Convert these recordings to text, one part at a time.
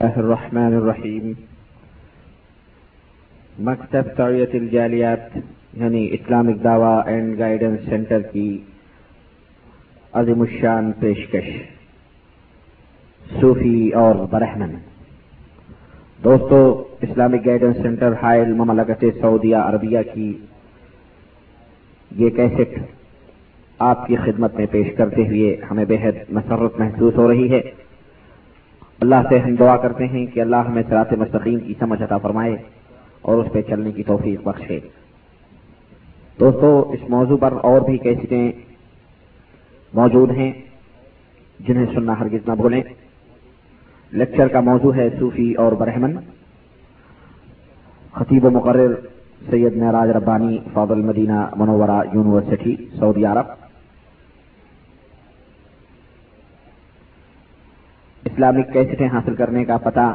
الله الرحمن الرحیم۔ مکتب تعیت الجالیات یعنی اسلامک دعوی اینڈ گائیڈنس سینٹر کی عظیم الشان پیشکش۔ صوفی اور برہمن۔ دوستو، اسلامک گائیڈنس سینٹر حائل مملکت سعودیہ عربیہ کی یہ کیسٹ آپ کی خدمت میں پیش کرتے ہوئے ہمیں بےحد مسرت محسوس ہو رہی ہے۔ اللہ سے ہم دعا کرتے ہیں کہ اللہ ہمیں سرات مستقیم کی سمجھ عطا فرمائے اور اس پہ چلنے کی توفیق بخشے۔ دوستو، اس موضوع پر اور بھی کیسٹیں موجود ہیں جنہیں سننا ہرگز نہ بھولیں۔ لیکچر کا موضوع ہے صوفی اور برہمن۔ خطیب و مقرر سید معراج ربانی، فاضل مدینہ، منورہ یونیورسٹی، سعودی عرب۔ اسلامک کیسٹیں حاصل کرنے کا پتہ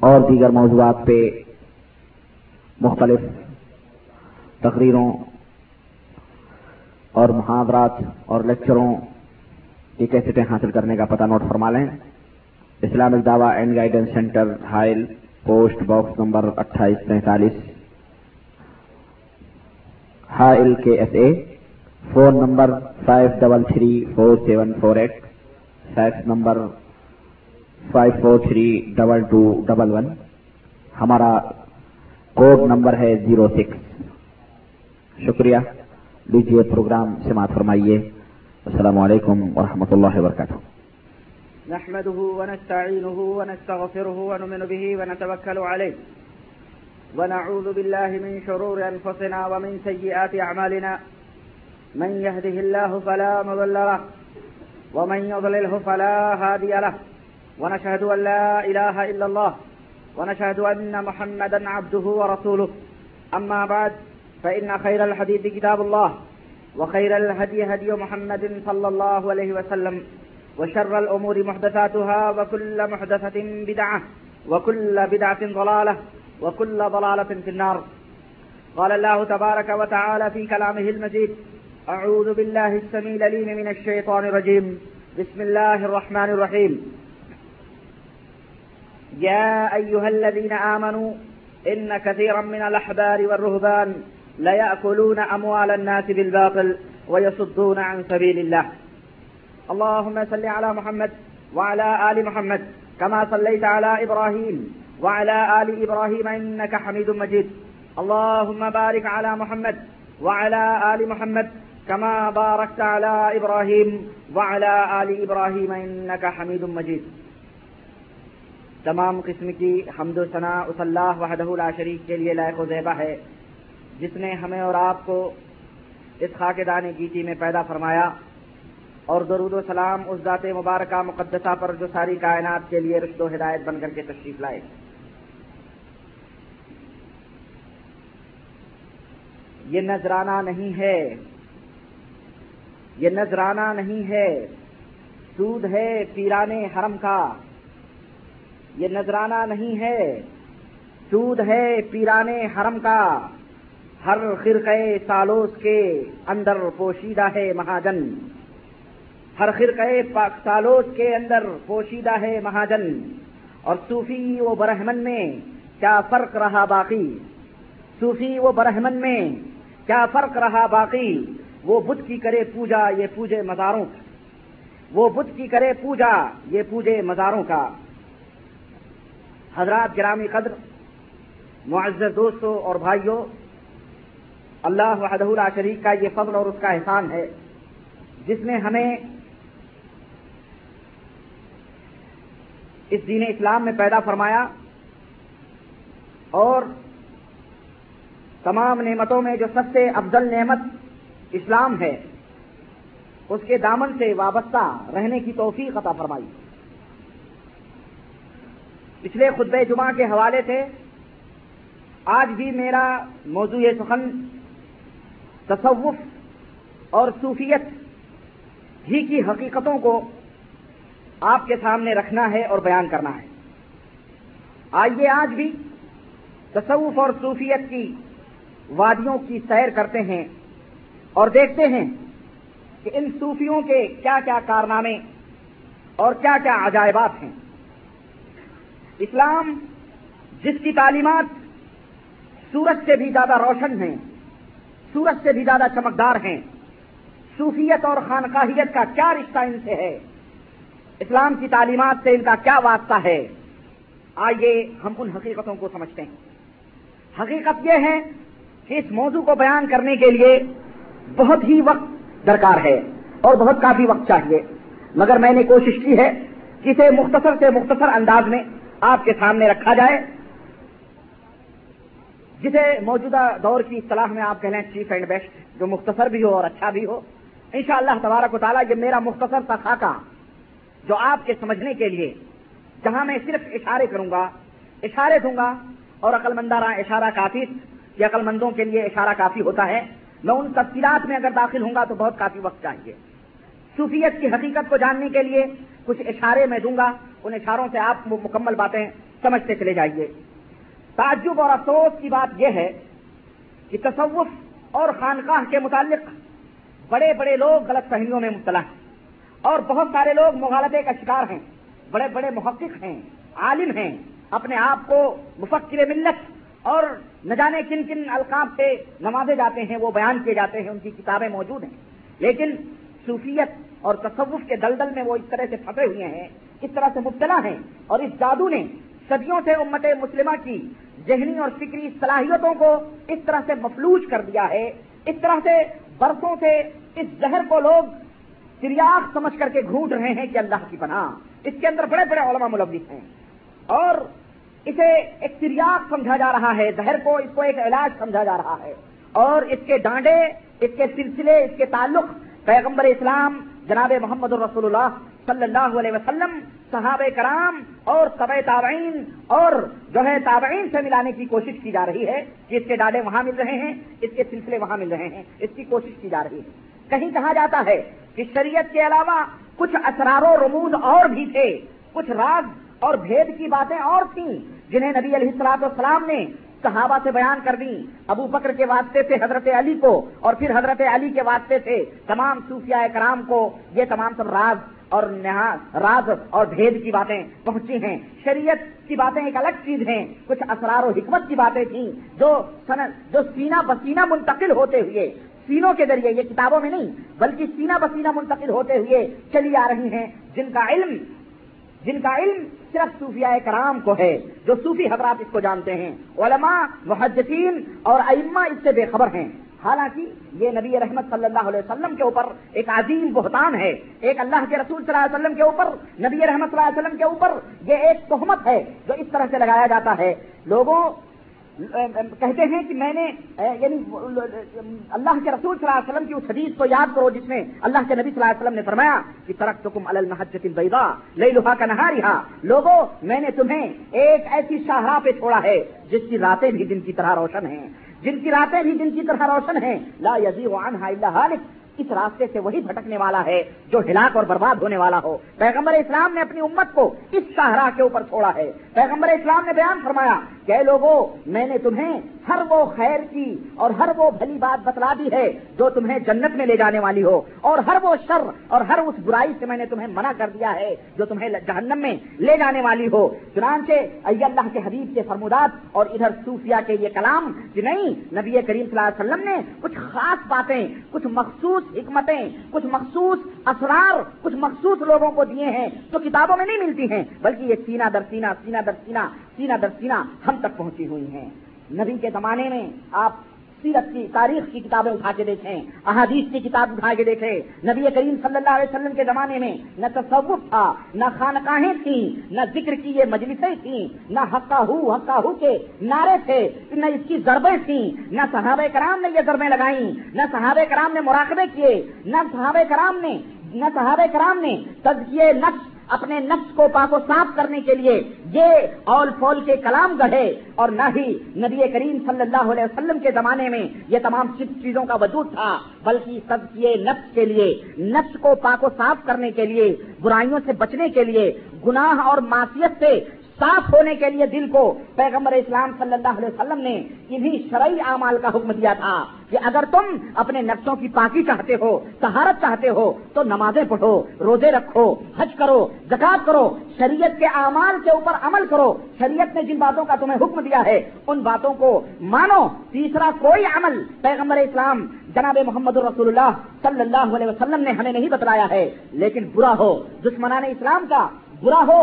اور دیگر موضوعات پہ مختلف تقریروں اور محاورات اور لیکچروں کی کیسٹیں حاصل کرنے کا پتہ نوٹ فرما لیں۔ اسلامک دعوی and guidance centre Hail post box number اٹھائیس پینتالیس۔ Hail K S A, phone number five double three four seven four eight. Fax number five four three double two double one ہمارا code number ہے zero six شکریہ. لیجیے programme سماعت فرمائیے. السلام علیکم ورحمۃ اللہ وبرکاتہ. نحمده ونستعينه ونستغفره ونؤمن به ونتوكل عليه ونعوذ بالله من شرور أنفسنا ومن سيئات أعمالنا من يهده الله فلا مضل له. ومن يضلله فلا هادي له. ونشهد أن لا إله إلا الله. ونشهد أن محمدا عبده ورسوله. أما بعد، فإن خير الحديث كتاب الله، وخير الهدي هدي محمد صلى الله عليه وسلم، وشر الأمور محدثاتها، وكل محدثة بدعة، وكل بدعة ضلالة، وكل ضلالة في النار. قال الله تبارك وتعالى في كلامه المجيد أعوذ بالله السميع العليم من الشيطان الرجيم. بسم الله الرحمن الرحيم. يا أيها الذين آمنوا، إن كثيرا من الأحبار والرهبان ليأكلون أموال الناس بالباطل ويصدون عن سبيل الله. اللهم صل على محمد وعلى آل محمد، كما صليت على إبراهيم وعلى آل إبراهيم إنك حميد مجيد. اللهم بارك على محمد وعلى آل محمد كما باركت على إبراهيم وعلى آل إبراهيم إنك حميد مجيد. تمام قسم کی حمد و ثناء اس اللہ وحدہ لا شریک کے لیے لائق و زیبہ ہے، جس نے ہمیں اور آپ کو اس خاک دانے گیتی میں پیدا فرمایا اور درود و سلام اس ذات مبارکہ مقدسہ پر جو ساری کائنات کے لیے رشد و ہدایت بن کر کے تشریف لائے۔ یہ نذرانہ نہیں ہے۔ یہ نذرانہ نہیں ہے۔ سود ہے پیران حرم کا۔ یہ نذرانہ نہیں ہے۔ سود ہے پیران حرم کا۔ ہر خرقے سالوس کے اندر پوشیدہ ہے مہاجن۔ ہر خرقے پاک سالوس کے اندر پوشیدہ ہے مہاجن۔ اور صوفی و برہمن میں کیا فرق رہا باقی؟ صوفی و برہمن میں کیا فرق رہا باقی؟ وہ بدھ کی کرے پوجا، یہ پوجے مزاروں کا۔ وہ بدھ کی کرے پوجا، یہ پوجے مزاروں کا۔ حضرات گرامی قدر، معزز دوستوں اور بھائیوں، اللہ وحدہ شریف کا یہ فضل اور اس کا احسان ہے، جس نے ہمیں اس دین اسلام میں پیدا فرمایا اور تمام نعمتوں میں جو سب سے افضل نعمت اسلام ہے۔ اس کے دامن سے وابستہ رہنے کی توفیق عطا فرمائی۔ پچھلے خطبہ جمعہ کے حوالے سے آج بھی میرا موضوع سخن تصوف اور صوفیت ہی کی حقیقتوں کو آپ کے سامنے رکھنا ہے اور بیان کرنا ہے۔ آئیے آج بھی تصوف اور صوفیت کی وادیوں کی سیر کرتے ہیں۔ اور دیکھتے ہیں کہ ان صوفیوں کے کیا کیا کارنامے اور کیا کیا عجائبات ہیں۔ اسلام جس کی تعلیمات سورج سے بھی زیادہ روشن ہیں، سورج سے بھی زیادہ چمکدار ہیں، صوفیت اور خانقاہیت کا کیا رشتہ ان سے ہے، اسلام کی تعلیمات سے ان کا کیا واسطہ ہے، آئیے ہم ان حقیقتوں کو سمجھتے ہیں۔ حقیقت یہ ہے کہ اس موضوع کو بیان کرنے کے لیے بہت ہی وقت درکار ہے اور بہت کافی وقت چاہیے۔ مگر میں نے کوشش کی ہے کہ اسے مختصر سے مختصر انداز میں آپ کے سامنے رکھا جائے۔ جسے موجودہ دور کی اصطلاح میں آپ کہہ لیں چیف اینڈ بیسٹ، جو مختصر بھی ہو اور اچھا بھی ہو۔ ان شاء اللہ تبارک و تعالیٰ، یہ میرا مختصر تھا خاکہ جو آپ کے سمجھنے کے لیے، جہاں میں صرف اشارے کروں گا، اشارے دوں گا اور عقل مندارہ اشارہ کافی یہ عقل مندوں کے لیے اشارہ کافی ہوتا ہے۔ میں ان تفصیلات میں اگر داخل ہوں گا تو بہت کافی وقت چاہیے صوفیت کی حقیقت کو جاننے کے لیے کچھ اشارے میں دوں گا۔ ان اشاروں سے آپ مکمل باتیں سمجھتے چلے جائیے۔ تعجب اور افسوس کی بات یہ ہے کہ تصوف اور خانقاہ کے متعلق بڑے بڑے لوگ غلط فہمیوں میں مبتلا ہیں اور بہت سارے لوگ مغالطے کا شکار ہیں۔ بڑے بڑے محقق ہیں، عالم ہیں۔ اپنے آپ کو مفکر ملت اور نہ جانے کن کن القاب سے نوازے جاتے ہیں، وہ بیان کیے جاتے ہیں، ان کی کتابیں موجود ہیں۔ لیکن صوفیت اور تصوف کے دلدل میں وہ اس طرح سے پھنسے ہوئے ہیں، اس طرح سے مبتلا ہیں۔ اور اس جادو نے صدیوں سے امت مسلمہ کی ذہنی اور فکری صلاحیتوں کو اس طرح سے مفلوج کر دیا ہے۔ اس طرح سے برسوں سے اس زہر کو لوگ سریاخ سمجھ کر کے گھونٹ رہے ہیں کہ اللہ کی پناہ۔ اس کے اندر بڑے بڑے علماء ملوث ہیں۔ اور اسے ایک سریاخ سمجھا جا رہا ہے، زہر کو اس کو ایک علاج سمجھا جا رہا ہے۔ اور اس کے ڈانڈے، اس کے سلسلے، اس کے تعلق پیغمبر اسلام جناب محمد الرسول اللہ صلی اللہ علیہ وسلم، صحابہ کرام اور طب تابعین اور جو ہے تابعین سے ملانے کی کوشش کی جا رہی ہے۔ کہ اس کے ڈانڈے وہاں مل رہے ہیں، اس کے سلسلے وہاں مل رہے ہیں۔ اس کی کوشش کی جا رہی ہے۔ کہیں کہا جاتا ہے کہ شریعت کے علاوہ کچھ اسرار و رموز اور بھی تھے، کچھ راز اور بھید کی باتیں اور تھیں جنہیں نبی علیہ السلاط والسلام نے صحابہ سے بیان کر دی ابو بکر کے واسطے سے حضرت علی کو اور پھر حضرت علی کے واسطے سے تمام صوفیاء کرام کو یہ تمام سب راز اور راز اور بھید کی باتیں پہنچی ہیں۔ شریعت کی باتیں ایک الگ چیز ہیں۔ کچھ اسرار و حکمت کی باتیں تھیں جو جو سینہ بسینہ منتقل ہوتے ہوئے سینوں کے ذریعے، یہ کتابوں میں نہیں، بلکہ سینہ بسینہ منتقل ہوتے ہوئے چلی آ رہی ہیں۔ جن کا علم جن کا علم صرف صوفیاء کرام کو ہے، جو صوفی حضرات اس کو جانتے ہیں۔ علماء، محدثین اور ائمہ اس سے بے خبر ہیں۔ حالانکہ یہ نبی رحمت صلی اللہ علیہ وسلم کے اوپر ایک عظیم بہتان ہے۔ ایک اللہ کے رسول صلی اللہ علیہ وسلم کے اوپر، نبی رحمت صلی اللہ علیہ وسلم کے اوپر یہ ایک تہمت ہے جو اس طرح سے لگایا جاتا ہے۔ لوگوں کہتے ہیں کہ میں نے یعنی اللہ کے رسول صلی اللہ علیہ وسلم کی اس حدیث کو یاد کرو جس میں اللہ کے نبی صلی اللہ علیہ وسلم نے فرمایا کہ ترق تو کم المحجت البیدا لئی لوہا کا نہا رہا لوگوں میں نے تمہیں ایک ایسی شاہراہ پہ چھوڑا ہے جس کی راتیں بھی دن کی طرح روشن ہیں۔ جن کی راتیں بھی دن کی طرح روشن ہیں۔ لا یزی عنہا اللہ اس راستے سے وہی بھٹکنے والا ہے جو ہلاک اور برباد ہونے والا ہو۔ پیغمبر اسلام نے اپنی امت کو اس سہارا کے اوپر چھوڑا ہے۔ پیغمبر اسلام نے بیان فرمایا کہ لوگوں میں نے تمہیں ہر وہ خیر کی اور ہر وہ بھلی بات بتلا دی ہے جو تمہیں جنت میں لے جانے والی ہو اور ہر وہ شر اور ہر اس برائی سے میں نے تمہیں منع کر دیا ہے جو تمہیں جہنم میں لے جانے والی ہو۔ چنانچہ ای اللہ کے حبیب کے فرمودات اور ادھر صوفیہ کے یہ کلام کہ نہیں، نبی کریم صلی اللہ علیہ وسلم نے کچھ خاص باتیں، کچھ مخصوص حکمتیں، کچھ مخصوص اسرار، کچھ مخصوص لوگوں کو دیے ہیں جو کتابوں میں نہیں ملتی ہیں، بلکہ یہ سینہ در سینہ سینہ در سینہ سینہ در سینہ ہم تک پہنچی ہوئی ہیں۔ نبی کے زمانے میں آپ سیرت کی تاریخ کی کتابیں اٹھا کے دیکھیں، احادیث کی کتاب اٹھا کے دیکھیں۔ نبی کریم صلی اللہ علیہ وسلم کے زمانے میں نہ تصوف تھا، نہ خانقاہیں تھیں، نہ ذکر کی یہ مجلسیں تھیں، نہ حقا ہو حقا ہو کے نعرے تھے، نہ اس کی ضربیں تھیں، نہ صحابہ کرام نے یہ ضربیں لگائیں، نہ صحابہ کرام نے مراقبے کیے، نہ صحابہ کرام نے، نہ صحابہ کرام نے تجکیے نقش اپنے نفس کو پاک و صاف کرنے کے لیے یہ اول فول کے کلام گڑھے اور نہ ہی نبی کریم صلی اللہ علیہ وسلم کے زمانے میں یہ تمام چیزوں کا وجود تھا، بلکہ سب یہ نفس کے لیے، نفس کو پاک و صاف کرنے کے لیے، برائیوں سے بچنے کے لیے، گناہ اور معاشیت سے صاف ہونے کے لیے دل کو پیغمبر اسلام صلی اللہ علیہ وسلم نے انہیں شرعی اعمال کا حکم دیا تھا کہ اگر تم اپنے نفسوں کی پاکی چاہتے ہو سہارت چاہتے ہو، تو نمازیں پڑھو، روزے رکھو، حج کرو زکات کرو، شریعت کے اعمال کے اوپر عمل کرو۔ شریعت نے جن باتوں کا تمہیں حکم دیا ہے، ان باتوں کو مانو۔ تیسرا، کوئی عمل پیغمبر اسلام جناب محمد رسول اللہ صلی اللہ علیہ وسلم نے ہمیں نہیں بتلایا ہے، لیکن برا ہو۔ دشمنان اسلام کا برا ہو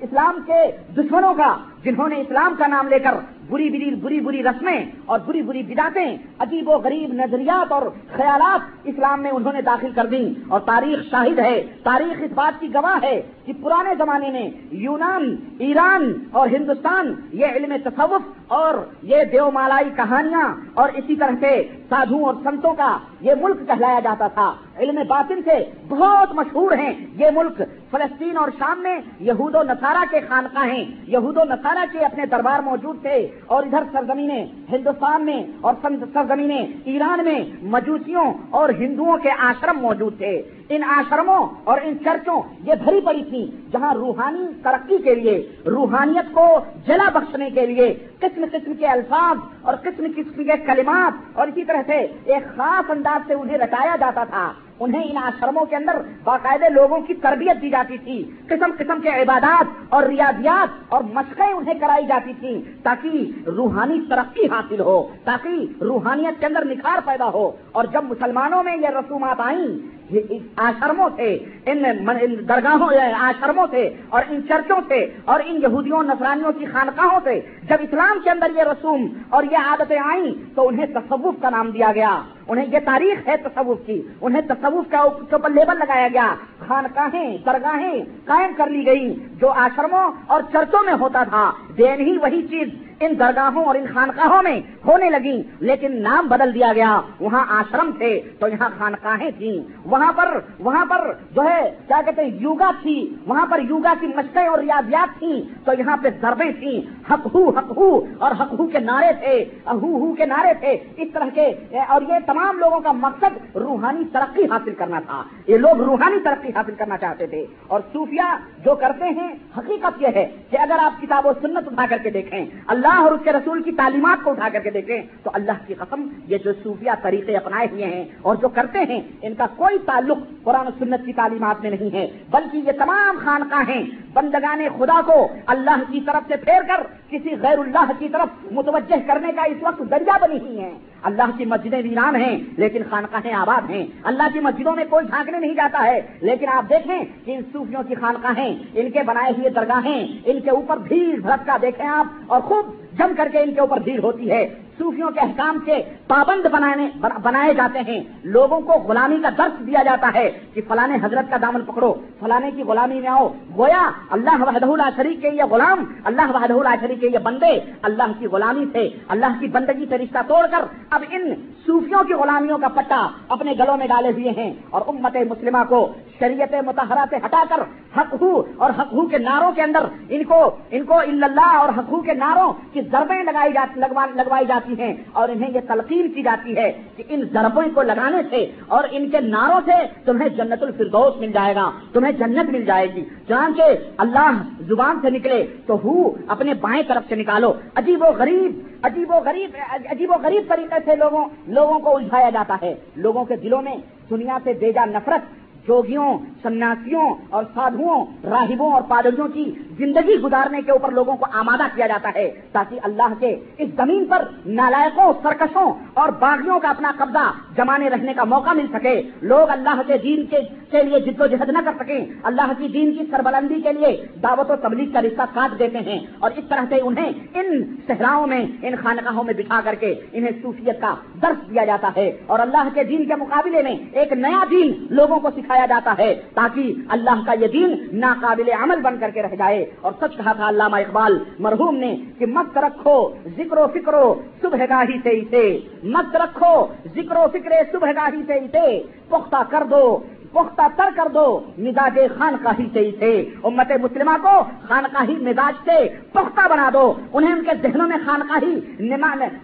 اسلام کے دشمنوں کا، جنہوں نے اسلام کا نام لے کر بری بری بری بری رسمیں اور بری بری بداتیں عجیب و غریب نظریات اور خیالات اسلام میں انہوں نے داخل کر دی اور تاریخ شاہد ہے، تاریخ اس بات کی گواہ ہے کہ پرانے زمانے میں یونان، ایران اور ہندوستان یہ علم تصوف اور یہ دیو مالائی کہانیاں اور اسی طرح سے سادھو اور سنتوں کا یہ ملک کہلایا جاتا تھا۔ علم باطن سے بہت مشہور ہیں یہ ملک۔ فلسطین اور شام میں یہود و نصارہ کے خانقاہ ہیں۔ یہود و نصارہ کے اپنے دربار موجود تھے اور ادھر سرزمینیں ہندوستان میں اور سرزمینیں ایران میں مجوسیوں اور ہندوؤں کے آشرم موجود تھے۔ ان آشرموں اور ان چرچوں یہ بھری پڑی تھی، جہاں روحانی ترقی کے لیے، روحانیت کو جلا بخشنے کے لیے قسم قسم کے الفاظ اور قسم قسم کے کلمات اور اسی طرح سے ایک خاص انداز سے انہیں رٹایا جاتا تھا۔ انہیں ان آشرموں کے اندر باقاعدے لوگوں کی تربیت دی جاتی تھی۔ قسم قسم کے عبادات اور ریاضیات اور مشقیں انہیں کرائی جاتی تھی تاکہ روحانی ترقی حاصل ہو، تاکہ روحانیت کے اندر نکھار پیدا ہو۔ اور جب مسلمانوں میں یہ رسومات آئیں آشرموں سے ان درگاہوں آشرموں سے اور ان چرچوں سے اور ان یہودیوں نسرانیوں کی خانقاہوں سے جب اسلام کے اندر یہ رسوم اور یہ عادتیں آئیں تو انہیں تصوف کا نام دیا گیا۔ انہیں یہ تاریخ ہے تصوف کی۔ انہیں تصوف کا اوپر لیبل لگایا گیا۔ خانقاہیں، درگاہیں قائم کر لی گئی جو آشرموں اور چرچوں میں ہوتا تھا۔ دین ہی وہی چیز ان درگاہوں اور ان خانقاہوں میں ہونے لگی لیکن نام بدل دیا گیا۔ وہاں آشرم تھے، تو یہاں خانقاہیں تھیں۔ وہاں پر وہاں پر جو ہے، کیا کہتے ہیں، یوگا تھی۔ وہاں پر یوگا کی مشقیں اور ریاضیات تھیں۔ تو یہاں پہ ضربیں تھیں۔ حق ہو حق ہو، اور حق ہو کے نعرے تھے۔ اہو ہو کے نعرے تھے۔ اس طرح کے اور یہ تمام لوگوں کا مقصد روحانی ترقی حاصل کرنا تھا۔ یہ لوگ روحانی ترقی حاصل کرنا چاہتے تھے اور صوفیہ جو کرتے ہیں، حقیقت یہ ہے کہ اگر آپ کتاب و سنت اٹھا کر کے دیکھیں، اللہ اور اس کے رسول کی تعلیمات کو اٹھا کر کے دیکھیں، تو اللہ کی قسم یہ جو صوفیہ طریقے اپنائے ہوئے ہیں اور جو کرتے ہیں، ان کا کوئی تعلق قرآن و سنت کی تعلیمات میں نہیں ہے، بلکہ یہ تمام خانقاہ ہیں۔ بندگان خدا کو اللہ کی طرف سے پھیر کر کسی غیر اللہ کی طرف متوجہ کرنے کا اس وقت درجہ بنی ہوئی ہیں۔ اللہ کی مسجدیں ویران ہیں، لیکن خانقاہیں آباد ہیں۔ اللہ کی مسجدوں میں کوئی جھانکنے نہیں جاتا ہے، لیکن آپ دیکھیں کہ ان صوفیوں کی خانقاہیں ان کے بنائے ہوئے درگاہیں، ان کے اوپر بھیڑ بھڑکا دیکھیں آپ، اور خوب جم کر کے ان کے اوپر بھیڑ ہوتی ہے۔ صوفیوں کے احکام کے پابند بنانے بنائے جاتے ہیں۔ لوگوں کو غلامی کا درس دیا جاتا ہے کہ فلانے حضرت کا دامن پکڑو فلانے کی غلامی میں آؤ۔ گویا اللہ وحدہ اللہ شریف کے یہ غلام؟ اللہ وحدہ اللہ شریف کے یہ بندے؟ اللہ کی غلامی سے اللہ کی بندگی سے رشتہ توڑ کر اب ان صوفیوں کی غلامیوں کا پٹا اپنے گلوں میں ڈالے ہوئے ہیں اور امت مسلمہ کو شریعت متحرہ سے ہٹا کر حق ہو اور حق ہو کے ناروں کے اندر ان کو ان کو اللہ اور حق ہو کے ناروں کی ضربیں لگائی جاتی لگوائی جاتی ہیں اور انہیں یہ تلقین کی جاتی ہے کہ ان ضربوں کو لگانے سے اور ان کے ناروں سے تمہیں جنت الفردوس مل جائے گا، تمہیں جنت مل جائے گی۔ جان کے اللہ زبان سے نکلے تو ہو اپنے بائیں طرف سے نکالو۔ عجیب و غریب، عجیب و غریب، عجیب و غریب طریقے سے لوگوں لوگوں کو الجھایا جاتا ہے۔ لوگوں کے دلوں میں دنیا سے بیجا نفرت جوگیوں سنیاسیوں اور سادھوؤں، راہبوں اور پادریوں کی زندگی گزارنے کے اوپر لوگوں کو آمادہ کیا جاتا ہے تاکہ اللہ کے اس زمین پر نالائکوں سرکشوں اور باغیوں کا اپنا قبضہ جمانے رہنے کا موقع مل سکے۔ لوگ اللہ کے دین کے کے لیے جد و جہد نہ کر سکیں۔ اللہ کی دین کی سربلندی کے لیے دعوت و تبلیغ کا رشتہ کاٹ دیتے ہیں اور اس طرح سے انہیں ان صحراؤں میں، ان خانقاہوں میں بٹھا کر کے انہیں صوفیت کا درس دیا جاتا ہے۔ اور اللہ کے دین کے مقابلے میں ایک نیا دین لوگوں کو سکھایا جاتا ہے تاکہ اللہ کا یہ دین ناقابل عمل بن کر کے رہ جائے۔ اور سچ کہا تھا علامہ اقبال، مرحوم نے کہ مت رکھو ذکر و فکر صبح گاہی سے اسے مت رکھو ذکر و فکر صبح گاہی سے اسے پختہ کر دو۔ پختہ تر کر دو۔ مزاج خان کا ہی صحیح تھے۔ امت مسلمہ کو خان کا ہی مزاج سے پختہ بنا دو۔ انہیں ان کے ذہنوں میں خان کا ہی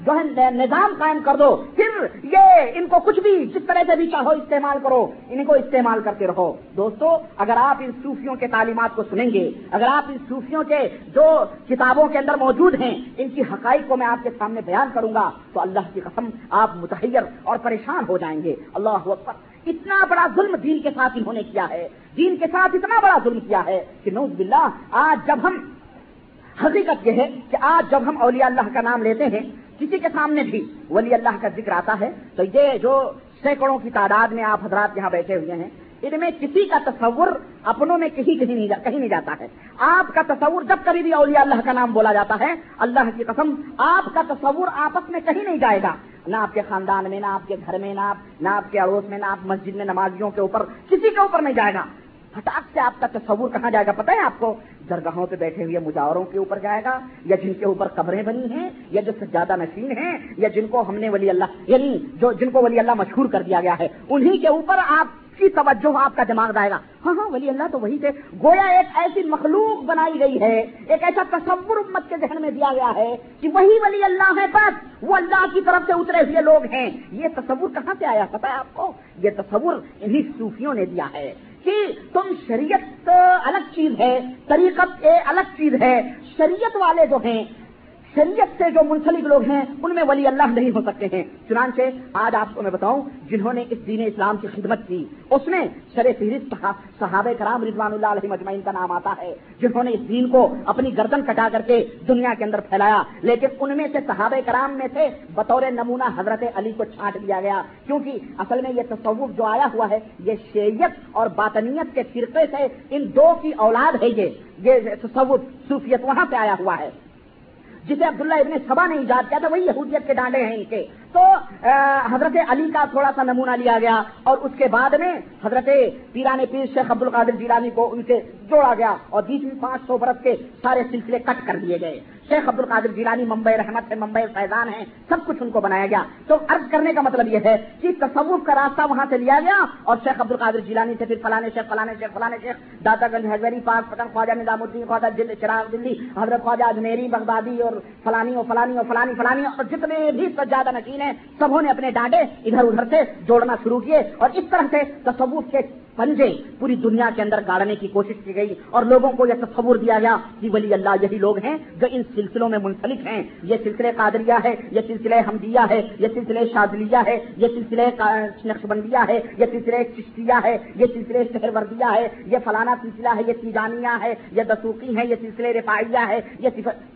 جو ہے نظام قائم کر دو۔ پھر یہ ان کو کچھ بھی جس طرح سے بھی چاہو استعمال کرو۔ ان کو استعمال کرتے رہو۔ دوستو، اگر آپ ان صوفیوں کے تعلیمات کو سنیں گے، اگر آپ ان صوفیوں کے جو کتابوں کے اندر موجود ہیں، ان کی حقائق کو میں آپ کے سامنے بیان کروں گا، تو اللہ کی قسم آپ متحیر اور پریشان ہو جائیں گے۔ اللہ اکبر۔ اتنا بڑا ظلم دین کے ساتھ انہوں نے کیا ہے۔ دین کے ساتھ اتنا بڑا ظلم کیا ہے کہ نوز باللہ، آج جب ہم حقیقت یہ ہے کہ آج جب ہم اولیاء اللہ کا نام لیتے ہیں، کسی کے سامنے بھی ولی اللہ کا ذکر آتا ہے، تو یہ جو سینکڑوں کی تعداد میں آپ حضرات یہاں بیٹھے ہوئے ہیں، ان میں کسی کا تصور اپنوں میں کہیں کہیں نہیں کہیں نہیں جاتا ہے۔ آپ کا تصور جب کبھی بھی اولیاء اللہ کا نام بولا جاتا ہے، اللہ کی قسم، آپ کا تصور آپس میں کہیں نہیں جائے گا۔ نہ آپ کے خاندان میں، نہ آپ کے گھر میں، نہ آپ نہ آپ کے اڑوس میں، نہ آپ مسجد میں نمازیوں کے اوپر، کسی کے اوپر نہیں جائے گا۔ ہٹاک سے آپ کا تصور کہاں جائے گا؟ پتہ ہے آپ کو؟ درگاہوں پہ بیٹھے ہوئے مجاوروں کے اوپر جائے گا، یا جن کے اوپر قبریں بنی ہیں، یا جو سجادہ نشین ہیں، یا جن کو ہم نے ولی اللہ یعنی جو، جن کو ولی اللہ مشہور کر دیا گیا ہے، انہی کے اوپر آپ کی توجہ آپ کا دماغ جائے گا ہاں ہاں ولی اللہ تو وہی تھے۔ گویا ایک ایسی مخلوق بنائی گئی ہے، ایک ایسا تصور امت کے ذہن میں دیا گیا ہے کہ وہی ولی اللہ ہے بس، وہ اللہ کی طرف سے اترے ہوئے لوگ ہیں۔ یہ تصور کہاں سے آیا پتا ہے آپ کو؟ یہ تصور انہی صوفیوں نے دیا ہے کہ تم شریعت الگ چیز ہے، طریقت الگ چیز ہے، شریعت والے جو ہیں شریعت سے جو منسلک لوگ ہیں، ان میں ولی اللہ نہیں ہو سکتے ہیں۔ چنانچہ آج آپ کو میں بتاؤں، جنہوں نے اس دین اسلام کی خدمت کی، اس میں شر فہرست صحابہ کرام رضوان اللہ علیہ مجمعین کا نام آتا ہے۔ جنہوں نے اس دین کو اپنی گردن کٹا کر کے دنیا کے اندر پھیلایا۔ لیکن ان میں سے صحابہ کرام میں سے بطور نمونہ حضرت علی کو چھانٹ دیا گیا۔ کیونکہ اصل میں یہ تصوف جو آیا ہوا ہے، یہ شیعت اور باطنیت کے فرقے سے ان دو کی اولاد ہے یہ۔ یہ تصوف صوفیت وہاں سے آیا ہوا ہے۔ جسے عبداللہ ابن سبا نے ایجاد کیا تھا، وہی یہودیت کے ڈانڈے ہیں ان کے۔ تو حضرت علی کا تھوڑا سا نمونہ لیا گیا اور اس کے بعد میں حضرت پیران پیر شیخ عبد القادر جیلانی کو ان سے جوڑا گیا اور بیچ میں پانچ سو برس کے سارے سلسلے کٹ کر دیے گئے۔ شیخ عبد القادر جیلانی ممبئی رحمت ہے، ممبئی فیضان ہے، سب کچھ ان کو بنایا گیا۔ تو عرض کرنے کا مطلب یہ ہے کہ تصوف کا راستہ وہاں سے لیا گیا اور شیخ عبد القادر جیلانی سے پھر فلانے شیخ فلانے شیخ فلانے شیخ دادا گنج حضری پاک پٹن خواجہ نظام الدین خواجہ چراغ دلی، حضرت خواجہ اجمیری، بغدادی اور فلانی اور فلانی اور فلانی فلانی اور جتنے بھی سجادہ نشین ہیں سبوں نے اپنے ڈانڈے ادھر ادھر سے جوڑنا شروع کیے۔ اور اس طرح سے تصوف کے پنجے پوری دنیا کے اندر گاڑنے کی کوشش کی گئی اور لوگوں کو یہ تصور دیا گیا کہ ولی اللہ یہی لوگ ہیں جو ان سلسلوں میں منسلک ہیں۔ یہ سلسلے قادریہ ہے، یہ سلسلے حمدیہ ہے، یہ سلسلے شادلیہ ہے، یہ سلسلے نقشبندیہ ہے، یہ سلسلے چشتیہ ہے، یہ سلسلے شہر وردیہ ہے، یہ فلانا سلسلہ ہے، یہ تیجانیہ ہے، یہ دسوقی ہے یہ سلسلے رفائیہ ہے، یہ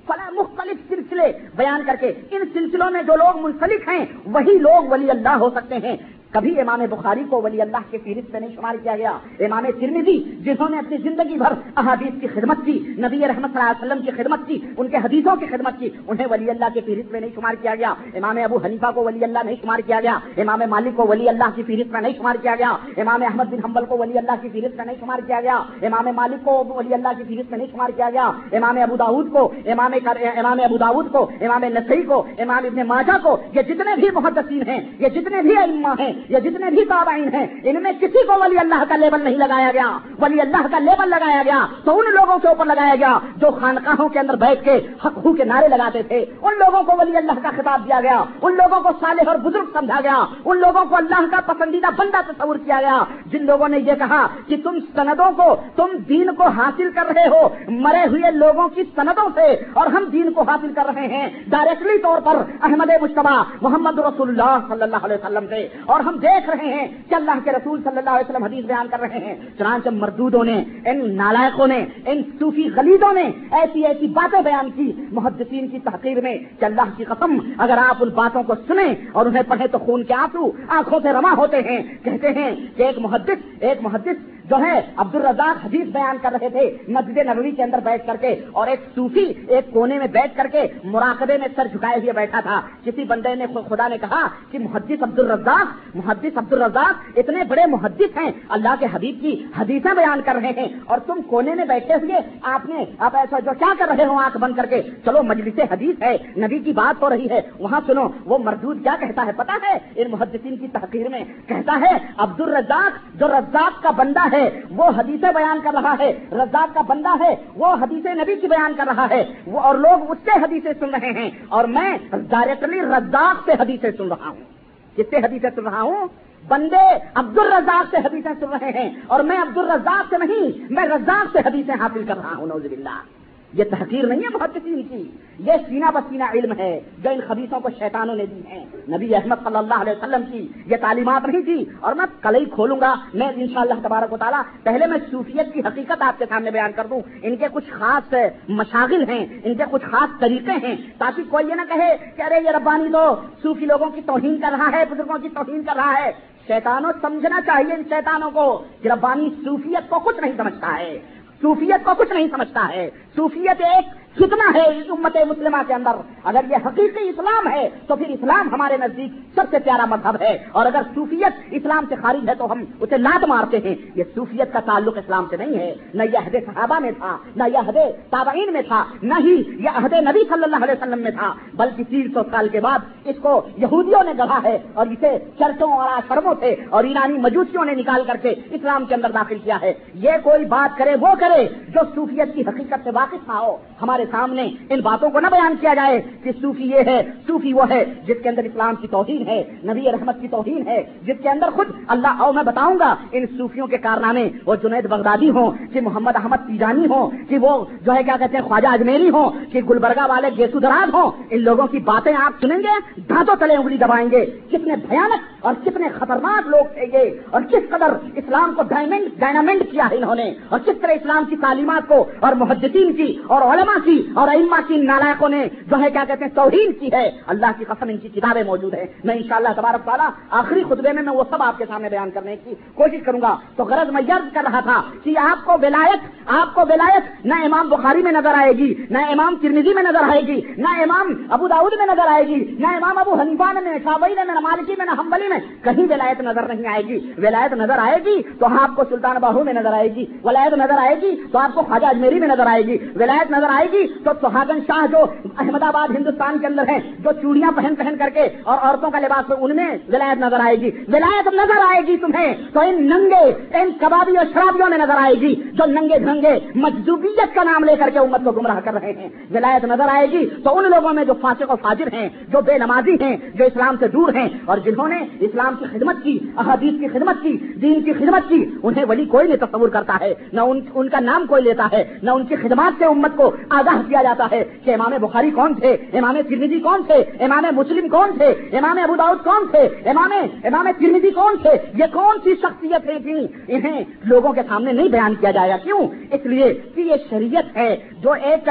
فلاں مختلف سلسلے بیان کر کے ان سلسلوں میں جو لوگ منسلک ہیں، وہی لوگ ولی اللہ ہو سکتے ہیں۔ کبھی امام بخاری کو ولی اللہ کے فہرست میں نہیں شمار کیا گیا۔ امام ترمیدی جنہوں نے اپنی زندگی بھر احادیث کی خدمت کی، نبی رحمت صلی اللہ علیہ وسلم کی خدمت کی، ان کے حدیثوں کی خدمت کی، انہیں ولی اللہ کے فہرست میں نہیں شمار کیا گیا۔ امام ابو حنیفہ کو ولی اللہ نہیں شمار کیا گیا۔ امام مالک کو ولی اللہ کی فہرست میں نہیں شمار کیا گیا۔ امام احمد بن حنبل کو ولی اللہ کی فہرست میں نہیں شمار کیا گیا۔ امام مالک کو ولی اللہ کی فہرست میں نہیں شمار کیا گیا۔ امام ابو داود کو، امام امام ابو داود کو، امام نسری کو، امام ابن ماجہ کو، یہ جتنے بھی محدثین ہیں، یہ جتنے بھی علما ہیں یہ جتنے بھی تابعین ہیں، ان میں کسی کو ولی اللہ کا لیبل نہیں لگایا گیا۔ ولی اللہ کا لیبل لگایا گیا تو ان لوگوں کے اوپر لگایا گیا جو خانقاہوں کے اندر بیٹھ کے حق ہو کے نعرے لگاتے تھے۔ ان لوگوں کو ولی اللہ کا خطاب دیا گیا۔ ان لوگوں کو صالح اور بزرگ سمجھا گیا۔ ان لوگوں کو اللہ کا پسندیدہ بندہ تصور کیا گیا۔ جن لوگوں نے یہ کہا کہ تم سندوں کو، تم دین کو حاصل کر رہے ہو، مرے ہوئے لوگوں کی سندوں سے اور ہم دین کو حاصل کر رہے ہیں۔ ڈائریکٹلی طور پر احمد مشتبہ محمد رسول اللہ صلی اللہ علیہ وسلم سے۔ اور ہم ہم دیکھ رہے ہیں کہ اللہ کے رسول صلی اللہ علیہ وسلم حدیث بیان کر رہے ہیں۔ چنانچہ مردودوں نے، ان نالائقوں نے، ان صوفی غلیدوں نے ایسی ایسی باتیں بیان کی محدثین کی تحقیر میں کہ اللہ کی قسم، اگر آپ ان باتوں کو سنیں اور انہیں پڑھیں تو خون کے آنسو آنکھوں سے رواں ہوتے ہیں۔ کہتے ہیں کہ ایک محدث ایک محدث جو ہے عبد الرزاق حدیث بیان کر رہے تھے مسجد نبوی کے اندر بیٹھ کر کے اور ایک صوفی ایک کونے میں بیٹھ کر کے مراقبے میں سر جھکائے ہوئے بیٹھا تھا۔ کسی بندے نے خدا نے کہا کہ محدث عبد الرزاق محدث عبد الرزاق اتنے بڑے محدث ہیں، اللہ کے حبیب کی حدیثیں بیان کر رہے ہیں اور تم کونے میں بیٹھے ہوئے آپ نے، آپ ایسا جو کیا کر رہے ہو آنکھ بند کر کے؟ چلو مجلس حدیث ہے، نبی کی بات ہو رہی ہے، وہاں سنو، وہ مردود کیا کہتا ہے؟ پتا ہے؟ ان محدثین کی تحقیر میں کہتا ہے عبد الرزاق جو رزاق کا بندہ ہے، وہ حدیث بیان کر رہا ہے، رزاق کا بندہ ہے، وہ حدیث نبی کی بیان کر رہا ہے، وہ اور لوگ اس سے حدیثیں سن رہے ہیں اور میں ڈائریکٹلی رزاق سے حدیثیں سن رہا ہوں۔ کس سے حدیثیں سن رہا ہوں، بندے عبد الرزاق سے حدیثیں سن رہے ہیں اور میں عبد الرزاق سے نہیں، میں رزاق سے حدیثیں حاصل کر رہا ہوں نوز باللہ۔ یہ تحقیر نہیں ہے بہت کی یہ سینا بسینہ علم ہے جو ان خبیصوں کو شیطانوں نے دی ہے نبی احمد صلی اللہ علیہ وسلم کی یہ تعلیمات نہیں تھی۔ اور میں کل ہی کھولوں گا۔ میں ان شاء اللہ تبارک و تعالیٰ پہلے میں صوفیت کی حقیقت آپ کے سامنے بیان کر دوں۔ ان کے کچھ خاص مشاغل ہیں، ان کے کچھ خاص طریقے ہیں۔ تاکہ کوئی یہ نہ کہے کہ ارے یہ ربانی تو صوفی لوگوں کی توہین کر رہا ہے، بزرگوں کی توہین کر رہا ہے۔ شیطانوں، سمجھنا چاہیے ان شیطانوں کو کہ ربانی صوفیت کو کچھ نہیں سمجھتا ہے۔ صوفیت کو کچھ نہیں سمجھتا ہے۔ صوفیت ایک کتنا ہے اس امت مسلمہ کے اندر؟ اگر یہ حقیقی اسلام ہے، تو پھر اسلام ہمارے نزدیک سب سے پیارا مذہب ہے۔ اور اگر صوفیت اسلام سے خارج ہے، تو ہم اسے لات مارتے ہیں۔ یہ صوفیت کا تعلق اسلام سے نہیں ہے۔ نہ یہ عہد صحابہ میں تھا، نہ یہ عہد تابعین میں تھا، نہ ہی یہ عہد نبی صلی اللہ علیہ وسلم میں تھا۔ بلکہ تین سو سال کے بعد اس کو یہودیوں نے گڑھا ہے اور اسے چرچوں اور آشرموں سے اور ایرانی مجوسیوں نے نکال کر کے اسلام کے اندر داخل کیا ہے۔ یہ کوئی بات کرے، وہ کرے جو صوفیت کی حقیقت سے واقف نہ ہو۔ ہمارے ہمارے سامنے ان باتوں کو نہ بیان کیا جائے کہ صوفی یہ ہے، صوفی وہ ہے جس کے اندر اسلام کی توہین ہے، نبی رحمت کی توہین ہے، جس کے اندر خود اللہ او میں بتاؤں گا ان صوفیوں کے کارنامے، وہ جنید بغدادی ہوں، کہ محمد احمد تیجانی ہوں، کہ وہ جو ہے کیا کہتے ہیں، خواجہ اجمیری ہوں، کہ گلبرگہ والے گیسو دراز ہوں، ان لوگوں کی باتیں آپ سنیں گے، دھاتوں تلے انگلی دبائیں گے، کتنے بھیانک اور کتنے خطرناک لوگ تھے یہ، اور کس قدر اسلام کو ڈائمنڈ ڈائنامنٹ کیا ہے انہوں نے، اور کس طرح اسلام کی تعلیمات کو اور محدثین کی اور علماء کی اور ائمہ کی نالائکوں نے جو ہے کیا کہتے ہیں، توہین کی ہے۔ اللہ کی قسم ان کی کتابیں موجود ہیں۔ میں انشاءاللہ تبارک تعالیٰ آخری خطبے میں میں وہ سب آپ کے سامنے بیان کرنے کی کوشش کروں گا۔ تو غرض میں یرد کر رہا تھا کہ آپ کو ولایت، آپ کو ولایت نہ امام بخاری میں نظر آئے گی، نہ امام ترمیزی میں نظر آئے گی، نہ امام ابو داود میں نظر آئے گی، نہ امام ابو حنیفان میں شابئی میں، نہ مالکی میں، نہ حنبلی میں کہیں ولایت نظر نہیں آئے گی۔ ولایت نظر آئے گی تو ہاں آپ کو سلطان باہو میں نظر آئے گی، ولایت نظر آئے گی تو آپ کو خواجہ اجمیری میں نظر آئے گی۔ ولایت نظر آئے گی تو سہاگن شاہ جو احمد آباد ہندوستان کے اندر ہیں جو چوڑیاں پہن پہن کر کے اور عورتوں کا لباس ان میں ولایت نظر آئے گی۔ ولایت نظر آئے گی تمہیں۔ تو ان ننگے ان کبابی اور شرابیوں میں نظر آئے گی جو ننگے دھنگے مجدوبیت کا نام لے کر کے امت کو گمراہ کر رہے ہیں۔ ولایت نظر آئے گی تو ان لوگوں میں جو فاسق و فاجر ہیں جو بے نمازی ہیں جو اسلام سے دور ہیں اور جنہوں نے اسلام کی خدمت کی احادیث کی خدمت کی دین کی خدمت کی انہیں ولی کوئی نہیں تصور کرتا ہے۔ نہ ان, ان کا نام کوئی لیتا ہے نہ ان کی خدمات سے امت کو آگاہ کیا جاتا ہے کہ امام بخاری کون تھے؟ امام ترمیدی کون تھے؟ امام مسلم کون تھے؟ امام ابو داؤد کون تھے؟ امام امام ترمیدی کون تھے؟ یہ کون سی شخصیت ہے تھی انہیں لوگوں کے سامنے نہیں بیان کیا جائے گا کیوں؟ اس لیے کہ یہ شریعت ہے جو ایک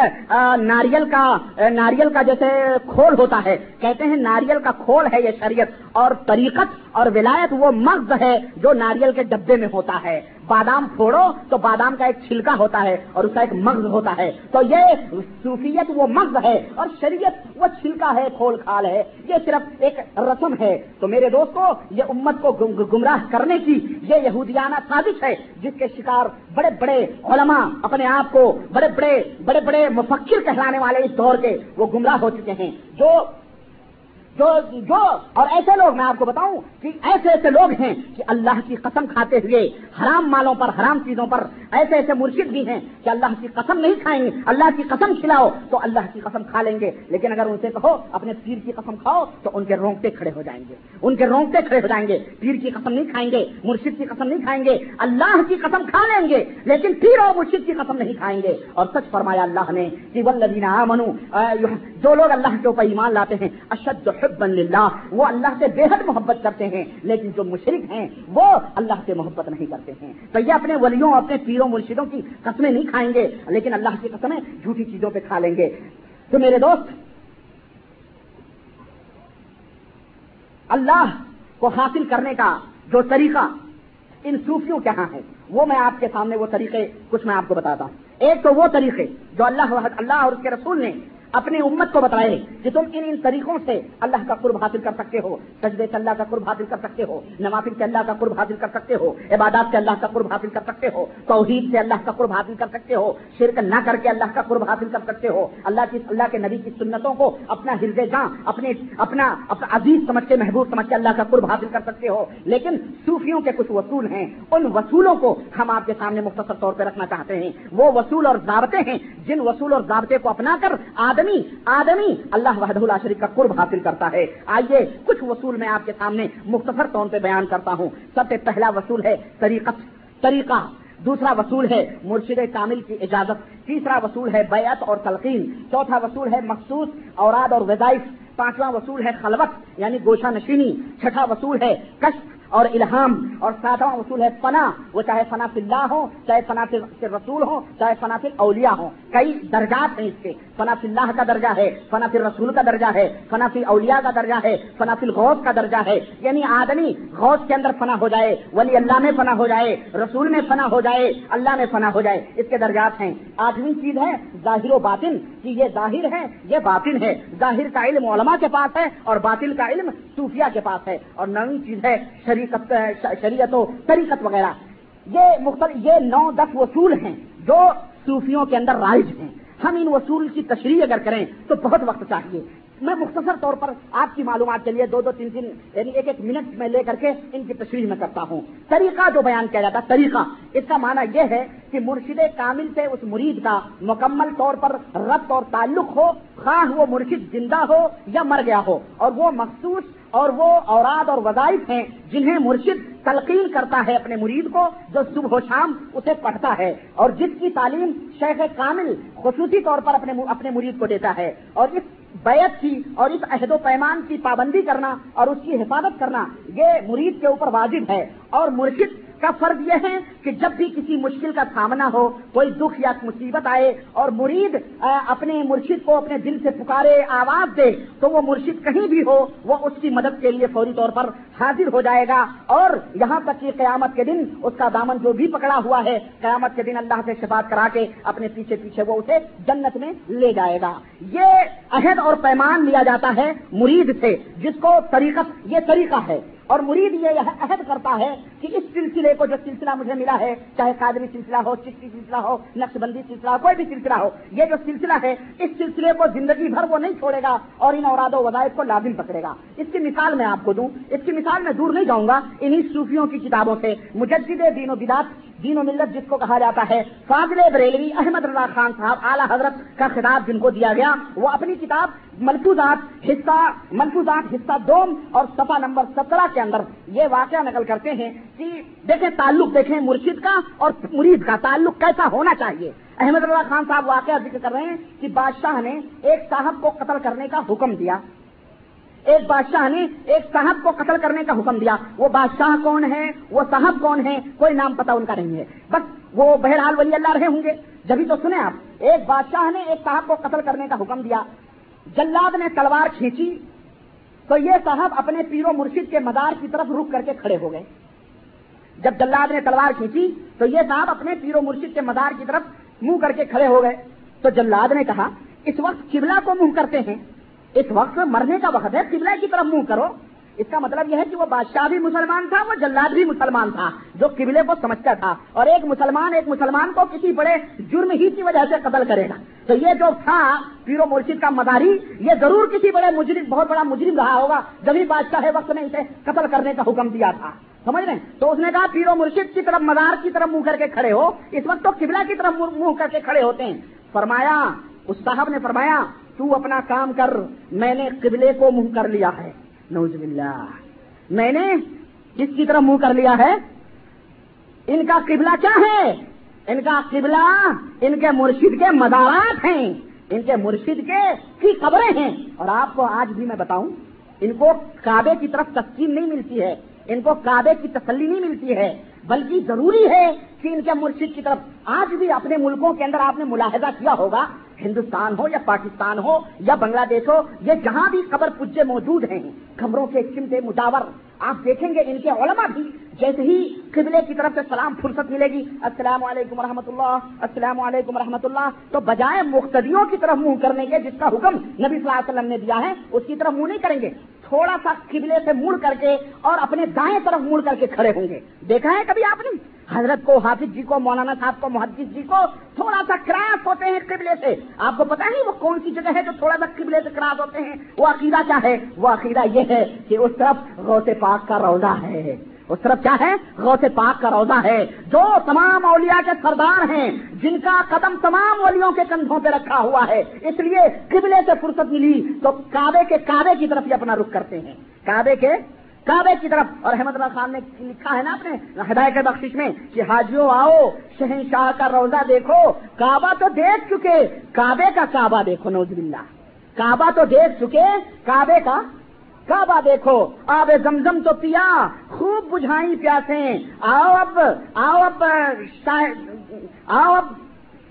ناریل کا ناریل کا جیسے کھول ہوتا ہے۔ کہتے ہیں ناریل کا کھول ہے یہ شریعت اور طریقت اور ولایت وہ مغز ہے جو ناریل کے ڈبے میں ہوتا ہے۔ بادام پھوڑو تو بادام کا ایک چھلکا ہوتا ہے اور اس کا ایک مغز ہوتا ہے۔ تو یہ صوفیت وہ مغز ہے اور شریعت وہ چھلکا ہے، کھول کھال ہے۔ یہ صرف ایک رسم ہے۔ تو میرے دوستو، یہ امت کو گمراہ کرنے کی یہ یہودیانہ سازش ہے، جس کے شکار بڑے بڑے علماء اپنے آپ کو بڑے بڑے بڑے بڑے مفکر کہلانے والے اس دور کے وہ گمراہ ہو چکے ہیں۔ جو جو جو، اور ایسے لوگ میں آپ کو بتاؤں کہ ایسے ایسے لوگ ہیں کہ اللہ کی قسم کھاتے ہوئے حرام مالوں پر، حرام چیزوں پر ایسے ایسے مرشد بھی ہیں کہ اللہ کی قسم نہیں کھائیں گے، اللہ کی قسم کھلاؤ تو اللہ کی قسم کھا لیں گے۔ لیکن اگر ان سے کہو اپنے پیر کی قسم کھاؤ تو ان کے رونگتے کھڑے ہو جائیں گے۔ ان کے رونگتے کھڑے ہو جائیں گے۔ پیر کی قسم نہیں کھائیں گے، مرشد کی قسم نہیں کھائیں گے۔ اللہ کی قسم کھا لیں گے، لیکن پیر اور مرشد کی قسم نہیں کھائیں گے۔ اور سچ فرمایا اللہ نے کہ ولدینہ منو جو لوگ اللہ کے اوپر ایمان لاتے ہیں، اشد حبا للہ، وہ اللہ سے بے حد محبت کرتے ہیں، لیکن جو مشرق ہیں، وہ اللہ سے محبت نہیں کرتے ہیں۔ تو یہ اپنے ولیوں، اپنے پیروں، مرشدوں کی قسمیں نہیں کھائیں گے، لیکن اللہ کی قسمیں جھوٹی چیزوں پہ کھا لیں گے۔ تو میرے دوست، اللہ کو حاصل کرنے کا جو طریقہ ان صوفیوں کے ہاں ہے، وہ میں آپ کے سامنے وہ طریقے کچھ میں آپ کو بتاتا ہوں۔ ایک تو وہ طریقے جو اللہ اللہ اور اس کے رسول نے اپنی امت کو بتائے کہ تم ان ان طریقوں سے اللہ کا قرب حاصل کر سکتے ہو، سجدے سے اللہ کا قرب حاصل کر سکتے ہو، نوافل سے اللہ کا قرب حاصل کر سکتے ہو، عبادات سے اللہ کا قرب حاصل کر سکتے ہو، توحید سے اللہ کا قرب حاصل کر سکتے ہو، شرک نہ کر کے اللہ کا قرب حاصل کر سکتے ہو۔ اللہ کی، اللہ کے نبی کی سنتوں کو اپنا ہردے جاں اپنے اپنا اپنا عزیز سمجھ کے، محبوب سمجھ کے اللہ کا قرب حاصل کر سکتے ہو۔ لیکن صوفیوں کے کچھ وصول ہیں، ان وصولوں کو ہم آپ کے سامنے مختصر طور پہ رکھنا چاہتے ہیں۔ وہ وصول اور ضابطے ہیں، جن وصول اور ضابطے کو اپنا کر آدمی آدمی، اللہ وحد اللہ شریف کا قرب حاصل کرتا ہے۔ آئیے، کچھ وصول میں آپ کے سامنے مختصر طور پہ بیان کرتا ہوں۔ سب سے پہلا وصول ہے طریقت، طریقہ۔ دوسرا وصول ہے مرشد کامل کی اجازت۔ تیسرا وصول ہے بیعت اور تلقین۔ چوتھا وصول ہے مخصوص اوراد اور وظائف۔ پانچواں وصول ہے خلوت یعنی گوشہ نشینی۔ چھٹا وصول ہے کشف اور الہام اور ساتواں وصول ہے فنا۔ وہ چاہے فنا فی اللہ ہو، چاہے فنا فی رسول ہو، چاہے فنا فی اولیاء ہو۔ کئی درجات ہیں اس کے۔ فنا فی اللہ کا درجہ ہے، فنا فی رسول کا درجہ ہے، فنا فی اولیاء کا درجہ ہے، فنا فی غوث کا درجہ ہے۔ یعنی آدمی غوث کے اندر فنا ہو جائے، ولی اللہ میں فنا ہو جائے، رسول میں فنا ہو جائے، اللہ میں فنا ہو جائے۔ اس کے درجات ہیں۔ آٹھویں چیز ہے، ظاہر و باطن۔ کہ یہ ظاہر ہے، یہ باطن ہے۔ ظاہر کا علم علماء کے پاس ہے اور باطل کا علم صوفیہ کے پاس ہے۔ اور نویں چیز ہے شریکت شریعت و طریقت وغیرہ۔ یہ مختلف یہ نو دس وصول ہیں جو صوفیوں کے اندر رائج ہیں۔ ہم ان وصول کی تشریح اگر کریں تو بہت وقت چاہیے۔ میں مختصر طور پر آپ کی معلومات کے لیے دو دو تین تین یعنی ایک ایک منٹ میں لے کر کے ان کی تشریح میں کرتا ہوں۔ طریقہ جو بیان کیا جاتا طریقہ۔ اس کا معنی یہ ہے کہ مرشد کامل سے اس مرید کا مکمل طور پر ربط اور تعلق ہو، خواہ وہ مرشد زندہ ہو یا مر گیا ہو۔ اور وہ مخصوص اور وہ اوراد اور وظائف ہیں جنہیں مرشد تلقین کرتا ہے اپنے مرید کو، جو صبح و شام اسے پڑھتا ہے۔ اور جس کی تعلیم شیخ کامل خصوصی طور پر اپنے اپنے مرید کو دیتا ہے۔ اور اس بیعت کی اور اس عہد و پیمان کی پابندی کرنا اور اس کی حفاظت کرنا یہ مرید کے اوپر واجب ہے اور مرشد کا فرض یہ ہے کہ جب بھی کسی مشکل کا سامنا ہو، کوئی دکھ یا مصیبت آئے اور مرید اپنے مرشد کو اپنے دل سے پکارے، آواز دے، تو وہ مرشد کہیں بھی ہو، وہ اس کی مدد کے لیے فوری طور پر حاضر ہو جائے گا۔ اور یہاں تک کہ قیامت کے دن اس کا دامن جو بھی پکڑا ہوا ہے، قیامت کے دن اللہ سے شفاعت کرا کے اپنے پیچھے پیچھے وہ اسے جنت میں لے جائے گا۔ یہ عہد اور پیمان لیا جاتا ہے مرید سے، جس کو طریقت، یہ طریقہ ہے۔ اور مرید یہ عہد کرتا ہے کہ اس سلسلے کو جو سلسلہ مجھے ملا ہے، چاہے قادری سلسلہ ہو، چشتی سلسلہ ہو نقش بندی سلسلہ ہو، کوئی بھی سلسلہ ہو، یہ جو سلسلہ ہے، اس سلسلے کو زندگی بھر وہ نہیں چھوڑے گا اور ان اوراد و وظائف کو لازم پکڑے گا۔ اس کی مثال میں آپ کو دوں، اس کی مثال میں دور نہیں جاؤں گا انہیں صوفیوں کی کتابوں سے مجدد دین و بدات دین و ملت جس کو کہا جاتا ہے، فاضل بریلوی احمد اللہ خان صاحب، اعلیٰ حضرت کا خطاب جن کو دیا گیا، وہ اپنی کتاب ملفوظات حصہ ملفوظات حصہ دوم اور سفا نمبر سترہ کے اندر یہ واقعہ نقل کرتے ہیں کہ دیکھیں، تعلق دیکھیں مرشد کا اور مرید کا تعلق کیسا ہونا چاہیے۔ احمد اللہ خان صاحب واقعہ ذکر کر رہے ہیں کہ بادشاہ نے ایک صاحب کو قتل کرنے کا حکم دیا۔ ایک بادشاہ نے ایک صاحب کو قتل کرنے کا حکم دیا۔ وہ بادشاہ کون ہے؟ وہ صاحب کون ہے؟ کوئی نام پتا ان کا نہیں ہے۔ بس وہ بہرحال ولی اللہ رہے ہوں گے۔ جبھی تو سنیں آپ، ایک بادشاہ نے ایک صاحب کو قتل کرنے کا حکم دیا۔ جلاد نے تلوار کھینچی۔ تو یہ صاحب اپنے پیرو مرشد کے مدار کی طرف رک کر کے کھڑے ہو گئے۔ جب جلاد نے تلوار کھینچی، تو یہ صاحب اپنے پیرو مرشد کے مدار کی طرف منہ کر کے کھڑے ہو گئے۔ تو جلاد نے کہا، اس وقت قبلہ کو منہ کرتے ہیں۔ اس وقت مرنے کا وقت ہے، قبلہ کی طرف منہ کرو۔ اس کا مطلب یہ ہے کہ وہ بادشاہ بھی مسلمان تھا، وہ جلاد بھی مسلمان تھا، جو قبلے کو سمجھتا تھا۔ اور ایک مسلمان ایک مسلمان کو کسی بڑے جرم ہی کی وجہ سے قتل کرے گا۔ تو یہ جو تھا پیرو مرشد کا مداری، یہ ضرور کسی بڑے مجرم، بہت بڑا مجرم رہا ہوگا۔ جبھی بادشاہ وقت نے اسے قتل کرنے کا حکم دیا تھا۔ سمجھ رہے تو اس نے کہا پیرو مرشد کی طرف مدار کی طرف منہ کر کے کھڑے ہو۔ اس وقت تو قبلہ کی طرف منہ کر کے کھڑے ہوتے ہیں۔ فرمایا، اس صاحب نے فرمایا تو اپنا کام کر، میں نے قبلے کو منہ کر لیا ہے۔ نوز باللہ۔ میں نے کس کی طرف منہ کر لیا ہے؟ ان کا قبلہ کیا ہے؟ ان کا قبلہ ان کے مرشد کے مدارات ہیں۔ ان کے مرشد کے کی قبریں ہیں۔ اور آپ کو آج بھی میں بتاؤں، ان کو کعبے کی طرف تقسیم نہیں ملتی ہے، ان کو کعبے کی تسلی نہیں ملتی ہے۔ بلکہ ضروری ہے کہ ان کے مرشد کی طرف آج بھی اپنے ملکوں کے اندر آپ نے ملاحظہ کیا ہوگا۔ ہندوستان ہو یا پاکستان ہو یا بنگلہ دیش ہو، یہ جہاں بھی قبر پجے موجود ہیں خبروں کے چمٹے مجاور آپ دیکھیں گے ان کے علماء بھی جیسے ہی قبلے کی طرف سے سلام فرصت ملے گی، السلام علیکم رحمۃ اللہ، السلام علیکم رحمۃ اللہ، تو بجائے مختدیوں کی طرف منہ کرنے کے جس کا حکم نبی صلی اللہ علیہ وسلم نے دیا ہے، اس کی طرف منہ نہیں کریں گے، تھوڑا سا قبلے سے مڑ کر کے اور اپنے دائیں طرف مڑ کر کے کھڑے ہوں گے۔ دیکھا ہے کبھی آپ نے؟ حضرت کو، حافظ جی کو، مولانا صاحب کو، محدث جی کو تھوڑا سا کراس ہوتے ہیں قبلے سے۔ آپ کو پتا نہیں وہ کون سی جگہ ہے جو تھوڑا سا قبلے سے کراس ہوتے ہیں؟ وہ عقیدہ کیا ہے؟ وہ عقیدہ یہ ہے کہ اس طرف غوث پاک کا روزہ ہے۔ اس طرف کیا ہے؟ غوث پاک کا روزہ ہے۔ جو تمام اولیاء کے سردار ہیں، جن کا قدم تمام اولیوں کے کندھوں پہ رکھا ہوا ہے، اس لیے قبلے سے فرصت ملی۔ تو کعبے کے کعبے کی طرف ہی اپنا رخ کرتے ہیں۔ کعبے کے کعبے کی طرف۔ اور احمد اللہ خان نے لکھا ہے نا اپنے ہدایت بخش میں کہ حاجیوں آؤ، شہنشاہ کا روزہ دیکھو۔ کعبہ تو دیکھ چکے، کعبے کا کعبہ دیکھو نوز باللہ۔ کعبہ تو دیکھ چکے، کعبے کا کعبہ دیکھو۔ آب زمزم تو پیا، خوب بجھائی پیاسے آؤ اب آؤ اب آؤ اب۔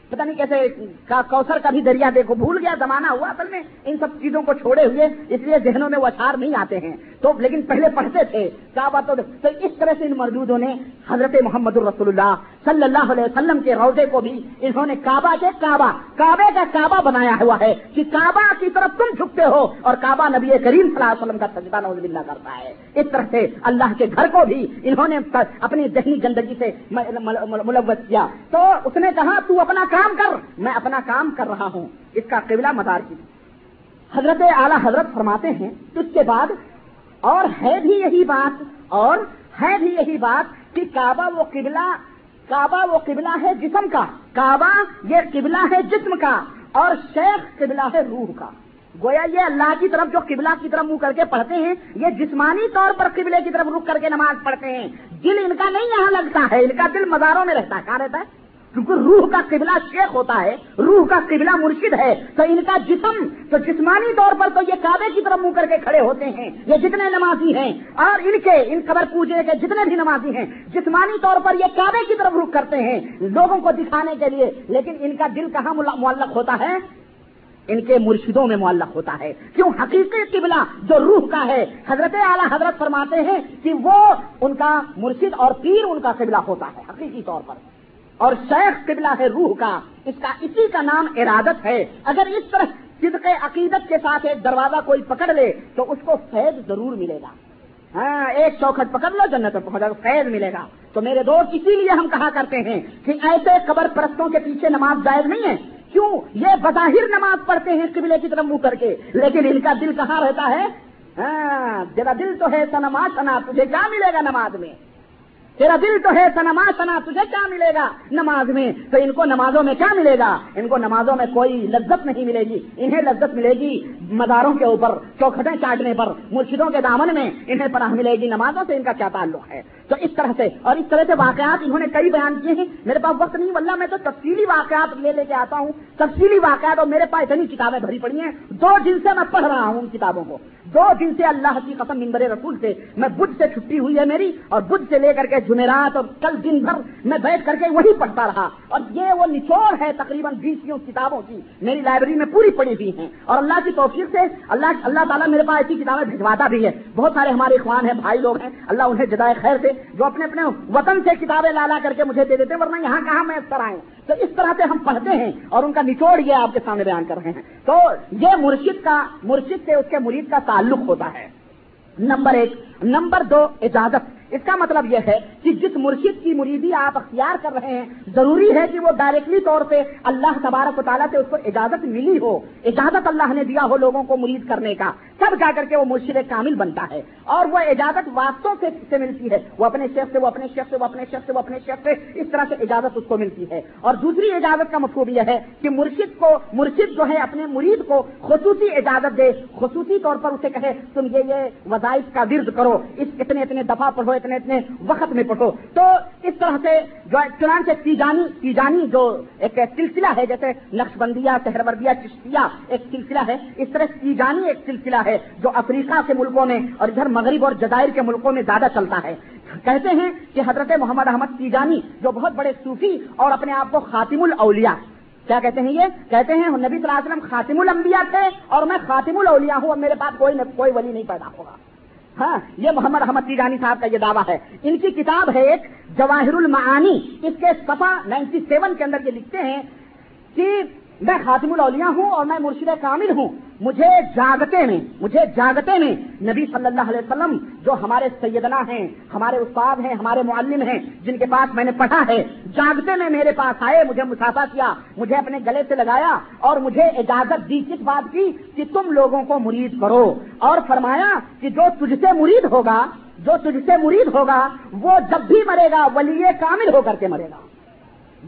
پتہ نہیں کیسے کوثر کا بھی دریا دیکھو۔ بھول گیا، زمانہ ہوا اصل میں۔ ان سب چیزوں کو چھوڑے ہوئے، اس لیے ذہنوں میں وہ اچھار نہیں آتے ہیں۔ تو لیکن پہلے پڑھتے تھے۔ کیا بات تو اس طرح سے ان مردودوں نے حضرت محمد الرسول اللہ صلی اللہ علیہ وسلم کے روزے کو بھی انہوں نے کعبہ کے کعبہ، کعبے کا کعبہ بنایا ہوا ہے کہ کعبہ کی طرف تم جھکتے ہو اور کعبہ نبی کریم صلی اللہ علیہ وسلم کا سجدہ نوز باللہ کرتا ہے۔ اس طرح سے اللہ کے گھر کو بھی انہوں نے اپنی ذہنی گندگی سے ملوث کیا۔ تو اس نے کہا، تو اپنا کام کر۔ میں اپنا کام کر رہا ہوں۔ اس کا قبلہ مدار کی۔ حضرت اعلی حضرت فرماتے ہیں، اس کے بعد اور ہے بھی یہی بات، اور ہے بھی یہی بات کہ کعبہ وہ قبلہ، کعبہ وہ قبلہ ہے جسم کا، کعبہ یہ قبلہ ہے جسم کا، اور شیخ قبلہ ہے روح کا۔ گویا یہ اللہ کی طرف جو قبلہ کی طرف منہ کر کے پڑھتے ہیں، یہ جسمانی طور پر قبلے کی طرف رک کر کے نماز پڑھتے ہیں۔ دل ان کا نہیں یہاں لگتا ہے، ان کا دل مزاروں میں رہتا ہے۔ کہاں رہتا ہے؟ کیونکہ روح کا قبلہ شیخ ہوتا ہے، روح کا قبلہ مرشد ہے۔ تو ان کا جسم، تو جسمانی طور پر تو یہ کعبے کی طرف منہ کر کے کھڑے ہوتے ہیں، یہ جتنے نمازی ہیں۔ اور ان کے، ان قبر پوجے کے جتنے بھی نمازی ہیں، جسمانی طور پر یہ کعبے کی طرف رخ کرتے ہیں لوگوں کو دکھانے کے لیے۔ لیکن ان کا دل کہاں معلق ہوتا ہے؟ ان کے مرشدوں میں معلق ہوتا ہے۔ کیوں؟ حقیقی قبلہ جو روح کا ہے، حضرت اعلیٰ حضرت فرماتے ہیں کہ وہ ان کا مرشد اور پیر ان کا قبلہ ہوتا ہے، حقیقی طور پر۔ اور شیخ قبلہ ہے روح کا، اس کا اسی کا نام ارادت ہے۔ اگر اس طرح صدق عقیدت کے ساتھ ایک دروازہ کوئی پکڑ لے، تو اس کو فیض ضرور ملے گا۔ ہاں ایک چوکھٹ پکڑ لو جنت پہنچا جائے فیض ملے گا۔ تو میرے دوست، اسی لیے ہم کہا کرتے ہیں کہ ایسے قبر پرستوں کے پیچھے نماز جائز نہیں ہے۔ کیوں؟ یہ بظاہر نماز پڑھتے ہیں قبلے کی طرف منہ کر کے۔ لیکن ان کا دل کہاں رہتا ہے؟ ہاں جرا دل تو ہے سنما سنا تجھے کیا ملے گا نماز میں؟ تیرا دل تو ہے سنما سنا تجھے کیا ملے گا نماز میں؟ تو ان کو نمازوں میں کیا ملے گا؟ ان کو نمازوں میں کوئی لذت نہیں ملے گی۔ انہیں لذت ملے گی مزاروں کے اوپر، چوکھٹیں چاٹنے پر، مرشدوں کے دامن میں انہیں پناہ ملے گی۔ نمازوں سے ان کا کیا تعلق ہے؟ تو اس طرح سے۔ اور اس طرح سے واقعات انہوں نے کئی بیان کیے ہیں۔ میرے پاس وقت نہیں، واللہ میں تو تفصیلی واقعات لے لے کے آتا ہوں۔ تفصیلی واقعات اور میرے پاس اتنی کتابیں بھری پڑی ہیں۔ دو دن سے میں پڑھ رہا ہوں ان کتابوں کو۔ دو دن سے اللہ کی قسم ممبر رسول سے میں بدھ سے چھٹی ہوئی ہے میری۔ اور بدھ سے لے کر کے جمعرات اور کل دن بھر میں بیٹھ کر کے وہی پڑھتا رہا۔ اور یہ وہ نچوڑ ہے تقریباً بیسوں کتابوں کی۔ میری لائبریری میں پوری پڑی ہوئی ہیں۔ اور اللہ کی توفیق سے اللہ اللہ تعالیٰ میرے پاس ایسی کتابیں بھجواتا بھی ہے۔ بہت سارے ہمارے اخوان ہیں، بھائی لوگ ہیں۔ اللہ انہیں جدائے خیر سے جو اپنے اپنے وطن سے کتابیں لا لا کر کے مجھے دے دیتے، ورنہ یہاں کہاں میں اس طرح آئے؟ تو اس طرح سے ہم پڑھتے ہیں اور ان کا نچوڑ یہ آپ کے سامنے بیان کر رہے ہیں۔ تو یہ مرشد کا، مرشد سے اس کے مرید کا تعلق ہوتا ہے۔ نمبر ایک. نمبر دو، اجازت۔ اس کا مطلب یہ ہے کہ جس مرشد کی مریدی آپ اختیار کر رہے ہیں، ضروری ہے کہ وہ ڈائریکٹلی طور پہ اللہ تبارک و تعالیٰ سے اس کو اجازت ملی ہو۔ اجازت اللہ نے دیا ہو لوگوں کو مرید کرنے کا۔ تب جا کر کے وہ مرشد کامل بنتا ہے اور وہ اجازت واسطوں سے سے ملتی ہے۔ وہ اپنے شیخ سے، وہ اپنے شیخ سے، وہ اپنے شیخ سے، وہ اپنے شیخ سے اس طرح سے اجازت اس کو ملتی ہے۔ اور دوسری اجازت کا مفہوم یہ ہے کہ مرشد کو، مرشد جو ہے اپنے مرید کو خصوصی اجازت دے، خصوصی طور پر اسے کہے، تم یہ یہ وظائف کا ورد کرو، اس اتنے اتنے دفعہ پڑھو اتنے اتنے وقت میں پڑھو تو اس طرح سے جو چنانچہ تیجانی تیجانی جو ایک سلسلہ ہے، جیسے نقش بندیا تہروردیہ چشتیہ ایک سلسلہ ہے۔ اس طرح تیجانی ایک سلسلہ ہے جو افریقہ کے ملکوں میں اور ادھر مغرب اور جزائر کے ملکوں میں زیادہ چلتا ہے۔ کہتے ہیں کہ حضرت محمد احمد تیجانی جو بہت بڑے صوفی اور اپنے آپ کو خاتم الاولیاء۔ کیا کہتے ہیں یہ؟ کہتے ہیں، نبی صلی اللہ علیہ وسلم خاتم الانبیاء تھے اور میں خاتم الاولیاء ہوں اور میرے پاس کوئی کوئی ولی نہیں پیدا ہوگا۔ ہاں یہ محمد احمد تیجانی صاحب کا یہ دعویٰ ہے۔ ان کی کتاب ہے ایک جواہر المعانی اس کے صفحہ نائنٹی سیون کے اندر یہ لکھتے ہیں کہ میں خاتم الاولیاء ہوں اور میں مرشد کامل ہوں۔ مجھے جاگتے میں مجھے جاگتے میں نبی صلی اللہ علیہ وسلم جو ہمارے سیدنا ہیں، ہمارے استاد ہیں، ہمارے معلم ہیں، جن کے پاس میں نے پڑھا ہے، جاگتے میں میرے پاس آئے، مجھے مسافہ کیا، مجھے اپنے گلے سے لگایا اور مجھے اجازت دی کس بات کی کہ تم لوگوں کو مرید کرو۔ اور فرمایا کہ جو تجھ سے مرید ہوگا، جو تجھ سے مرید ہوگا، وہ جب بھی مرے گا، ولی کامل ہو کر کے مرے گا۔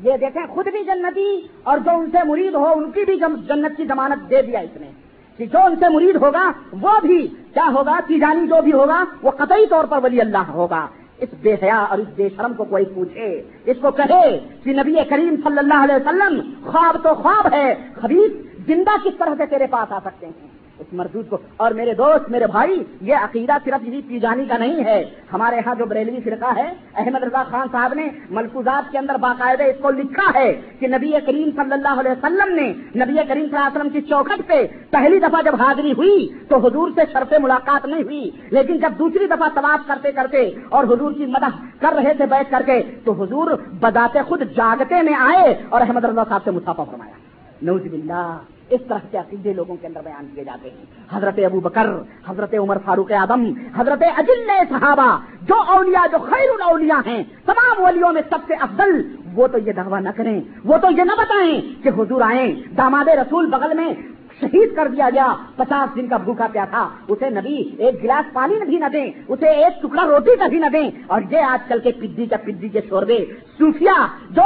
یہ دیکھیں، خود بھی جنتی اور جو ان سے مرید ہو، ان کی بھی جنت کی ضمانت دے دیا اس نے۔ کہ جو ان سے مرید ہوگا، وہ بھی کیا ہوگا؟ تیجانی جو بھی ہوگا، وہ قطعی طور پر ولی اللہ ہوگا۔ اس بے حیا اور اس بے شرم کو کوئی پوچھے، اس کو کہے کہ نبی کریم صلی اللہ علیہ وسلم خواب تو خواب ہے خبیب زندہ کس طرح سے تیرے پاس آ سکتے ہیں؟ اس مردود کو۔ اور میرے دوست، میرے بھائی، یہ عقیدہ صرف یہی پی جانی کا نہیں ہے۔ ہمارے ہاں جو بریلوی فرقہ ہے، احمد رضا خان صاحب نے ملفوظات کے اندر باقاعدہ اس کو لکھا ہے کہ نبی کریم صلی اللہ علیہ وسلم نے نبی کریم صلی اللہ علیہ وسلم کی چوکھٹ پہ پہلی دفعہ جب حاضری ہوئی تو حضور سے شرف ملاقات نہیں ہوئی۔ لیکن جب دوسری دفعہ طواف کرتے کرتے اور حضور کی مدح کر رہے تھے بیٹھ کر کے، تو حضور بداتے خود جاگتے میں آئے اور احمد رضا صاحب سے مسافہ فرمایا۔ نوز باللہ۔ اس طرح کے عقیدے لوگوں کے اندر بیان کیے جاتے ہیں۔ حضرت ابو بکر، حضرت عمر فاروق اعظم، حضرت اجل صحابہ، جو اولیاء، جو خیر الاولیاء ہیں، تمام ولیوں میں سب سے افضل، وہ تو یہ دعویٰ نہ کریں، وہ تو یہ نہ بتائیں کہ حضور آئیں، داماد رسول بغل میں شہید کر دیا گیا۔ پچاس دن کا بھوکا پیا تھا۔ اسے نبی ایک گلاس پانی بھی نہ دیں، اسے ایک ٹکڑا روٹی کا بھی نہ دیں۔ اور یہ آج کل کے پدی کا پدی کے شوربے صوفیا جو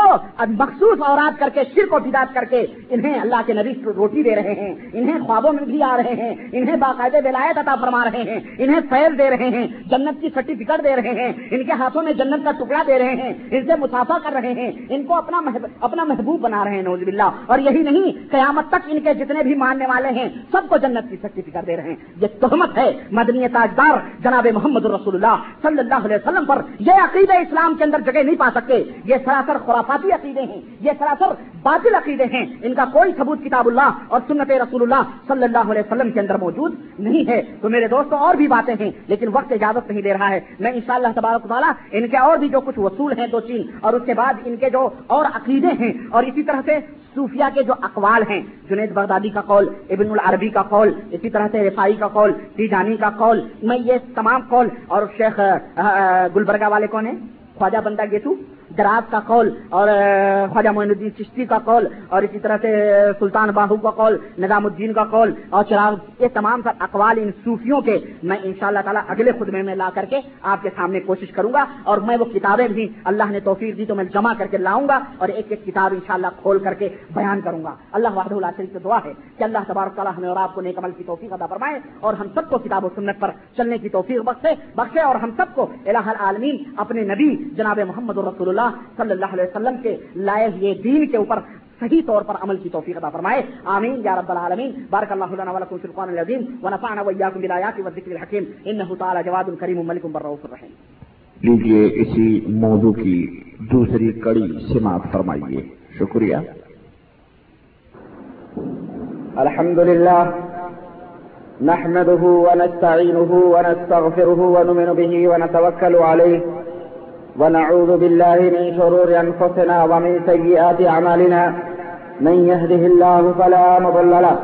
مخصوص اوراد کر کے سر کو بداد کر کے انہیں اللہ کے نبی روٹی دے رہے ہیں، انہیں خوابوں میں بھی آ رہے ہیں، انہیں باقاعدہ ولایت عطا فرما رہے ہیں، انہیں فیل دے رہے ہیں، جنت کی سرٹیفکیٹ دے رہے ہیں، ان کے ہاتھوں میں جنت کا ٹکڑا دے رہے ہیں، ان سے مسافہ کر رہے ہیں، ان کو اپنا اپنا محبوب بنا رہے ہیں نوز باللہ۔ اور یہی نہیں، قیامت تک ان کے جتنے بھی ماننے والے ہیں، سب کو جنت کی سرٹیفکیٹ دے رہے ہیں۔ یہ تہمت ہے، مدنی تاجدار جناب محمد الرسول اللہ صلی اللہ علیہ وسلم پر یہ عقیدے اسلام کے اندر جگہ نہیں پا سکتے۔ یہ سراسر خرافاتی عقیدے ہیں، یہ سراسر باطل عقیدے ہیں۔ ان کا کوئی ثبوت کتاب اللہ اور سنت رسول اللہ صلی اللہ علیہ وسلم کے اندر موجود نہیں ہے۔ تو میرے دوستوں اور بھی باتیں ہیں، لیکن وقت اجازت نہیں دے رہا ہے۔ میں ان شاء اللہ تبارک تعالیٰ ان کے اور بھی جو کچھ وصول ہیں دو چین اور اس کے بعد ان کے جو اور عقیدے ہیں اور اسی طرح سے صوفیہ کے جو اقوال ہیں، جنید بغدادی کا قول، ابن العربی کا قول، اسی طرح سے رفائی کا قول، تیجانی کا قول، میں یہ تمام قول اور شیخ گلبرگہ والے کون ہیں؟ خواجہ بندہ گیتو دراز کا قول اور خواجہ معین الدین چشتی کا قول اور اسی طرح سے سلطان باہو کا قول، نظام الدین کا قول اور چراغ یہ تمام سر اقوال ان صوفیوں کے میں ان شاء اللہ تعالیٰ اگلے خدمے میں لا کر کے آپ کے سامنے کوشش کروں گا اور میں وہ کتابیں بھی اللہ نے توفیق دی تو میں جمع کر کے لاؤں گا اور ایک ایک کتاب ان شاء اللہ کھول کر کے بیان کروں گا۔ اللہ وحد اللہ شریف سے دعا ہے کہ اللہ تبارک تعالیٰ ہمیں اور آپ کو نیک عمل کی توفیق ادا فرمائے اور ہم سب کو کتاب و سنت پر چلنے کی توفیق بخشے بخشے اور ہم سب کو الہ العالمین اپنے نبی جناب محمد رسول اللہ صلی اللہ علیہ وسلم کے لائے ہوئے دین کے اوپر صحیح طور پر عمل کی توفیق عطا فرمائے۔ آمین یا رب العالمین۔ بارک اللہ لنا ولکم فی القرآن العظیم ونفعنا وإياكم بالآیات والذکر الحکیم۔ انه تعالی جواد کریم ملک بالرؤوف الرحیم۔ لیجیے اسی موضوع کی دوسری کڑی سماعت فرمائیے۔ شکریہ۔ الحمد لله نحمده ونستعينه ونستغفره ونؤمن به ونتوكل عليه ونعوذ بالله من شرور أنفسنا ومن سيئات أعمالنا. من يهده الله فلا مضل له،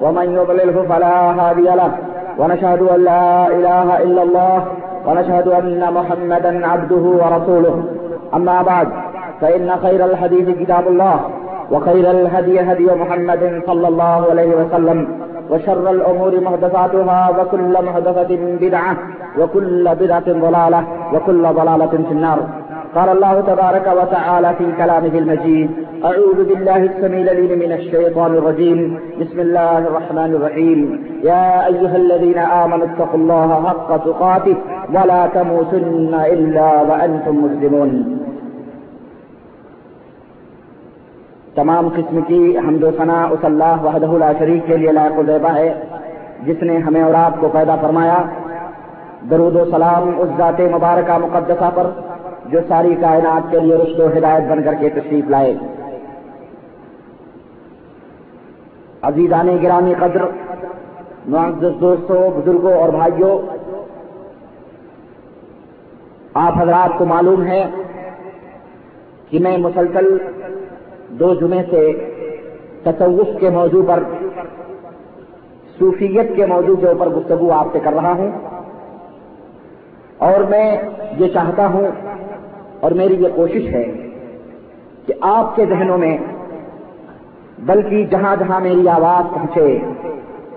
ومن يضلله فلا هادي له. ونشهد أن لا إله إلا الله، ونشهد أن محمدا عبده ورسوله. أما بعد، فإن خير الحديث كتاب الله، وخير الهدي هدي محمد صلى الله عليه وسلم، وشر الأمور محدثاتها، وكل محدثة بدعة، وكل بدعة ضلالة. وكل ضلالة في النار. قال الله تبارك وتعالى في كلامه المجيد، أعوذ بالله السميع العليم من الشيطان الرجيم. بسم الله الرحمن الرحيم. يا أيها الذين آمنوا اتقوا الله حق تقاته ولا تموتن إلا وأنتم مسلمون. تمام قسم کی حمد و ثنا اس اللہ وحدہ لا شریک کے لیے لائق الزیبہ ہے، جس نے ہمیں اور آپ کو پیدا فرمایا۔ درود و سلام اس ذات مبارکہ مقدسہ پر جو ساری کائنات کے لیے رشد و ہدایت بن کر کے تشریف لائے۔ عزیزان گرامی قدر، معزز دوستوں بزرگوں اور بھائیوں، آپ حضرات کو معلوم ہے کہ میں مسلسل دو جمعے سے تصوف کے موضوع پر، صوفیت کے موضوع کے اوپر گفتگو آپ سے کر رہا ہوں۔ اور میں یہ چاہتا ہوں اور میری یہ کوشش ہے کہ آپ کے ذہنوں میں بلکہ جہاں جہاں میری آواز پہنچے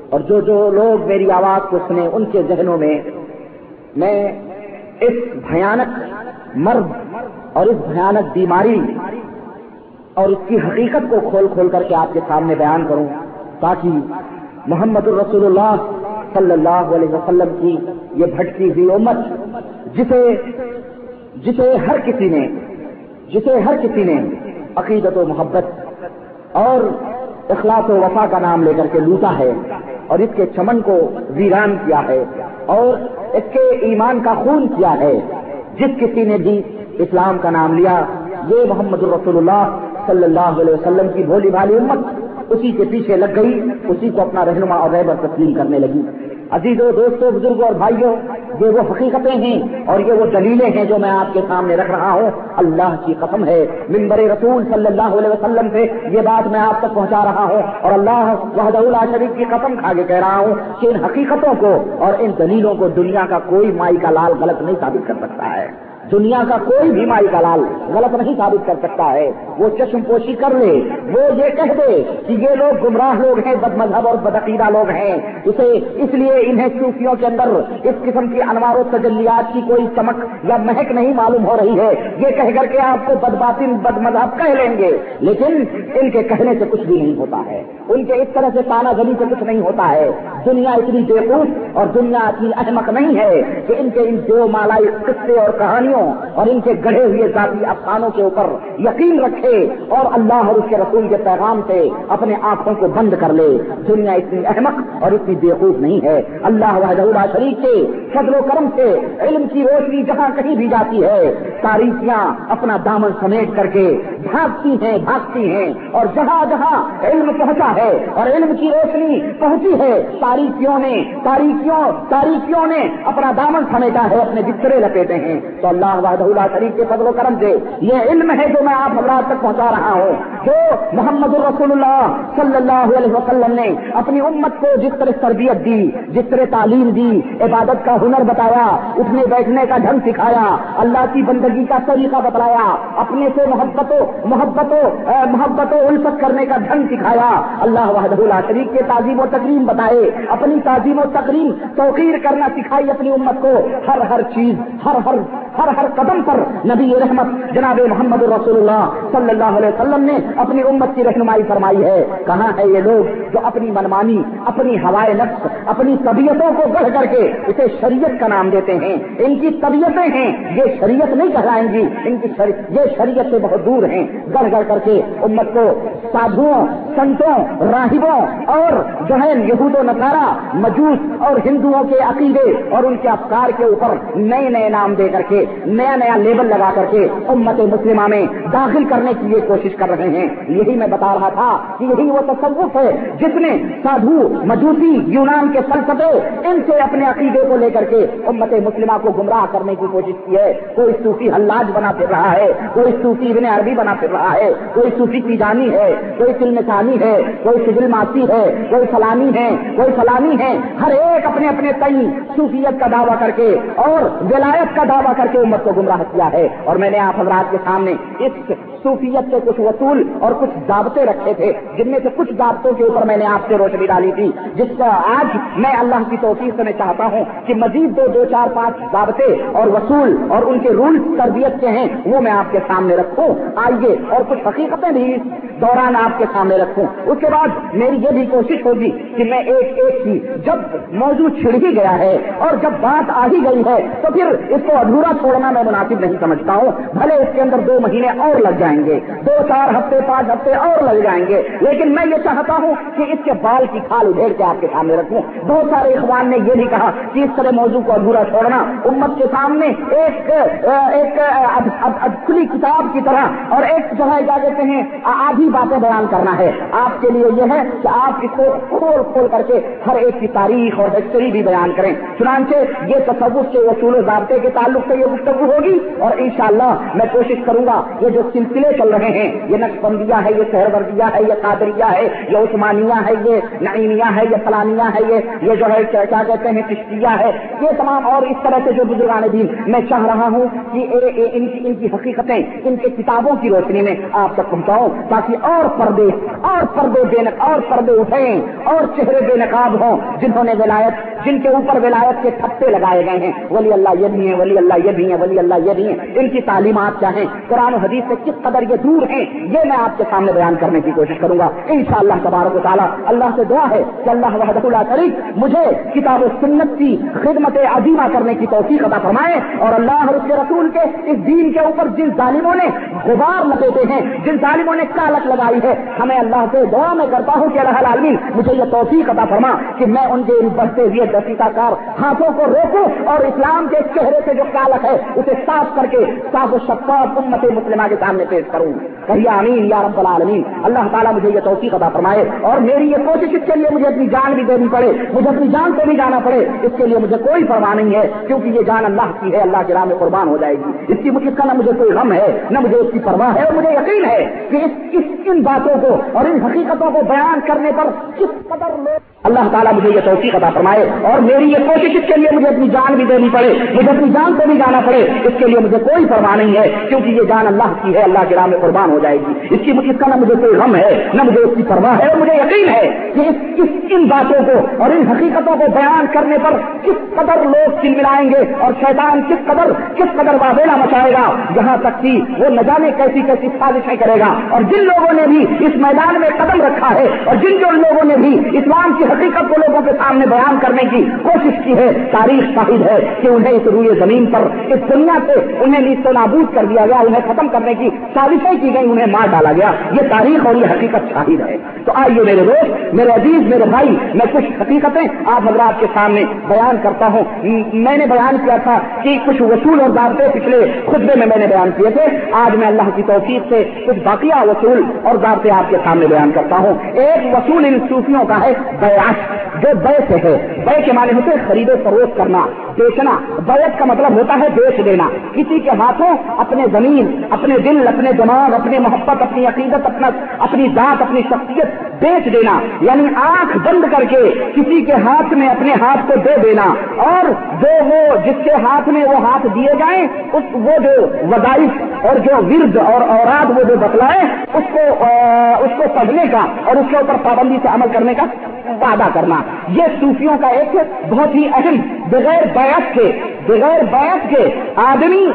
اور جو جو لوگ میری آواز کو سنیں ان کے ذہنوں میں میں اس بھیانک مرض اور اس بھیانک بیماری اور اس کی حقیقت کو کھول کھول کر کے آپ کے سامنے بیان کروں تاکہ محمد الرسول اللہ صلی اللہ علیہ وسلم کی یہ بھٹکی ہوئی امت، جسے جسے ہر کسی نے، جسے ہر کسی نے عقیدت و محبت اور اخلاص و وفا کا نام لے کر کے لوٹا ہے اور اس کے چمن کو ویران کیا ہے اور اس کے ایمان کا خون کیا ہے۔ جس کسی نے بھی اسلام کا نام لیا، یہ محمد الرسول اللہ صلی اللہ علیہ وسلم کی بھولی بھالی امت اسی کے پیچھے لگ گئی، اسی کو اپنا رہنما اور رہبر تسلیم کرنے لگی۔ عزیزوں دوستوں بزرگوں اور بھائیوں یہ وہ حقیقتیں ہیں اور یہ وہ دلیلیں ہیں جو میں آپ کے سامنے رکھ رہا ہوں۔ اللہ کی قسم ہے ممبر رسول صلی اللہ علیہ وسلم سے یہ بات میں آپ تک پہنچا رہا ہوں اور اللہ وحد اللہ شریف کی قسم کھا کے کہہ رہا ہوں کہ ان حقیقتوں کو اور ان دلیلوں کو دنیا کا کوئی مائی کا لال غلط نہیں ثابت کر سکتا ہے۔ دنیا کا کوئی بھی مائی کا لال غلط نہیں ثابت کر سکتا ہے۔ وہ چشم پوشی کر لے، وہ یہ کہہ دے کہ یہ لوگ گمراہ لوگ ہیں، بد مذہب اور بدعقیدہ لوگ ہیں۔ اسے اس لیے انہیں صوفیوں کے اندر اس قسم کی انوار و تجلیات کی کوئی چمک یا مہک نہیں معلوم ہو رہی ہے۔ یہ کہہ کر کے آپ کو بد باطن، بد مذہب کہہ لیں گے۔ لیکن ان کے کہنے سے کچھ بھی نہیں ہوتا ہے۔ ان کے اس طرح سے تانا گلی سے کچھ نہیں ہوتا ہے۔ دنیا اتنی بےقوف اور دنیا اتنی احمق نہیں ہے کہ ان کے ان دو مالائی قصے اور کہانیوں اور ان کے گڑھے ہوئے ذاتی افسانوں کے اوپر یقین رکھے اور اللہ اور اس کے رسول کے پیغام سے اپنے آنکھوں کو بند کر لے۔ دنیا اتنی احمق اور اتنی بےخوب نہیں ہے۔ اللہ وحدہ شریف سے فضل و کرم سے علم کی روشنی جہاں کہیں بھی جاتی ہے۔ تاریخیاں اپنا دامن سمیٹ کر کے بھاگتی ہیں بھاگتی ہیں اور جہاں جہاں علم پہنچا ہے اور علم کی روشنی پہنچی ہے، تاریخیوں نے، تاریخیوں تاریخیوں نے اپنا دامن سمیٹا ہے، اپنے بسترے لپیٹے ہیں۔ تو اللہ اللہ وحدہ اللہ شریف کے فضل و کرم سے یہ علم ہے جو میں آپ حضرات تک پہنچا رہا ہوں، جو محمد الرسول اللہ صلی اللہ علیہ وسلم نے اپنی امت کو جس طرح تربیت دی، جس طرح تعلیم دی، عبادت کا ہنر بتایا، اٹھنے بیٹھنے کا ڈھنگ سکھایا، اللہ کی بندگی کا طریقہ بتلایا، اپنے سے محبت محبت محبت و الفت کرنے کا ڈھنگ سکھایا، اللہ وحدہ اللہ شریف کے تعظیم و تقریم بتائے، اپنی تعظیم و تقریم توقیر کرنا سکھائی اپنی امت کو، ہر ہر چیز، ہر ہر ہر ہر قدم پر نبی رحمت جناب محمد رسول اللہ صلی اللہ علیہ وسلم نے اپنی امت کی رہنمائی فرمائی ہے۔ کہاں ہے یہ لوگ جو اپنی منمانی، اپنی ہوائے نفس، اپنی طبیعتوں کو گڑھ کر کے اسے شریعت کا نام دیتے ہیں۔ ان کی طبیعتیں ہیں، یہ شریعت نہیں کہلائیں گی، ان کی شریعت یہ شریعت سے بہت دور ہیں۔ گڑھ گڑھ کر کے امت کو سادھوؤں سنتوں، راہبوں اور جو ہے یہود و نکارا مجوس اور ہندوؤں کے عقیدے اور ان کے افکار کے اوپر نئے نئے نام دے کر کے نیا نیا لیبل لگا کر کے امت مسلمہ میں داخل کرنے کی یہ کوشش کر رہے ہیں۔ یہی میں بتا رہا تھا کہ یہی وہ تصوف ہے جس نے سادھو، مجوسی، یونان کے فلسفے، ان سے اپنے عقیدے کو لے کر کے امت مسلمہ کو گمراہ کرنے کی کوشش کی ہے۔ کوئی صوفی حلاج بنا پھر رہا ہے، کوئی صوفی ابن عربی بنا پھر رہا ہے، کوئی صوفی تیجانی ہے، کوئی فلم ثانی ہے، کوئی سجل ماسی ہے، کوئی فلانی ہے، کوئی فلانی ہے۔ ہر ایک اپنے اپنے تئی صوفیت کا دعویٰ کر کے اور ولایت کا دعویٰ کر کے امت کو گمراہ کیا ہے اور میں نے آپ حضرات کے سامنے اس صوفیت کے کچھ وصول اور کچھ ضابطے رکھے تھے، جن میں سے کچھ ضابطوں کے اوپر میں نے آپ سے روشنی ڈالی تھی، جس کا آج میں اللہ کی توفیق سے میں چاہتا ہوں کہ مزید دو دو چار پانچ ضابطے اور وصول اور ان کے رولس تربیت کے ہیں، وہ میں آپ کے سامنے رکھوں۔ آئیے اور کچھ حقیقتیں بھی دوران آپ کے سامنے رکھوں۔ اس کے بعد میری یہ بھی کوشش ہوگی کہ میں ایک ایک کی جب موضوع چھڑ ہی گیا ہے اور جب بات آ ہی گئی ہے، تو پھر اس کو ادھورا چھوڑنا میں مناسب نہیں سمجھتا ہوں۔ بھلے اس کے اندر دو مہینے اور لگ جائیں۔ جائیں گے۔ دو چار ہفتے، پانچ ہفتے اور لگ جائیں گے۔ لیکن میں یہ چاہتا ہوں کہ اس کے بال کی کھال ادھیڑ کے آپ کے سامنے رکھوں۔ بہت سارے اخوان نے یہ بھی کہا کہ اس طرح موضوع کو ادھورا چھوڑنا امت کے سامنے ایک ایک کھلی کتاب کی طرح اور ایک جو ہے، کیا کہتے ہیں، آدھی باتیں بیان کرنا ہے۔ آپ کے لیے یہ ہے کہ آپ اس کو کھول کھول کر کے ہر ایک کی تاریخ اور ہسٹری بھی بیان کریں۔ چنانچہ یہ تصور کے اصول و ضابطے کے تعلق سے یہ گفتگو ہوگی اور انشاءاللہ میں کوشش کروں گا یہ جو سلسلے چل رہے ہیں۔ یہ نقش ہے، یہ شہر وردیہ ہے، یہ قادریہ ہے، یہ عثمانیہ ہے، یہ نعیمیہ ہے، یہ فلانیہ ہے، یہ یہ جو ہے، کیا کہتے ہیں، چشتیہ ہے۔ یہ تمام اور اس طرح سے جو بزرگان دین، میں چاہ رہا ہوں کہ اے اے ان کی ان کی حقیقتیں، ان کے کتابوں کی روشنی میں آپ تک پہنچاؤں تاکہ اور پردے اور پردے بے اور پردے اٹھیں، اور چہرے بے نقاب ہوں۔ جنہوں نے ولایت جن کے اوپر ولایت کے تھپے لگائے گئے ہیں۔ ولی اللہ یہ بھی ہیں، ولی اللہ یہ بھی ہیں، ولی اللہ یہ بھی ہیں۔ ان کی تعلیمات کیا ہیں؟ قرآن و حدیث سے کس قدر یہ دور ہیں، یہ میں آپ کے سامنے بیان کرنے کی کوشش کروں گا۔ ان شاء اللہ تبارک و تعالیٰ اللہ سے دعا ہے کہ اللہ وحد اللہ شریف مجھے کتاب و سنت کی خدمت عظیمہ کرنے کی توفیق عطا فرمائے اور اللہ اور اس کے رسول کے اس دین کے اوپر جن ظالموں نے غبار لپیٹے ہیں، جن ظالموں نے کالک لگائی ہے، ہمیں اللہ سے دعا میں کرتا ہوں کہ اللہ عالمین مجھے یہ توفیق عطا فرما کہ میں ان کے ان بڑھتے ہوئے دسیتا کار ہاتھوں کو روکوں اور اسلام کے چہرے سے جو کالک ہے، اسے صاف کر کے صاف و شفاف امت مسلمہ کے سامنے پیش کروں. کہیے امین یا رب العالمین. اللہ تعالیٰ مجھے یہ توفیق عطا فرمائے اور میری یہ کوشش اس کے لیے مجھے اپنی جان بھی دینی پڑے. مجھے اپنی جان سے بھی جانا پڑے. اس کے لیے مجھے کوئی پرواہ نہیں ہے کیونکہ یہ جان اللہ کی ہے. اللہ کے راہ میں قربان ہو جائے گی. اس کی مجھے نہ مجھے کوئی غم ہے، نہ مجھے اس کی پرواہ ہے. اور مجھے یقین ہے کہ اس، ان باتوں کو اور ان حقیقتوں کو بیان کرنے پر کس قدر لوگ اللہ تعالیٰ مجھے یہ توفیق عطا فرمائے اور میری یہ کوشش اس کے لیے مجھے اپنی جان بھی دینی پڑے مجھے اپنی جان سے بھی جانا پڑے اس کے لیے مجھے کوئی پرواہ نہیں ہے کیونکہ یہ جان اللہ کی ہے اللہ کے راہ میں قربان ہو جائے گی۔ اس کی اس کا نہ مجھے کوئی غم ہے نہ مجھے اس کی پرواہ ہے اور مجھے یقین ہے کہ اس, اس ان باتوں کو اور ان حقیقتوں کو بیان کرنے پر کس قدر لوگ چل ملائیں گے اور شیطان کس قدر کس قدر واضح مچائے گا۔ جہاں تک کہ وہ نہ جانے کیسی کیسی سازشیں کرے گا۔ اور جن لوگوں نے بھی اس میدان میں قدم رکھا ہے اور جن جو لوگوں نے بھی اسلام کی حقیقت کو لوگوں کے سامنے بیان کرنے کی کوشش کی ہے، تاریخ شاہد ہے کہ انہیں اس روئے زمین پر، اس دنیا سے انہیں نیست و نابود کر دیا گیا، انہیں ختم کرنے کی سازشیں کی گئی انہیں مار ڈالا گیا۔ یہ تاریخ اور یہ حقیقت شاہد ہے۔ تو آئیے میرے دوست، میرے عزیز، میرے بھائی، میں کچھ حقیقتیں آپ حضرات کے سامنے بیان کرتا ہوں۔ میں نے بیان کیا تھا کہ کچھ وصول اور ضابطے پچھلے خطبے میں میں نے بیان کیے تھے۔ آج میں اللہ کی توفیق سے کچھ باقیہ وصول اور ضابطے آپ کے سامنے بیان کرتا ہوں۔ ایک وصول ان صوفیوں کا ہے بیعت جو بے سے ہے بے کے معنی ہوتے خرید و فروخت کرنا۔ بیچنا بیت کا مطلب ہوتا ہے بیچ دینا۔ کسی کے ہاتھوں اپنے زمین، اپنے دل، اپنے دماغ اپنے محبت، اپنی عقیدت، اپنا، اپنی ذات، اپنی شخصیت بیچ دینا۔ یعنی آنکھ بند کر کے کسی کے ہاتھ میں اپنے ہاتھ کو دے دینا۔ اور جو وہ جس کے ہاتھ میں وہ ہاتھ دیے جائیں، اس وہ جو وظائف اور جو ورد اور اوراد وہ جو بتلائے، اس کو اس کو پڑھنے کا اور اس کے اوپر پابندی سے عمل کرنے کا وعدہ کرنا۔ یہ صوفیوں کا ایک بہت ہی اہم، بغیر بیعت کے بغیر بیعت کے آدمی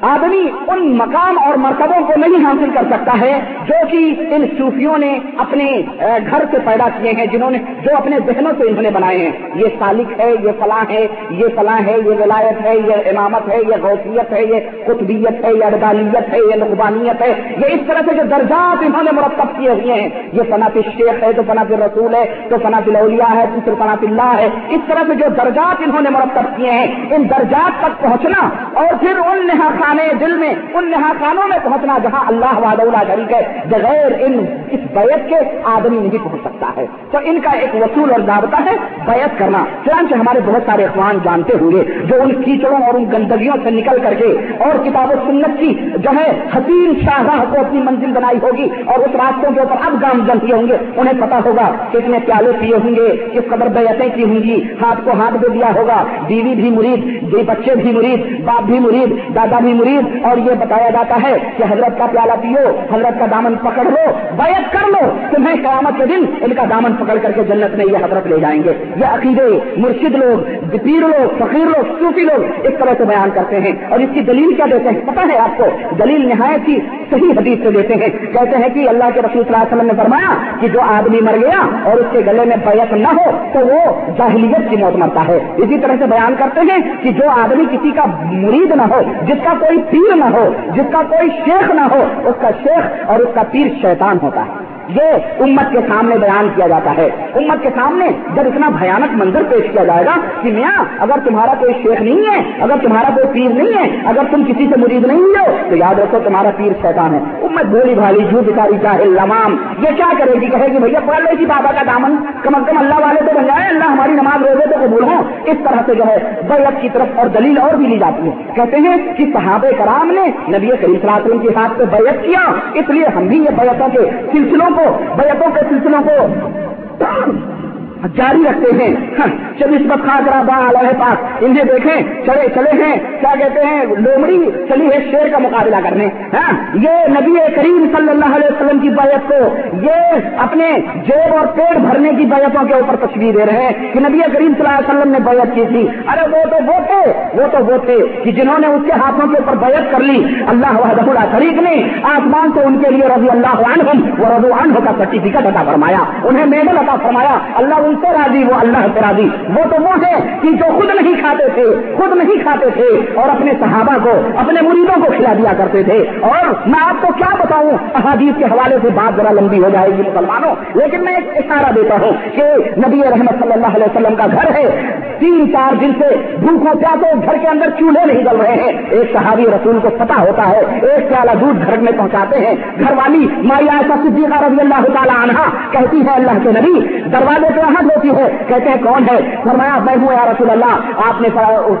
آدمی ان مقام اور مرتبوں کو نہیں حاصل کر سکتا ہے جو کہ ان صوفیوں نے اپنے گھر سے پیدا کیے ہیں، جنہوں نے جو اپنے ذہنوں سے انہوں نے بنائے ہیں۔ یہ سالک ہے، یہ فلاں ہے، یہ فلاں ہے، یہ ولایت ہے، یہ امامت ہے، یہ غوثیت ہے، یہ قطبیت ہے، یہ اربالیت ہے، یہ نقبانیت ہے۔ یہ اس طرح سے جو درجات انہوں نے مرتب کیے ہوئے ہیں۔ یہ صنعت شیخ ہے، تو صنعت رسول ہے، تو صنعت الاولیاء ہے، تو صنعت اللہ ہے۔ اس طرح سے جو درجات انہوں نے مرتب کیے ہیں، ان درجات تک پہنچنا اور پھر ان نہا خانے دل میں، ان نہا خانوں میں پہنچنا جہاں اللہ واد شریک ہے، بغیر ان اس بیت کے آدمی نہیں پہنچ سکتا ہے۔ تو ان کا ایک وصول اور ضابطہ ہے بیت کرنا۔ چنانچہ ہمارے بہت سارے اخوان جانتے ہوئے جو ان کیچڑوں اور ان گندگیوں سے نکل کر کے اور کتاب و سنت کی جو ہے حسین شاہراہ کو اپنی منزل بنائی ہوگی اور اس راستوں کے اوپر اب گام جنتی ہوں گے، انہیں پتا ہوگا کتنے پیالے پیے ہوں گے، کس قدر بیتیں کی ہوں گی۔ ہاتھ کو ہاتھ دے دیا ہوگا، بیوی بھی مرید بچے بھی مرید، باپ بھی مرید، دادا بھی مرید اور یہ بتایا جاتا ہے کہ حضرت کا پیالہ پیو، حضرت کا دامن پکڑ لو بیعت کر لو، تمہیں قیامت کے دن ان کا دامن پکڑ کر کے جنت میں یہ حضرت لے جائیں گے۔ یہ عقیدے مرشد لوگ پیر لوگ، فقیر لوگ، صوفی لوگ اس طرح سے بیان کرتے ہیں اور اس کی دلیل کیا دیتے ہیں؟ پتہ ہے آپ کو، دلیل نہایت ہی صحیح حدیث سے دیتے ہیں۔ کہتے ہیں کہ اللہ کے رسول صلی اللہ علیہ وسلم نے فرمایا کہ جو آدمی مر گیا اور اس کے گلے میں بیعت نہ ہو تو وہ جاہلیت کی موت مرتا ہے۔ اسی طرح سے بیان کرتے ہیں کہ جو آدمی کسی کا مرید نہ ہو، جس کا کوئی پیر نہ ہو، جس کا کوئی شیخ نہ ہو، اس کا شیخ اور اس کا پیر شیطان ہوتا ہے۔ یہ امت کے سامنے بیان کیا جاتا ہے۔ امت کے سامنے جب اتنا بھیانک منظر پیش کیا جائے گا کہ میاں، اگر تمہارا کوئی شیخ نہیں ہے، اگر تمہارا کوئی پیر نہیں ہے، اگر تم کسی سے مرید نہیں ہو، تو یاد رکھو تمہارا پیر شیطان ہے۔ امت بولی بھالی جھو بکاری چاہے لمام۔ یہ کیا کرے گی؟ کہے گی، بھیا، پڑھ لے گی بابا کا دامن۔ کم از کم اللہ والے تو بن جائے، اللہ ہماری نماز روزے تو قبول ہوں۔ اس طرح سے جو ہے بیت کی طرف اور دلیل اور بھی لی جاتی ہے۔ کہتے ہیں کہ صحابہ کرام نے نبی کریم صلی اللہ علیہ وسلم کے ہاتھ پہ بیعت کیا۔ اس لیے ہم بھی یہ بیعتوں کے سلسلوں کو بیعتوں کے سلسلوں کو جاری رکھتے ہیں۔ ہاں، چلیس بت خان کرا با علیہ پاک۔ انہیں دیکھیں، چلے چلے ہیں۔ کیا کہتے ہیں؟ لومڑی چلی ہے شیر کا مقابلہ کرنے۔ ہاں یہ نبی کریم صلی اللہ علیہ وسلم کی بیعت کو، یہ اپنے جیب اور پیٹ بھرنے کی بیعتوں کے اوپر تصویر دے رہے ہیں کہ نبی کریم صلی اللہ علیہ وسلم نے بیعت کی تھی۔ ارے، وہ تو وہ تھے، وہ تو وہ تھے کہ جنہوں نے اس کے ہاتھوں کے اوپر بیعت کر لی۔ اللہ وحدہ اللہ شریف نے آسمان سے ان کے لیے رضی اللہ عنہم و رضو عنہ کا سرٹیفکیٹ عطا فرمایا، انہیں میڈل عطا فرمایا۔ اللہ ان سے راضی؟ وہ اللہ سے راضی۔ وہ تو وہ ہے کہ جو خود نہیں کھاتے تھے، خود نہیں کھاتے تھے اور اپنے صحابہ کو، اپنے مریدوں کو کھلا دیا کرتے تھے۔ اور میں آپ کو کیا بتاؤں؟ احادیث کے حوالے سے بات ذرا لمبی ہو جائے گی مسلمانوں۔ لیکن میں ایک اشارہ دیتا ہوں کہ نبی رحمت صلی اللہ علیہ وسلم کا گھر ہے۔ تین چار دن سے بھوکوں پیاسوں گھر کے اندر چولہے نہیں جل رہے ہیں۔ ایک صحابی رسول کو پتا ہوتا ہے، ایک پیالہ دودھ گھر میں پہنچاتے ہیں۔ گھر والی مائی ایسا صدیقہ رضی اللہ تعالیٰ عنہ کہتی ہے، اللہ کے نبی، دروازے پہ آہد ہوتی ہے۔ کہتے ہیں، کون ہے؟ فرمایا، میں ہوں یا رسول اللہ۔ آپ نے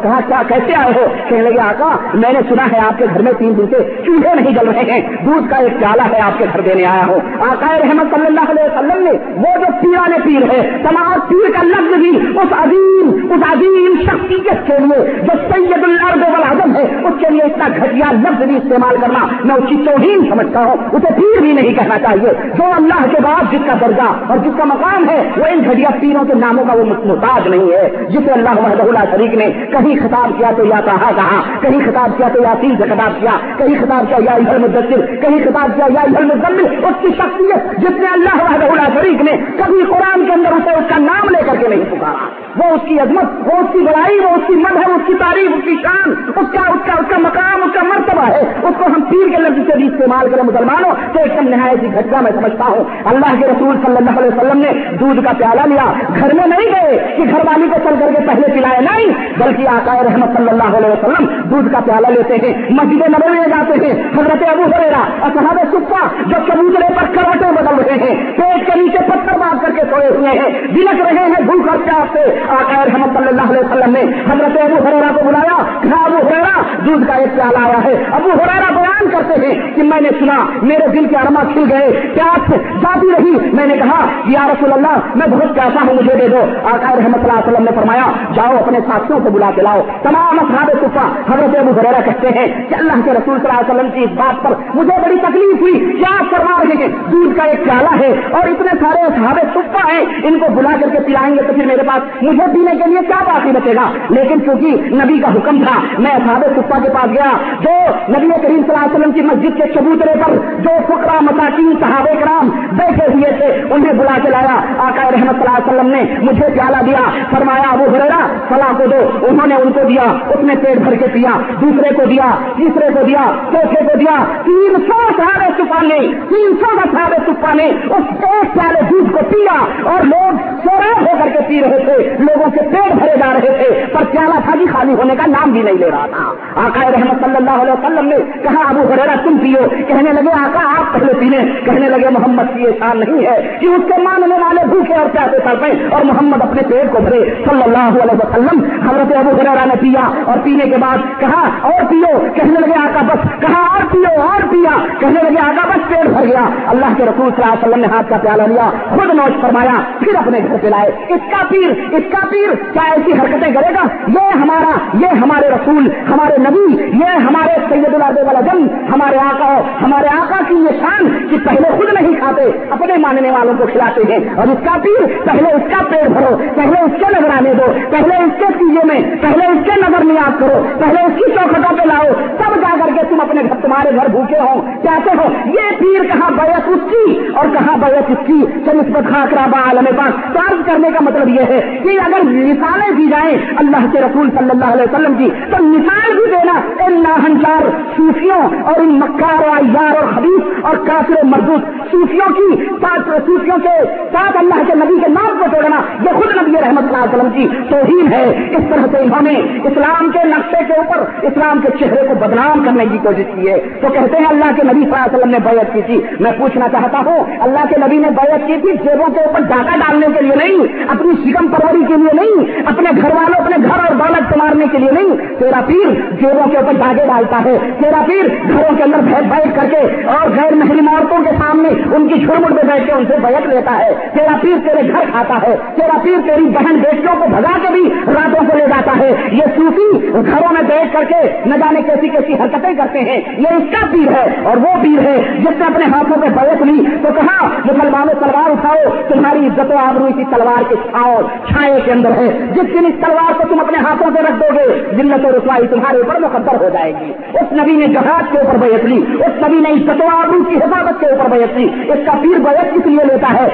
کہا کیا کیسے آئے ہو؟ کہنے لگے، آقا، میں نے سنا ہے آپ کے گھر میں تین دن سے چولہے نہیں جل رہے ہیں۔ دودھ کا ایک پیالہ ہے آپ کے گھر دینے آیا ہوں آقا رحمت صلی اللہ علیہ وسلم نے وہ جو پیرانے پیر ہے تمام پیر کا لفظ بھی اس عظیم اس عظیم شخصیت کے لیے جو سید الارض والعظم ہے، اس کے لیے اتنا گھٹیا لفظ بھی استعمال کرنا میں اس کی توہین سمجھتا ہوں۔ اسے پیر بھی نہیں کہنا چاہیے۔ جو اللہ کے بعد جس کا درجہ اور جس کا مقام ہے، وہ ان گھٹیا پیروں کے ناموں کا وہ محتاج نہیں ہے، جسے اللہ وحدہ اللہ شریک نے کہیں خطاب کیا تو یا کہا کہا، کہیں خطاب کیا تو یا تین سے خطاب کیا، کہیں خطاب کیا یا مدثر کہیں خطاب کیا یا مزمل اس کی شخصیت جس نے اللہ وحدہ اللہ شریک نے کبھی قرآن کے اندر اسے اس کا نام لے کر کے نہیں پکارا۔ وہ اس کی عظمت، وہ اس کی بڑائی، وہ اس کی مذہب، اس کی تعریف اس کی شان، اس کا اس کا اس کا مقام، اس کا مرتبہ ہے۔ اس کو ہم پیر کے لفظ سے بھی استعمال کریں مسلمانوں، تو ایک دم نہایت ہی گھٹنا میں سمجھتا ہوں۔ اللہ کے رسول صلی اللہ علیہ وسلم نے دودھ کا پیالہ لیا۔ گھر میں نہیں گئے کہ گھر والی کو چل کر کے پہلے پلائے، نہیں، بلکہ آقا رحمت صلی اللہ علیہ وسلم دودھ کا پیالہ لیتے ہیں، مسجد نبی میں جاتے ہیں۔ حضرت ابو ہریرا اصحاب سکا جو چبوترے پر کروٹیں بدل رہے ہیں، پیٹ کے نیچے پتھر باندھ کر کے سوئے ہوئے ہیں بلک رہے ہیں بھوک اور پیاس سے۔ آقا رحمت صلی اللہ علیہ وسلم نے حضرت ابو ہریرا کو بلایا، کہا، ابو ہریرا دودھ کا ایک پیالہ آیا ہے۔ ابو ہریرا بیان کرتے ہیں کہ میں نے سنا، میرے دل کے ارما کھل گئے، پیاس جاتی رہی۔ میں نے کہا کہ یا رسول اللہ، میں بہت پیاسا ہوں مجھے دے دو۔ آقا رحمت اللہ علیہ وسلم نے فرمایا، جاؤ اپنے ساتھیوں کو بلا کے لاؤ۔ تمام اصحاب صفا حضرت ابو ہریرا کہتے ہیں کہ اللہ کے رسول صلی اللہ علیہ وسلم کی اس بات پر مجھے بڑی تکلیف ہوئی۔ کیا فرما رہے ہیں، دودھ کا ایک پیالہ ہے اور اتنے سارے اصحاب صفا ہیں، ان کو بلا کر کے پلائیں گے تو پھر میرے پاس مجھے پینے کے لیے کیا باقی بچے گا؟ لیکن چونکہ نبی کا حکم تھا، میں اصحاب صفا کے پاس گیا، جو نبی کریم صلی اللہ علیہ وسلم کی مسجد کے چبوترے پر جو فکرا مساکین صحابہ کرام بیٹھے ہوئے تھے، انہیں بلا کے لایا۔ آقا رحمت اللہ علیہ وسلم نے مجھے پیالہ دیا، فرمایا، ابو ہریرا فلاں کو دو۔ انہوں نے ان کو دیا، اس نے پیٹ بھر کے پیا، دوسرے کو دیا، تیسرے کو دیا، چوتھے کو دیا، تین سو سارے چپا تین سو کا سارے چپا اس ایک پیالے دودھ کو پیا اور لوگ سوراخ ہو کر کے پی رہے تھے، لوگوں کے پیٹ بھرے جا رہے تھے، پر پیالہ تھا جی خالی ہونے کا نام بھی نہیں لے رہا تھا۔ آقا رحمت صلی اللہ علیہ وسلم نے کہا، ابو ہریرا تم پیو۔ کہنے لگے، آقا، آپ پہلے پینے۔ کہنے لگے، محمد کی یہ شان نہیں ہے کہ اس کے ماننے والے بھوکے اور پیاسے تڑپے اور محمد اپنے پیٹ کو بھرے۔ صلی اللہ علیہ وسلم حضرت ابو ہریرا نے پیا اور پینے کے بعد کہا، اور پیو۔ کہنے لگے، آقا بس۔ کہا، اور پیو، اور پیا۔ کہنے لگے، آقا بس، پیٹ بھر گیا۔ اللہ کے رسول صلی اللہ علیہ وسلم نے ہاتھ کا پیالہ لیا، خود نوش فرمایا، پھر اپنے گھر پہ لائے۔ اس کا پیر، اس کا پیر، کیا ایسی حرکتیں کرے گا؟ یہ ہمارا، یہ ہمارے رسول، ہمارے نبی، یہ ہمارے سید العظم ہمارے آقا ہمارے آقا کی یہ شان کہ پہلے خود نہیں کھاتے، اپنے ماننے والوں کو کھلاتے ہیں۔ اور اس کا پیر پہلے اس کا پیٹ بھرو، پہلے اس کے نظرانے دو، پہلے اس کے چیزوں میں، پہلے اس کے نظر نیاز کرو، پہلے اس کی چوکھٹوں پہ لاؤ۔ تب جا کر کے تم اپنے گھر تمہارے گھر بھوکے ہو کہتے ہو، یہ پیر کہاں بیعت اس کی اور کہاں بیعت اس کی؟ چل اس پر با عالم پاک چارج کرنے کا مطلب یہ ہے کہ اگر مثالیں دی جائیں اللہ کے رسول صلی اللہ علیہ وسلم کی، تو مثال بھی دینا ان ناہنچار صوفیوں اور ان مکار و ایار اور حدیث اور کافر مردود صوفیوں کی ساتھ صوفیوں کے ساتھ اللہ کے نبی کے نام کو توڑنا یہ خود نبی رحمت اللہ علیہ وسلم کی توہین ہے، اس طرح سے انہوں نے اسلام کے نقشے کے اوپر، اسلام کے چہرے کو بدنام کرنے کی کوشش کی ہے۔ تو کہتے ہیں اللہ کے نبی صلی اللہ علیہ وسلم نے بیعت کی تھی۔ میں پوچھنا چاہتا ہوں، اللہ کے نبی نے بیعت کی تھی جیبوں کے اوپر ڈاکہ ڈالنے کے لیے نہیں، اپنی شکم پروری کے لیے نہیں، اپنے گھر والوں، اپنے گھر اور دولت مارنے کے لیے نہیں۔ تیرا پیر جیبوں کے اوپر ڈاکے ڈالتا ہے۔ تیرا پیر گھروں کے اندر بیٹھ بیٹھ کر کے اور غیر محرم عورتوں کے سامنے ان کی چھڑمٹ میں بیٹھ کے ان سے بیعت لیتا ہے۔ تیرا پیر تیرے گھر کھاتا ہے، تیرا پیر تیری بہن بیٹیوں کو بھگا کے بھی راتوں کو لے جاتا ہے۔ یہ صوفی گھروں میں بیٹھ کر کے نہ جانے کیسی کیسی حرکتیں کرتے ہیں۔ یہ اس کا پیر ہے اور وہ پیر ہے جس نے اپنے ہاتھوں پہ بیعت لی۔ تو کہا، مسلمانوں تلوار اٹھاؤ، تمہاری عزت و آبرو اسی تلوار کے چھاؤ چھائے کے اندر ہے۔ جس دن اس تلوار کو تم اپنے ہاتھوں سے رکھ دو گے ذلت و رسوائی تمہارے اوپر مقدر ہو جائے گی۔ اس نبی نے جہاز کے اوپر بیعت لی۔ اس نبی نے عزت و آبرو کی حفاظت کے اوپر بیعت لی۔ اس کا پیر بیعت کس لیے لیتا ہے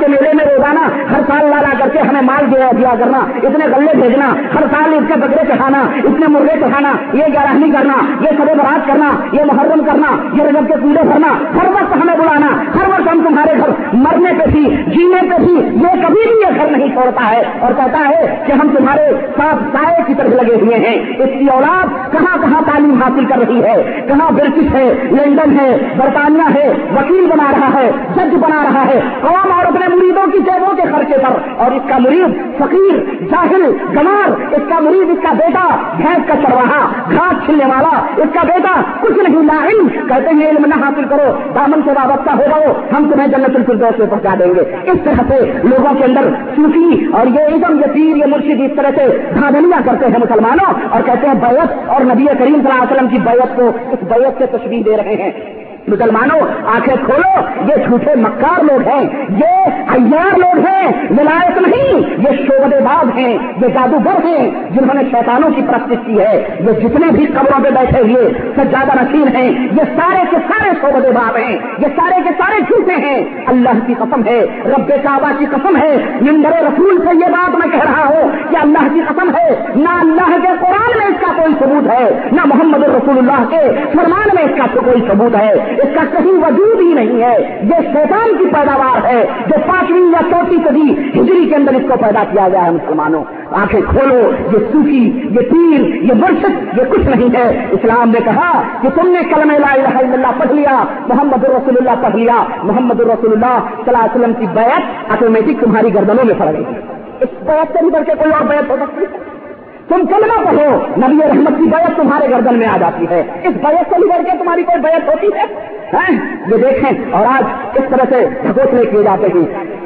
کے میلے میں سال ہمیں مال دیا دیا کرنا، اتنے غلے بھیجنا، ہر سال اس کے بکرے چڑھانا، اتنے مرغے چڑھانا، یہ گراہنی کرنا، یہ سب برات کرنا، یہ محرم کرنا، یہ رجب کے پیڑے بھرنا، ہر وقت ہمیں بلانا، ہر وقت ہم تمہارے گھر مرنے پہ بھی، جینے پہ بھی یہ کبھی بھی یہ گھر نہیں چھوڑتا ہے۔ اور کہتا ہے کہ ہم تمہارے ساتھ سائے کی طرف لگے ہوئے ہیں۔ اس کی اولاد کہاں کہاں تعلیم حاصل کر رہی ہے؟ کہاں برٹش ہے لنڈن ہے، برطانیہ ہے، وکیل بنا رہا ہے، جج بنا رہا ہے، قوم اور اپنے مریدوں کی جیبوں کے خرچے پر۔ اور اس کا مرید، فقیر، جاہل، گمار، اس کا مرید، اس کا بیٹا بھینس کا چرواہا، گھاس چھلنے والا، اس کا بیٹا کچھ نہیں، لا علم۔ کہتے ہیں، علم نہ حاصل کرو، دامن سے وابستہ ہو جاؤ، ہم تمہیں جنت الفردوس میں پہنچا دیں گے۔ اس طرح سے لوگوں کے اندر صوفی اور یہ عزم، یہ پیر، یہ مرشد اس طرح سے دھاندلیاں کرتے ہیں مسلمانوں اور کہتے ہیں بیعت، اور نبی کریم صلی اللہ علیہ وسلم کی بیعت کو، اس بیعت سے تشریح دے رہے ہیں۔ مسلمانوں، آنکھیں کھولو، یہ جھوٹے مکار لوگ ہیں، یہ ایار لوگ ہیں ولایت نہیں، یہ شعبت باز ہیں، یہ جادوگر ہیں، جنہوں نے شیطانوں کی پرستش کی ہے، یہ جتنے بھی قبروں پہ بیٹھے ہوئے، سجادہ نشین ہیں، یہ سارے کے سارے شعبت باز ہیں، یہ سارے کے سارے جھوٹے ہیں۔ اللہ کی قسم ہے، رب کعبہ کی قسم ہے ممبر رسول سے یہ بات میں کہہ رہا ہوں کہ اللہ کی قسم ہے، نہ اللہ کے قرآن میں اس کا کوئی ثبوت ہے، نہ محمد رسول اللہ کے فرمان میں اس کا کوئی ثبوت ہے۔ اس کا کہیں وجود ہی نہیں ہے۔ یہ شیطان کی پیداوار ہے، جو پانچویں یا چوتھی صدی ہجری کے اندر اس کو پیدا کیا گیا ہے مسلمانوں۔ آنکھیں کھولو، یہ صوفی، یہ پیر، یہ مرشد، یہ کچھ نہیں ہے۔ اسلام نے کہا کہ تم نے کلم لا الہ الا اللہ پڑھ لیا، محمد الرسول اللہ پڑھ لیا۔ محمد الرسول اللہ صلی اللہ علیہ وسلم کی بیعت آٹومیٹک تمہاری گردنوں میں پڑ گئی اس بیعت سے بھی بڑھ کے کوئی اور بیعت ہو سکتی ہے؟ تم کلمہ پڑھو، نبی رحمت کی بیعت تمہارے گردن میں آ جاتی ہے۔ اس بیعت سے بڑھ کے تمہاری کوئی بیعت ہوتی ہے؟ ہاں، یہ دیکھیں، اور آج اس طرح سے ڈھکوسلے کیے جاتے ہیں۔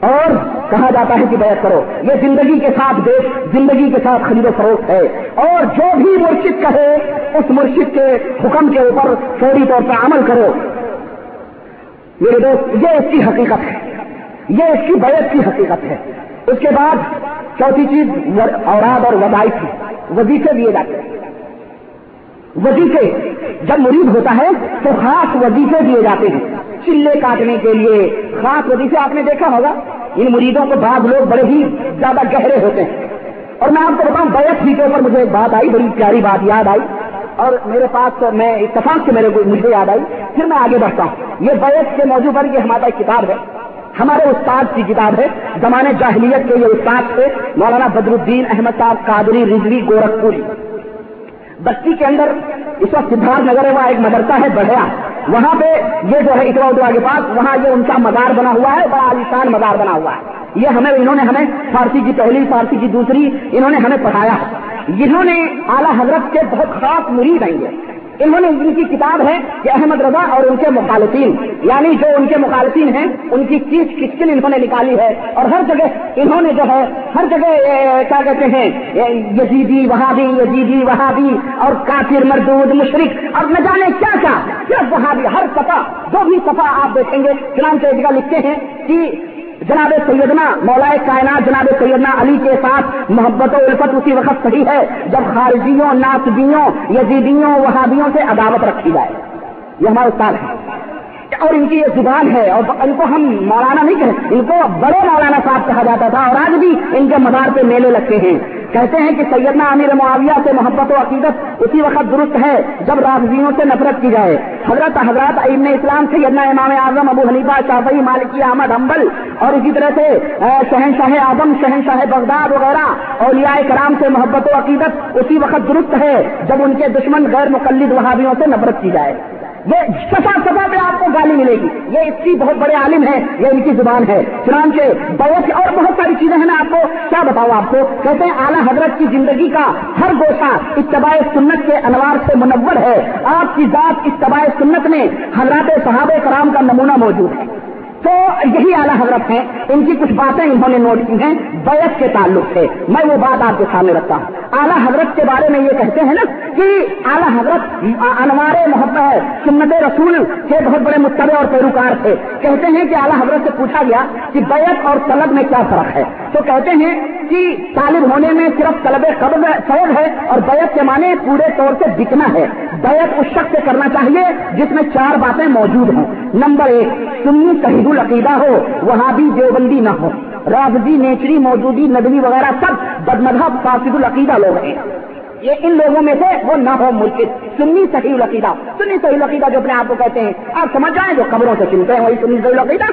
اور کہا جاتا ہے کہ بیعت کرو۔ یہ زندگی کے ساتھ دیش، زندگی کے ساتھ خرید و فروخت ہے۔ اور جو بھی مرشد کہے، اس مرشد کے حکم کے اوپر فوری طور پر عمل کرو۔ میرے دوست، یہ اس کی حقیقت ہے۔ یہ اس کی بیعت کی حقیقت ہے۔ اس کے بعد چوتھی چیز اوراد اور وظائف وظیفے دیے جاتے ہیں۔ وظیفے، جب مرید ہوتا ہے تو خاص وظیفے دیے جاتے ہیں۔ چلے کاٹنے کے لیے خاص وظیفے آپ نے دیکھا ہوگا؟ ان مریدوں کو بعض لوگ بڑے ہی زیادہ گہرے ہوتے ہیں۔ اور میں آپ کو بتاؤں بیت ہی کے اوپر مجھے ایک بات آئی، بڑی پیاری بات یاد آئی۔ اور میرے پاس میں اتفاق سے میرے کو مجھے یاد آئی۔ پھر میں آگے بڑھتا ہوں۔ یہ بیت کے موضوع پر یہ ہمارا ایک کتاب ہے۔ ہمارے استاد کی کتاب ہے، زمانے جاہلیت کے یہ استاد تھے، مولانا بدر الدین احمد صاحب قادری رضوی گورکھپوری۔ بستی کے اندر اس وقت سدھارتھ نگر ہے، وہاں ایک مدرسہ ہے، بڑھیا۔ وہاں پہ یہ جو ہے، اتوا اتوا کے پاس، وہاں یہ ان کا مزار بنا ہوا ہے، بڑا عالیشان مزار بنا ہوا ہے۔ یہ ہمیں، انہوں نے ہمیں فارسی کی پہلی، فارسی کی دوسری، انہوں نے ہمیں پڑھایا۔ جنہوں نے اعلیٰ حضرت کے بہت خاص مرید آئیں گے انہوں نے ان کی کتاب ہے کہ احمد رضا اور ان کے مخالفین یعنی جو ان کے مخالفین ہیں، ان کی چیز کچکن انہوں نے نکالی ہے؟ اور ہر جگہ انہوں نے جو ہے، ہر جگہ کیا کہتے ہیں یزیدی، وہابی یزیدی، وہابی اور کافر، مردود مشرق اور نہ جانے کیا کیا، صرف وہابی، ہر سفا جو بھی سفا آپ دیکھیں گے، چنانچہ جگہ لکھتے ہیں کہ جناب سیدنا مولا کائنات جناب سیدنا علی کے ساتھ محبت و الفت اسی وقت صحیح ہے جب خارجیوں ناسبیوں یزیدیوں، وہابیوں سے عداوت رکھی جائے۔ یہ ہمارا استاد ہے۔ اور ان کی یہ زبان ہے اور ان کو ہم مولانا نہیں کہتے، ان کو بڑے مولانا صاحب کہا جاتا تھا اور آج بھی ان کے مزار پہ میلے لگتے ہیں۔ کہتے ہیں کہ سیدنا امیر معاویہ سے محبت و عقیدت اسی وقت درست ہے جب رازیوں سے نفرت کی جائے۔ حضرت حضرات ابن اسلام، سیدنا امام اعظم ابو حنیفہ، شافعی، مالکی، احمد، حنبل اور اسی طرح سے شہنشاہ اعظم شہنشاہ بغداد وغیرہ اولیاء کرام سے محبت و عقیدت اسی وقت درست ہے جب ان کے دشمن غیر مقلد وہابیوں سے نفرت کی جائے۔ یہ سفا سفا پہ آپ کو گالی ملے گی۔ یہ اس کی بہت بڑے عالم ہے یہ ان کی زبان ہے۔ چنانچہ بہت اور بہت ساری چیزیں ہیں میں آپ کو۔ کیا بتاؤں آپ کو؟ کہتے ہیں اعلیٰ حضرت کی زندگی کا ہر گوشہ اتباع سنت کے انوار سے منور ہے۔ آپ کی ذات اتباع سنت میں حضرات صحابہ کرام کا نمونہ موجود ہے۔ تو یہی اعلیٰ حضرت ہیں۔ ان کی کچھ باتیں انہوں نے نوٹ کی ہیں بیت کے تعلق سے۔ میں وہ بات آپ کے سامنے رکھتا ہوں۔ اعلیٰ حضرت کے بارے میں یہ کہتے ہیں نا کہ اعلیٰ حضرت انوار محبت سنت رسول کے بہت بڑے متبع اور پیروکار تھے۔ کہتے ہیں کہ اعلیٰ حضرت سے پوچھا گیا کہ بیت اور طلب میں کیا فرق ہے۔ تو کہتے ہیں کہ طالب ہونے میں صرف طلب قبض سبب ہے اور بیت کے معنی پورے طور سے بکنا ہے۔ بیت اس شخص سے کرنا چاہیے جس میں چار باتیں موجود ہوں۔ نمبر ایک، سنی صحیح العقیدہ ہو، وہاں بھی دیوبندی نہ ہو۔ رافضی نیچری، موجودی ندوی وغیرہ سب بدمذہب فاسد العقیدہ لوگ ہیں۔ یہ ان لوگوں میں سے وہ نہ ہو ملک. سنی صحیح العقیدہ. سنی صحیح العقیدہ جو اپنے آپ کو کہتے ہیں. آپ سمجھ جائیں جو خبروں سے سنتے ہیں وہی سنی صحیح العقیدہ.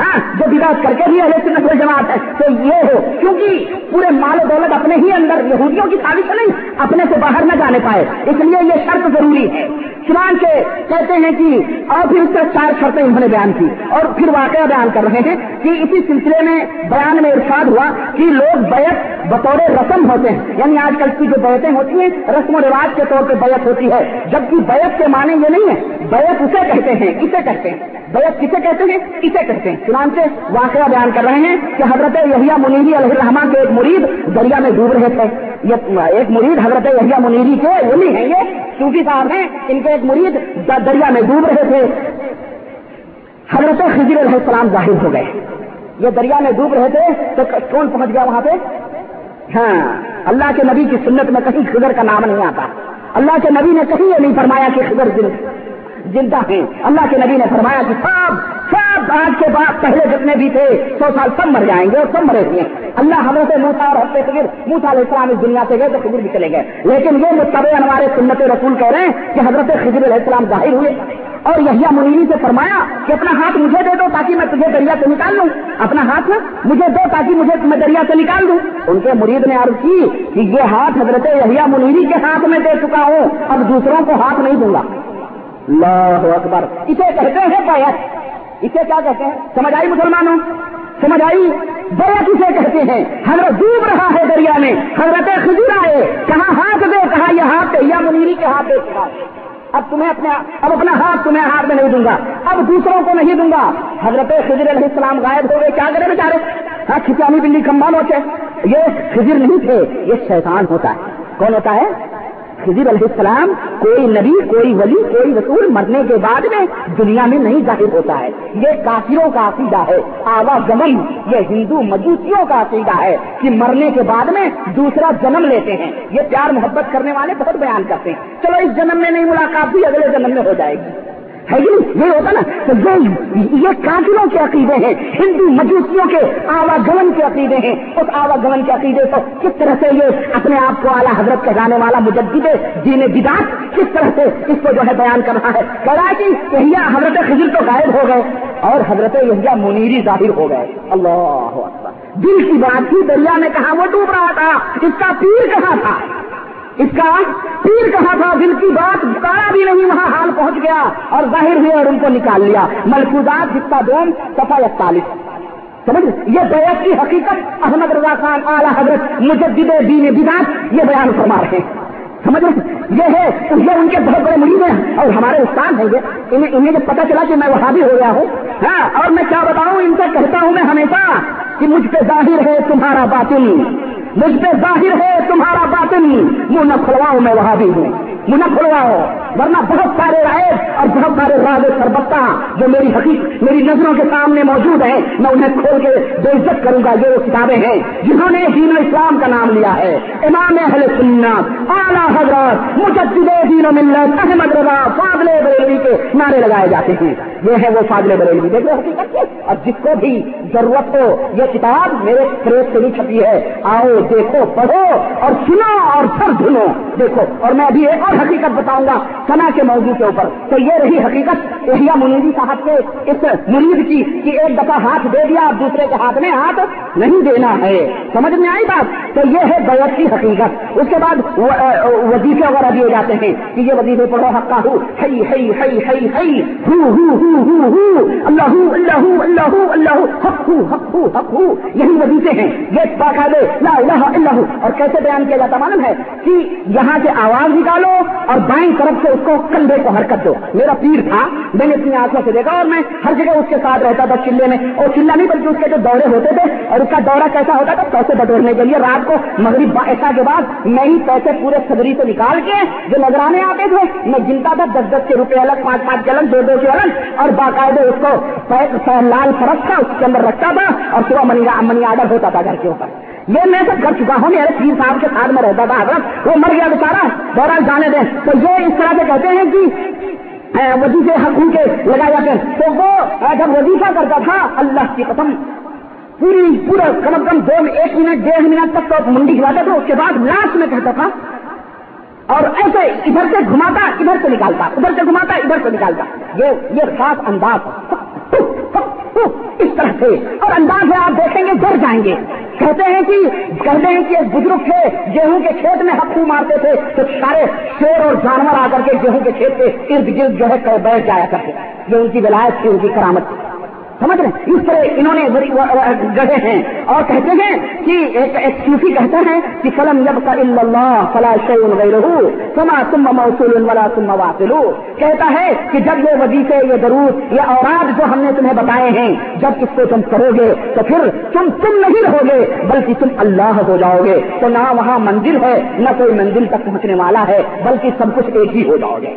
ہاں جو بداس کر کے بھی ہے سنت جماعت ہے. تو یہ ہو، کیونکہ پورے مال و دولت اپنے ہی اندر یہودیوں کی تعریف نہیں، اپنے سے باہر نہ جانے پائے. اس لیے یہ شرط ضروری ہے. چنانچہ کہتے ہیں کہ اور پھر اس طرح چار شرطیں انہوں نے بیان کی. اور پھر واقعہ بیان کر رہے ہیں کہ اسی سلسلے میں بیان میں ارشاد ہوا کہ لوگ بیت بطور رسم ہوتے ہیں۔ یعنی آج کل کی جو بیتیں ہوتی ہیں، رسم و رواج کے طور پہ بیت ہوتی ہے۔ جبکہ بیت کے معنی یہ نہیں ہے۔ بیت اسے کہتے ہیں، اسے کہتے ہیں۔ بیت کسے کہتے ہیں؟ اسے کہتے ہیں۔ چنانچہ واقعہ بیان کر رہے ہیں کہ حضرت یحییٰ منیری علیہ الرحمان کے ایک مرید دریا میں ڈوب رہے تھے۔ ایک مرید حضرت یحییٰ منیری کے ولی ہیں یہ۔ صوفی صاحب ہیں، ان کے ایک مرید دریا میں ڈوب رہے تھے۔ حضرت خضر علیہ السلام ظاہر ہو گئے۔ یہ دریا میں ڈوب رہے تھے تو کون پہنچ گیا وہاں پہ؟ ہاں اللہ کے نبی کی سنت میں کہیں خضر کا نام نہیں آتا۔ اللہ کے نبی نے کہیں یہ نہیں فرمایا کہ خضر زندہ ہیں۔ اللہ کے نبی نے فرمایا کہ سب آج کے بعد پہلے جتنے بھی تھے، سو سال سب مر جائیں گے اور سب مرے ہوئے اللہ حضرت موسا اور ہفتے فکر موسا علیہ السلام اس دنیا سے گئے تو خضر بھی چلے گئے۔ لیکن یہ متبع ہمارے سنت رسول کہہ رہے ہیں کہ حضرت خضر علیہ السلام ظاہر ہوئے۔ اور یحییٰ منیری سے فرمایا کہ اپنا ہاتھ مجھے دے دو تاکہ میں تجھے دریا سے نکال لوں۔ اپنا ہاتھ مجھے دو تاکہ مجھے میں دریا سے نکال دوں۔ ان کے مرید نے عرض کی کہ یہ ہاتھ حضرت یحییٰ منیری کے ہاتھ میں دے چکا ہوں، اب دوسروں کو ہاتھ نہیں دوں گا۔ اللہ اکبر۔ اسے کہتے ہیں بیعت اسے کیا کہتے ہیں؟ سمجھ آئی مسلمانوں؟ سمجھ آئی؟ بیعت اسے کہتے ہیں؟ حضرت ڈوب رہا ہے دریا میں۔ حضرت خجور آئے۔ کہاں ہاتھ دے؟ کہا یہ ہاتھ یا منیری کے ہاتھ دے؟ اب تمہیں اپنے اب اپنا ہاتھ تمہیں ہاتھ میں نہیں دوں گا۔ اب دوسروں کو نہیں دوں گا۔ حضرت خضر علیہ السلام غائب ہو گئے۔ کیا کرے بیچارے؟ ہاں کھچانی بلی کمبا نوچے یہ خضر نہیں تھے، یہ شیطان ہوتا ہے۔ کون ہوتا ہے؟ خضر علیہ السلام کوئی نبی، کوئی ولی، کوئی رسول مرنے کے بعد میں دنیا میں نہیں ظاہر ہوتا ہے۔ یہ کافروں کا عقیدہ ہے۔ آوا زمن یہ ہندو مجوسیوں کا عقیدہ ہے کہ مرنے کے بعد میں دوسرا جنم لیتے ہیں۔ یہ پیار محبت کرنے والے بہت بیان کرتے ہیں۔ چلو اس جنم میں نہیں ملاقات بھی اگلے جنم میں ہو جائے گی۔ ہے یہ ہوتا نا تو یہ کافروں کے عقیدے ہیں، ہندو مجوسیوں کے آواگمن کے عقیدے ہیں۔ اس آواگمن کے عقیدے کو کس طرح سے یہ اپنے آپ کو اعلیٰ حضرت کے جانے والا مجدد دین بداس کس طرح سے اس کو جو ہے بیان کر رہا ہے؟ کہہ رہا ہے کہ یہیا حضرت خضر تو غائب ہو گئے اور حضرت یحییٰ منیری ظاہر ہو گئے۔ اللہ دل کی بات تھی، دریا میں کہاں وہ ڈوب رہا تھا؟ اس کا پیر کہاں تھا؟ اس کا پیر کہا تھا؟ دل کی بات بتایا بھی نہیں، وہاں حال پہنچ گیا اور ظاہر ہوئے اور ان کو نکال لیا۔ ملفوظات حصہ دوم سفا اکتالیس۔ سمجھ؟ یہ بیعت کی حقیقت احمد رضا خان اعلیٰ حضرت مجدد دین بدات یہ بیان فرما رہے ہیں۔ سمجھ؟ رہے یہ ہے یہ ان کے بہت بڑے مریض ہیں اور ہمارے استاد ہیں یہ۔ انہیں انہیں جب پتا چلا کہ میں وہاں بھی ہو گیا ہوں ہاں اور میں کیا بتاؤں؟ ان سے کہتا ہوں میں ہمیشہ کہ مجھ پہ ظاہر ہے تمہارا باطل مجھ پہ ظاہر ہے تمہارا باطل منہ نہ کھلواؤ، میں وہاں بھی ہوں۔ منہ نہ کھلواؤ۔ ورنہ بہت سارے رائے اور بہت سارے راز سربتا جو میری حقیقت میری نظروں کے سامنے موجود ہیں، میں انہیں کھول کے بے عزت کروں گا، یہ وہ کتابیں ہیں جنہوں نے دین و اسلام کا نام لیا ہے۔ امام اہل سنت، اعلیٰ حضرت، مجدد دین و ملت، احمد رضا، فاضل بریلوی کے نعرے لگائے جاتے ہیں۔ یہ ہے وہ فاضل بریلوی۔ دیکھ حقیقت اور جس کو بھی ضرورت ہو، یہ کتاب میرے پریس سے نہیں چھپی ہے۔ آؤ، دیکھو، پڑھو اور سنو اور سر دھنو۔ دیکھو، اور میں ابھی ایک اور حقیقت بتاؤں گا۔ سنا کے موضوع کے اوپر. تو یہ رہی حقیقت. احیا منیری صاحب کے اس منیر کی کہ ایک دفعہ ہاتھ دے دیا اور دوسرے کے ہاتھ میں ہاتھ نہیں دینا ہے. سمجھ میں آئی بات؟ تو یہ ہے بیت کی حقیقت. اس کے بعد وظیفے وغیرہ دیے جاتے ہیں کہ یہ وظیفے پڑھو حقا ہو ہئی ہئی ہئی ہئی ہئی ہو ہو ہو ہو ہو. اللہ اللہ اللہ اللہ. حق ہو حق ہو حق. ہو یہی وظیفے ہیں. یہ باقاعدے. لا الہ الا ہو. اور کیسے بیان کیا جاتا معلوم ہے؟ کہ یہاں سے آواز نکالو اور بائیں طرف سے اس کو کندھے کو حرکت دو۔ میرا پیر تھا، میں نے اپنی آنکھوں سے دیکھا اور میں ہر جگہ اس کے ساتھ رہتا تھا چلے میں۔ اور چلا نہیں، بلکہ اس کے جو دورے ہوتے تھے، اور اس کا دورہ کیسا ہوتا تھا پیسے بٹورنے کے لیے۔ رات کو مغرب ایسا کے بعد میں ہی پیسے پورے صدری سے نکال کے جو نظرانے آتے تھے، میں گنتا تھا، دس دس کے روپے الگ، پانچ پانچ کے الگ دو دو کے الگ۔ اور باقاعدے اس کو لال فرق تھا، اس کے اندر رکھتا تھا، اور صبح منی آڈر ہوتا تھا گھر کے اوپر۔ یہ میں سب کر چکا ہوں، میرے پیر صاحب کے ساتھ میں رہتا تھا حضرت وہ مر گیا بیچارا دورہ جانے دیں۔ تو یہ اس طرح سے کہتے ہیں کہ وزیفے حق ان کے لگائے جاتے تو وہ جب وظیفہ کرتا تھا، اللہ کی قسم، پوری، پورا، کم از کم دو ایک منٹ، ڈیڑھ منٹ تک تو منڈی کھلاتا تھا، اس کے بعد لاسٹ میں کہتا تھا، اور ایسے ادھر سے گھماتا، ادھر سے نکالتا، ادھر سے گھماتا، ادھر سے نکالتا۔ یہ یہ خاص انداز اس طرح سے اور انداز میں آپ دیکھیں گے گر جائیں گے۔ کہتے ہیں کہ کہتے ہیں کہ ایک بزرگ تھے، گیہوں کے کھیت میں ہپو مارتے تھے۔ تو سارے شیر اور جانور آ کر کے گیہوں کے کھیت کے ارد گرد جو ہے بیٹھ جایا کرتے یہ ان کی ولایت تھی، ان کی کرامت تھی۔ سمجھ رہے اس طرح انہوں نے گڑے ہیں اور کہتے ہیں کہ ایک ایک صوفی کہتا ہے کہ فلم جب کا اللہ فلا شعین غیر سما تم موصول ولا تم واصل۔ کہتا ہے کہ جب یہ وظیفے، یہ ضرور یہ اوراد جو ہم نے تمہیں بتائے ہیں، جب اس کو تم کرو گے تو پھر تم تم نہیں رہو گے، بلکہ تم اللہ ہو جاؤ گے تو نہ وہاں منزل ہے، نہ کوئی منزل تک پہنچنے والا ہے، بلکہ سب کچھ ایک ہی ہو جاؤ گے۔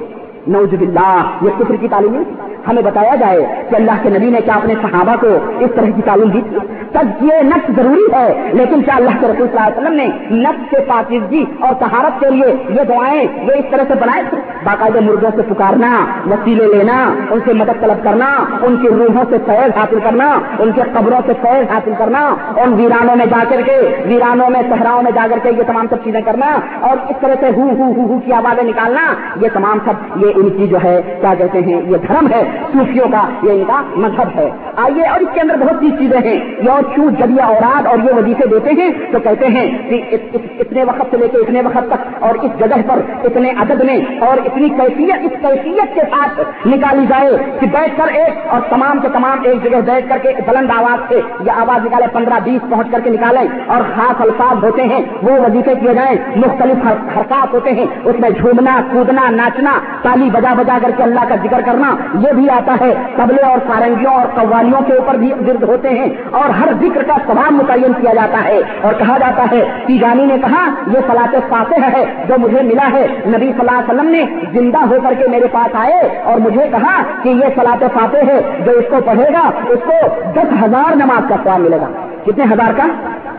نوز باللہ، یہ کفر کی تعلیم ہمیں بتایا جائے کہ اللہ کے نبی نے کیا اپنے صحابہ کو اس طرح کی تعلیم دی تھی؟ تب یہ نقص ضروری ہے، لیکن کیا اللہ کے رسول صلی اللہ علیہ وسلم نے نقص سے پاکیزگی اور سہارت کے لیے یہ دعائیں یہ اس طرح سے بنائے تھے؟ باقاعدہ مردوں سے پکارنا، وسیلے لینا، ان سے مدد طلب کرنا، ان کی روحوں سے فیض حاصل کرنا، ان کے قبروں سے فیض حاصل کرنا، ان ویرانوں میں جا کر کے، ویرانوں میں، صحراؤں میں جا کر کے یہ تمام سب چیزیں کرنا اور اس طرح سے ہو ہو ہو کی آوازیں نکالنا، یہ تمام سب، یہ ان کی جو ہے، کیا کہتے ہیں، یہ دھرم ہے۔ صوفیوں کا یہ ان کا مذہب ہے۔ آئیے اور اس کے اندر بہت سی چیزیں ہیں۔ یہ اور کیوں جب یہ اوراد اور یہ وظیفے دیتے ہیں تو کہتے ہیں کہ اتنے وقت سے لے کے اتنے وقت تک اور اس جگہ پر اتنے عدد میں اور اتنی کیفیت اس کیفیت کے ساتھ نکالی جائے کہ بیٹھ کر ایک اور تمام کے تمام ایک جگہ بیٹھ کر کے بلند آواز سے یہ آواز نکالے، پندرہ بیس پہنچ کر کے نکالیں اور خاص الفاظ ہوتے ہیں۔ وہ وظیفے کیے جائیں، مختلف حرکات ہوتے ہیں۔ اس میں جھومنا، کودنا، ناچنا، تالی بجا بجا کر کے اللہ کا ذکر کرنا، یہ بھی آتا ہے۔ تبلے اور سارنگیوں اور قوالیوں کے اوپر بھی ورد ہوتے ہیں اور ہر ذکر کا سواب متعین کیا جاتا ہے۔ اور کہا جاتا ہے، تیجانی نے کہا، یہ سلاط فاتح ہے جو مجھے ملا ہے۔ نبی صلی اللہ علیہ وسلم نے زندہ ہو کر کے میرے پاس آئے اور مجھے کہا کہ یہ سلاط فاتح ہے جو اس کو پڑھے گا، اس کو دس ہزار نماز کا سواب ملے گا۔ کتنے ہزار کا؟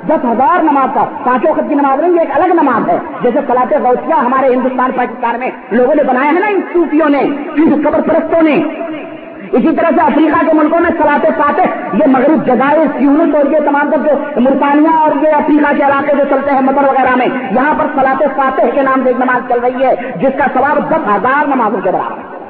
دس ہزار نماز کا۔ پانچوں خط کی نماز نہیں، ایک الگ نماز ہے۔ جیسے سلاط غوثیہ ہمارے ہندوستان، پاکستان میں لوگوں نے بنایا ہے نا، ان صوفیوں نے، ان قبر پرستوں نے۔ اسی طرح سے افریقہ کے ملکوں میں سلاتے فاتح، یہ مغرب جزائر یونس اور یہ تمام جو مرتانیہ اور یہ افریقہ کے علاقے جو چلتے ہیں مدر وغیرہ میں، یہاں پر سلاتے فاتح کے نام سے ایک نماز چل رہی ہے، جس کا ثواب دس ہزار نمازوں کے برابر ہے۔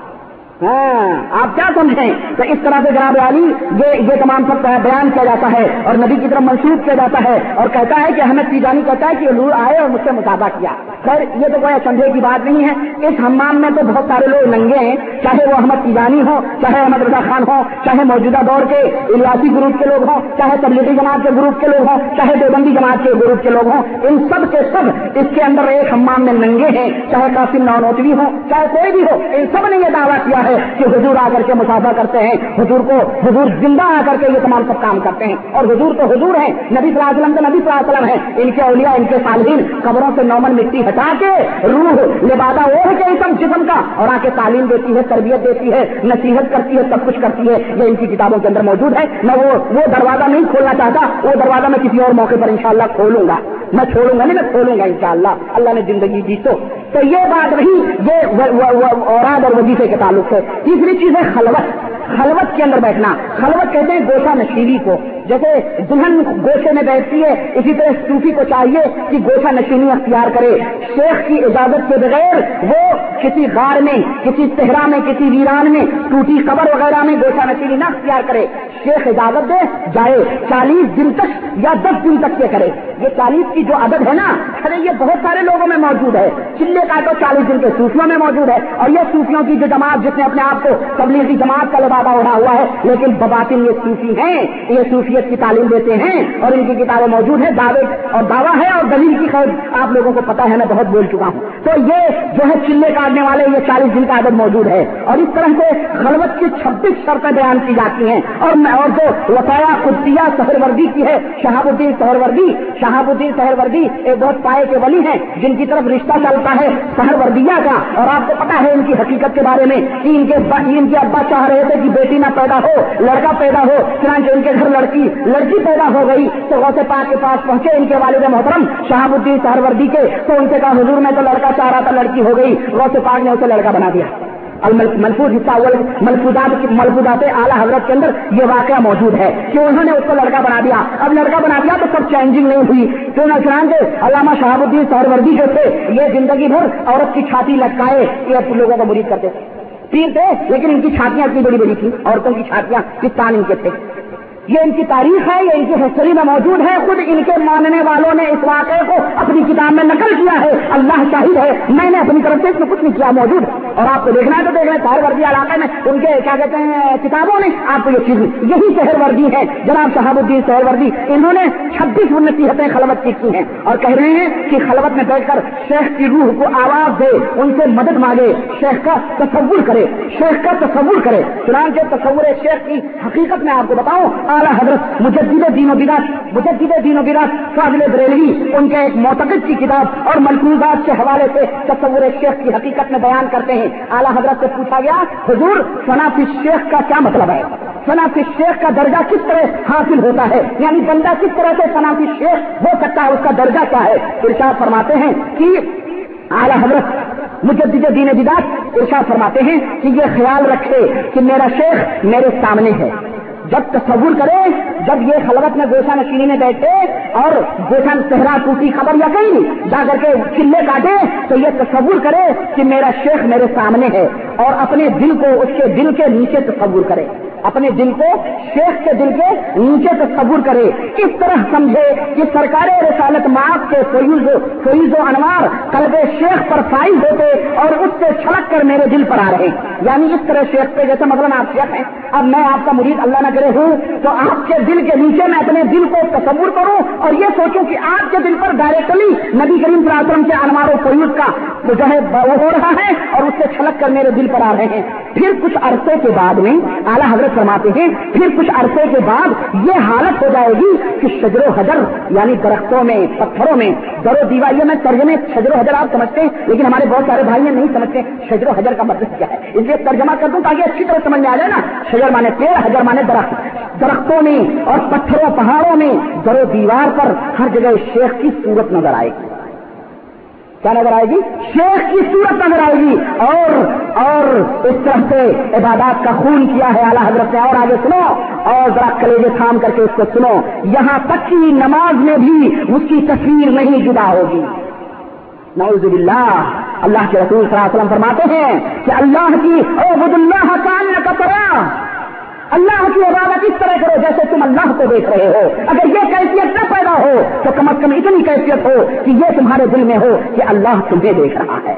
ہاں، آپ کیا سمجھیں؟ تو اس طرح سے جناب علی یہ یہ تمام سب بیان کیا جاتا ہے اور نبی کی طرف منسوخ کیا جاتا ہے اور کہتا ہے کہ ہمیں تیجانی کہتا ہے کہ لور آئے اور مجھ سے مسافہ کیا۔ خیر، یہ تو کوئی سمجھے کی بات نہیں ہے۔ اس ہمام میں تو بہت سارے لوگ ننگے ہیں، چاہے وہ احمد تیجانی ہو چاہے احمد رضا خان ہو چاہے موجودہ دور کے الیاسی گروپ کے لوگ ہوں، چاہے تبلیغی جماعت کے گروپ کے لوگ ہوں، چاہے دیوبندی جماعت کے گروپ کے لوگ ہوں، ان سب کے سب اس کے اندر ایک ہمام میں ننگے ہیں۔ چاہے قاسم نونوتوی ہو چاہے کوئی بھی ہو، ان سب نے یہ دعویٰ کیا ہے۔ کہ حضور آ کر کے مسافہ کرتے ہیں، حضور کو حضور زندہ آ کر کے یہ تمام سب کام کرتے ہیں۔ اور حضور تو حضور ہیں، نبی صلی اللہ علیہ وسلم تو نبی صلی اللہ علیہ وسلم ہے ان کے اولیاء، ان کے صالحین قبروں سے نومن مٹی ہٹا کے روح لبادہ وہ ہے کہ اسم جسم کا اور آ کے تعلیم دیتی ہے، تربیت دیتی ہے، نصیحت کرتی ہے، سب کچھ کرتی ہے۔ یہ ان کی کتابوں کے اندر موجود ہے۔ میں وہ وہ دروازہ نہیں کھولنا چاہتا، وہ دروازہ میں کسی اور موقع پر انشاءاللہ کھولوں گا۔ میں چھوڑوں گا نہیں، میں کھولوں گا انشاءاللہ۔ اللہ نے زندگی دی تو۔ تو یہ بات رہی یہ اوراد اور وظیفے کے تعلق سے۔ تیسری چیز ہے خلوت۔ خلوت کے اندر بیٹھنا۔ خلوت کہتے ہیں گوشہ نشیلی کو۔ جیسے دلہن گوشے میں بیٹھتی ہے، اسی طرح صوفی کو چاہیے کہ گوشہ نشینی اختیار کرے۔ شیخ کی اجازت کے بغیر وہ کسی غار میں، کسی صحرا میں، کسی ویران میں ٹوٹی قبر وغیرہ میں گوشا نشینی نہ اختیار کرے۔ شیخ اجازت دے، جائے۔ چالیس دن تک یا دس دن تک یہ کرے۔ یہ چالیس کی جو عدد ہے نا، ارے یہ بہت سارے لوگوں میں موجود ہے۔ چلے کا تو چالیس دن کے صوفیوں میں موجود ہے۔ اور یہ صوفیوں کی جو جماعت، جس نے اپنے آپ کو تبلیغی جماعت کا لبادہ اڑا ہوا ہے، لیکن بباطن یہ صوفی ہیں۔ یہ صوفیت کی تعلیم دیتے ہیں اور ان کی کتابیں موجود ہیں۔ دعوے اور دعویٰ ہے اور دلیل کی خیر آپ لوگوں کو پتا ہے، میں بہت بول چکا ہوں۔ تو یہ جو ہے چلے کا کاٹنے والے یہ چالیس دن کا عدد موجود ہے۔ اور اس طرح سے خلوت کی چھبیس شرطیں بیان کی جاتی ہیں۔ اور اور جو وسایا خدیا سہر وردی کی ہے شہاب الدین سہر وردی شہاب الدین سہر وردی ایک بہت پائے کے ولی ہیں، جن کی طرف رشتہ چلتا ہے سہر وردیا کا۔ اور آپ کو پتا ہے ان کی حقیقت کے بارے میں کہ ان کے ان کے ابا چاہ رہے تھے کہ بیٹی نہ پیدا ہو، لڑکا پیدا ہو، چنانچہ ان کے گھر لڑکی لڑکی پیدا ہو گئی۔ تو غوث پاک کے پاس پہنچے ان کے والد محترم شہاب الدین سہر وردی کے۔ تو ان سے کہا، حضور، میں تو لڑکا چاہ رہا تھا، لڑکی ہو گئی۔ غوث پاک نے اسے لڑکا بنا دیا۔ ملفوظ حصہ اول، ملفوظات ملفوظات اعلیٰ حضرت کے اندر یہ واقعہ موجود ہے کہ انہوں نے اس کو لڑکا بنا دیا۔ اب لڑکا بنا دیا تو سب چینجنگ نہیں ہوئی۔ تو نہ چنانچہ علامہ شہاب الدین سہر وردی جو تھے، یہ زندگی بھر عورت کی چھاتی لٹکائے یہ لوگوں کو مرید کرتے تھے۔ پیر تھے، لیکن ان کی چھاتیاں اتنی بڑی بڑی تھی عورتوں کی چھاتیاں کسان ان کے تھے۔ یہ ان کی تاریخ ہے، یہ ان کی ہسٹری میں موجود ہے۔ خود ان کے ماننے والوں نے اس واقعے کو اپنی کتاب میں نقل کیا ہے۔ اللہ شاہد ہے۔ میں نے اپنی طرف سے اس میں کچھ نہیں کیا، موجود اور آپ کو دیکھنا ہے تو دیکھ رہے شہر وردی علاقے میں ان کے، کیا کہتے ہیں، کتابوں نے آپ کو یہ چیز، یہی شہر وردی ہے۔ جناب شہاب الدین شہر وردی، انہوں نے چھبیس نصیحتیں خلوت کی کی ہیں اور کہہ رہے ہیں کہ خلوت میں بیٹھ کر شیخ کی روح کو آواز دے، ان سے مدد مانگے، شیخ کا تصور کرے، شیخ کا تصور کرے۔ چنانچہ تصور شیخ کی حقیقت میں آپ کو بتاؤں اعلیٰ حضرت مجدد دین و براج مجدد دین و براج فاضل بریلوی، ان کے ایک معتقد کی کتاب اور ملفوظات کے حوالے سے تصور شیخ کی حقیقت میں بیان کرتے ہیں۔ اعلیٰ حضرت سے پوچھا گیا، حضور صنافی شیخ کا کیا مطلب ہے؟ صنافی شیخ کا درجہ کس طرح حاصل ہوتا ہے؟ یعنی بندہ کس طرح سے صنافی شیخ ہو سکتا ہے؟ اس کا درجہ کیا ہے؟ ارشاد فرماتے ہیں کہ اعلیٰ حضرت مجدد دین بدات ارشاد فرماتے ہیں کہ یہ خیال رکھے کہ میرا شیخ میرے سامنے ہے۔ جب تصور کرے جب یہ خلوت میں گوشا نشینی میں بیٹھے اور گوشا صحرا ٹوٹی خبر یا کہیں جا کر کے چلے کاٹے تو یہ تصور کرے کہ میرا شیخ میرے سامنے ہے اور اپنے دل کو اس کے دل کے نیچے تصور کرے۔ اپنے دل کو، شیخ کے دل کے نیچے تصور کرے۔ کس طرح سمجھے کہ سرکار رسالت معاف کے فیوز فیوز و انوار قلب شیخ پر فائز ہوتے اور اس سے چھڑک کر میرے دل پر آ رہے۔ یعنی اس طرح شیخ پہ، جیسے مثلاً آپ شیخ ہیں، اب میں آپ کا مرید اللہ نہ کرے ہوں، تو آپ کے دل کے نیچے میں اپنے دل کو تصور کروں اور یہ سوچوں کہ آپ کے دل پر ڈائریکٹلی نبی کریم صلی اللہ علیہ وسلم کے انوار و فیوز کا جو ہے، وہ ہو رہا ہے اور اس سے چھلک کر میرے دل پر آ رہے ہیں۔ پھر کچھ عرصے کے بعد میں اعلیٰ حضرت فرماتے ہیں۔ پھر کچھ عرصے کے بعد یہ حالت ہو جائے گی کہ شجر و حجر یعنی درختوں میں، پتھروں میں، در و دیوار میں، ترجمے شجر و حجر آپ سمجھتے ہیں، لیکن ہمارے بہت سارے بھائی نہیں سمجھتے شجر و حجر کا مطلب کیا ہے۔ اس لیے ترجمہ کر دوں تاکہ اچھی طرح سمجھ میں آ جائے نا۔ شجر مانے پیڑ، حجر مانے درخت۔ درختوں میں اور پتھروں، پہاڑوں میں، در و دیوار پر ہر جگہ شیخ کی صورت نظر آئے گی۔ کیا نظر آئے گی؟ شیخ کی صورت نظر آئے گی۔ اور اور اس طرح سے عبادات کا خون کیا ہے۔ اعلیٰ حضرت نے اور آگے سنو۔ اور ذرا کلیجے تھام کر کے اس کو سنو۔ یہاں تک کی نماز میں بھی اس کی تصویر نہیں جدا ہوگی۔ نعوذ باللہ۔ اللہ کے رسول صلی اللہ علیہ وسلم فرماتے ہیں کہ اللہ کی عبد اللہ کا اللہ کی عبادت اس طرح کرو جیسے تم اللہ کو دیکھ رہے ہو۔ اگر یہ کیفیت نہ پیدا ہو تو کم از کم اتنی کیفیت ہو کہ یہ تمہارے دل میں ہو کہ اللہ تمہیں دیکھ رہا ہے۔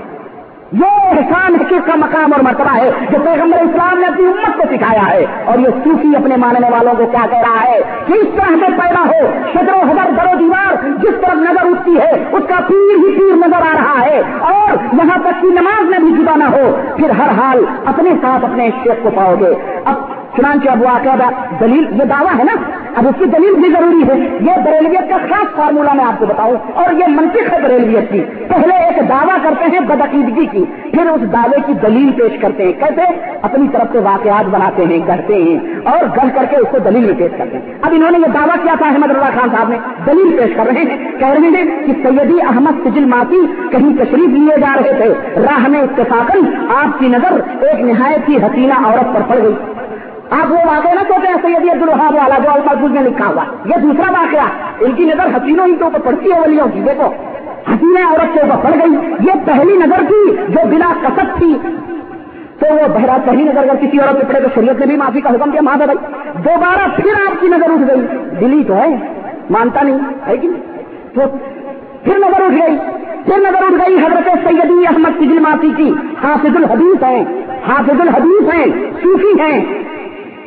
یہ احسان حقیق کا مقام اور مرتبہ ہے جو پیغمبر اسلام نے اپنی امت کو سکھایا ہے۔ اور یہ صوفی اپنے ماننے والوں کو کیا کہہ رہا ہے کہ اس طرح سے پیدا ہو شدر و حضر درو دیوار، جس طرف نظر اٹھتی ہے، اس کا پیر ہی پیر نظر آ رہا ہے۔ اور یہاں تک کی نماز میں بھی جدا نہ ہو، پھر ہر حال اپنے ساتھ اپنے شیخ کو پاؤ گے۔ اب چنانچہ اب واقعہ دلیل، یہ دعویٰ ہے نا؟ اب اس کی دلیل بھی ضروری ہے۔ یہ بریلویت کا خاص فارمولہ میں آپ کو بتاؤں۔ اور یہ منطق ہے بریلویت کی۔ پہلے ایک دعویٰ کرتے ہیں بدعقیدگی کی، پھر اس دعوے کی دلیل پیش کرتے ہیں۔ کیسے؟ اپنی طرف سے واقعات بناتے ہیں گڑھتے ہیں اور گڑھ کر کے اس کو دلیل میں پیش کرتے ہیں۔ اب انہوں نے یہ دعویٰ کیا تھا احمد اللہ خان صاحب نے۔ دلیل پیش کر رہے ہیں۔ کہہ رہے ہیں کہ سیدی احمد سجل ماتی کہیں تشریف لیے جا رہے تھے۔ راہ میں اتفاقن آپ کی نظر ایک نہایت ہی حسینہ عورت پر پڑ گئی۔ آپ وہ واقعہ نہ سوچے ہیں سیدی عبد الحاب والا جو المحفوظ میں لکھا ہوا یہ دوسرا واقعہ، ان کی نظر حسینوں ہی تو اوپر پڑتی ہے ولیوں کی۔ دیکھو، حسینہ عورت کے اوپر پڑ گئی۔ یہ پہلی نظر تھی جو بلا کسب تھی۔ تو وہ بہرا پہلی نظر اگر کسی عورت پہ پڑے تو شریعت نے بھی معافی کا حکم دیا ماں بھائی۔ دوبارہ پھر آپ کی نظر اٹھ گئی۔ دلی تو ہے، مانتا نہیں، ہے کہ تو پھر نظر اٹھ گئی۔ پھر نظر اٹھ گئی حضرت سیدی احمد سجل ماتی کی۔ حافظ الحدیث ہیں، حافظ الحدیث ہیں، صوفی ہیں۔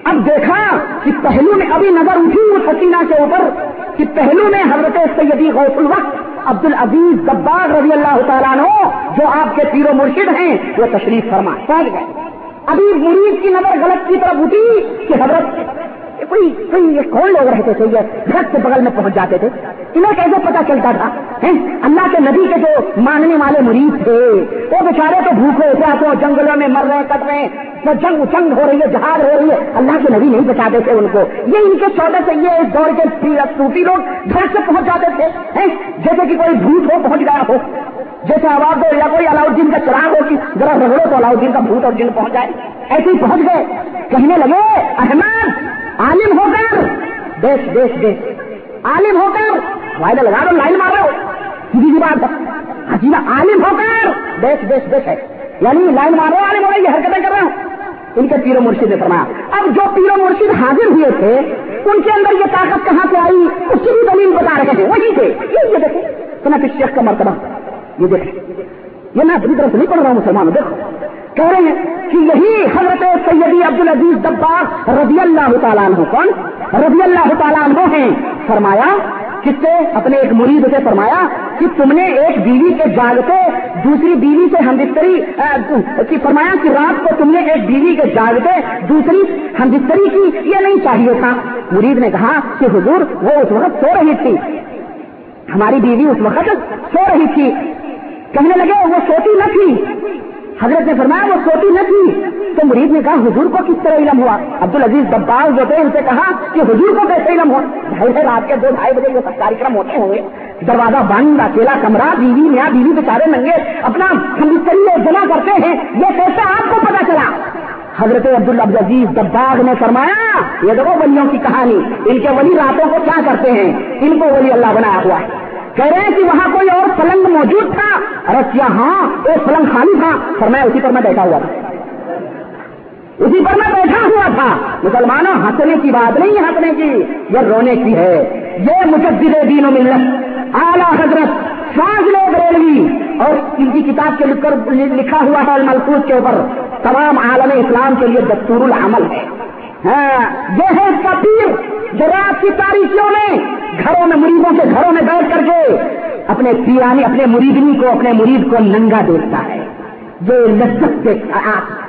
اب دیکھا کہ پہلو میں ابھی نظر اٹھی اس حسینہ کے اوپر کہ پہلو میں حضرت سیدی غوث الوقت عبد العزیز گبار رضی اللہ تعالیٰ نو جو آپ کے پیر و مرشد ہیں، وہ تشریف فرما پہنچ گئے؟ ابھی مریض کی نظر غلط کی طرف اٹھی کہ حضرت کوئی کوئی یہ کون لوگ رہتے تھے یہ گھر کے بغل میں پہنچ جاتے تھے۔ انہیں کیسے پتا چلتا تھا؟ اللہ کے نبی کے جو ماننے والے مریض تھے، وہ بیچارے تو بھوکے تو جنگلوں میں مر رہے ہیں، کٹ رہے ہیں۔ وہ جنگ جنگ ہو رہی ہے، جہاد ہو رہی ہے۔ اللہ کے نبی نہیں بچاتے تھے ان کو۔ یہ ان کے چودہ سے یہ دوڑ کے صوفی لوگ گھر سے پہنچ جاتے تھے۔ جیسے کہ کوئی بھوت ہو، پہنچ گیا ہو۔ جیسے آواز دو یا کوئی الاؤدین کا چراغ ہو کہ ذرا رگڑو تو الاؤدین کا بھوت اور جن پہنچ جائے۔ ایسے ہی پہنچ گئے۔ کہنے لگے، احمد! عالم ہو کر دیش دیش دیش عالم ہو کر وائد لگا دو، لائن مارو۔ سیدھی بات عجیب عالم ہو کر دیش دیش دیش ہے۔ یعنی لائن مارو، عالم ہو رہی یہ حرکتیں کر رہا ہوں ان کے پیرو مرشد نے فرمایا، اب جو پیرو مرشد حاضر ہوئے تھے، ان کے اندر یہ طاقت کہاں سے آئی؟ اس کی بھی دلیل بتا رہے تھے۔ وہی تھے۔ یہ دیکھیں سنا کہ شیخ کا مرتبہ۔ یہ دیکھیں۔ یہ میں اپنی طرف سے نہیں پڑھ رہا ہوں مسلمان، دیکھو۔ کہہ رہے ہیں کہ یہی حضرت سیدی عبد العزیز دباغ رضی اللہ تعالیٰ عنہ کون؟ رضی اللہ تعالیٰ عنہ ہیں۔ فرمایا کس سے اپنے ایک مرید سے فرمایا کہ تم نے ایک بیوی کے جاگتے دوسری بیوی سے ہمبستری کی فرمایا کہ رات کو تم نے ایک بیوی کے جاگتے دوسری ہمبستری کی، یہ نہیں چاہیے تھا۔ مرید نے کہا کہ حضور، وہ اس وقت سو رہی تھی۔ ہماری بیوی اس وقت سو رہی تھی۔ کہنے لگے، وہ سوتی نہ تھی. حضرت نے فرمایا، وہ سوتی نہ تھی. تو مرید نے کہا، حضور کو کس طرح علم ہوا؟ عبد العزیز دباغ جو تھے، ان سے کہا کہ حضور کو کیسے علم ہوا؟ ڈھائی رات کے دو ڈھائی بجے یہ سب کارکرم ہوتے ہوں گے دروازہ بند، اکیلا کمرہ، بیوی میاں، بیوی بےچارے ننگے، اپنا جمع کرتے ہیں، یہ کیسے آپ کو پتا چلا؟ حضرت عبد العزیز دباغ نے فرمایا، یہ دیکھو ولیوں کی کہانی، ان کے ولی راتوں کو کیا کرتے ہیں؟ ان کو ولی اللہ بنایا ہوا ہے۔ کہہ رہے ہیں کہ وہاں کوئی اور پلنگ موجود تھا؟ ارے کیا ہاں وہ پلنگ خالی تھا۔ پر میں اسی پر میں بیٹھا ہوا تھا۔ اسی پر میں بیٹھا ہوا تھا۔ مسلمانوں، ہنسنے کی بات نہیں ہنسنے کی، یہ رونے کی ہے۔ یہ مجدد دین و ملت۔ اعلیٰ حضرت، ساز لو بریلوی اور ان کی کتاب کے لکھ کر لکھا ہوا ہے الملفوظ کے اوپر۔ تمام عالم اسلام کے لیے دستور العمل ہے ہاں، یہ ہے اس کا پیر جو رات کی تاریخیوں میں گھروں میں مریدوں کے گھروں میں بیٹھ کر کے اپنے پیرانی، اپنے مریدنی کو، اپنے مرید کو ننگا دیکھتا ہے۔ یہ لذت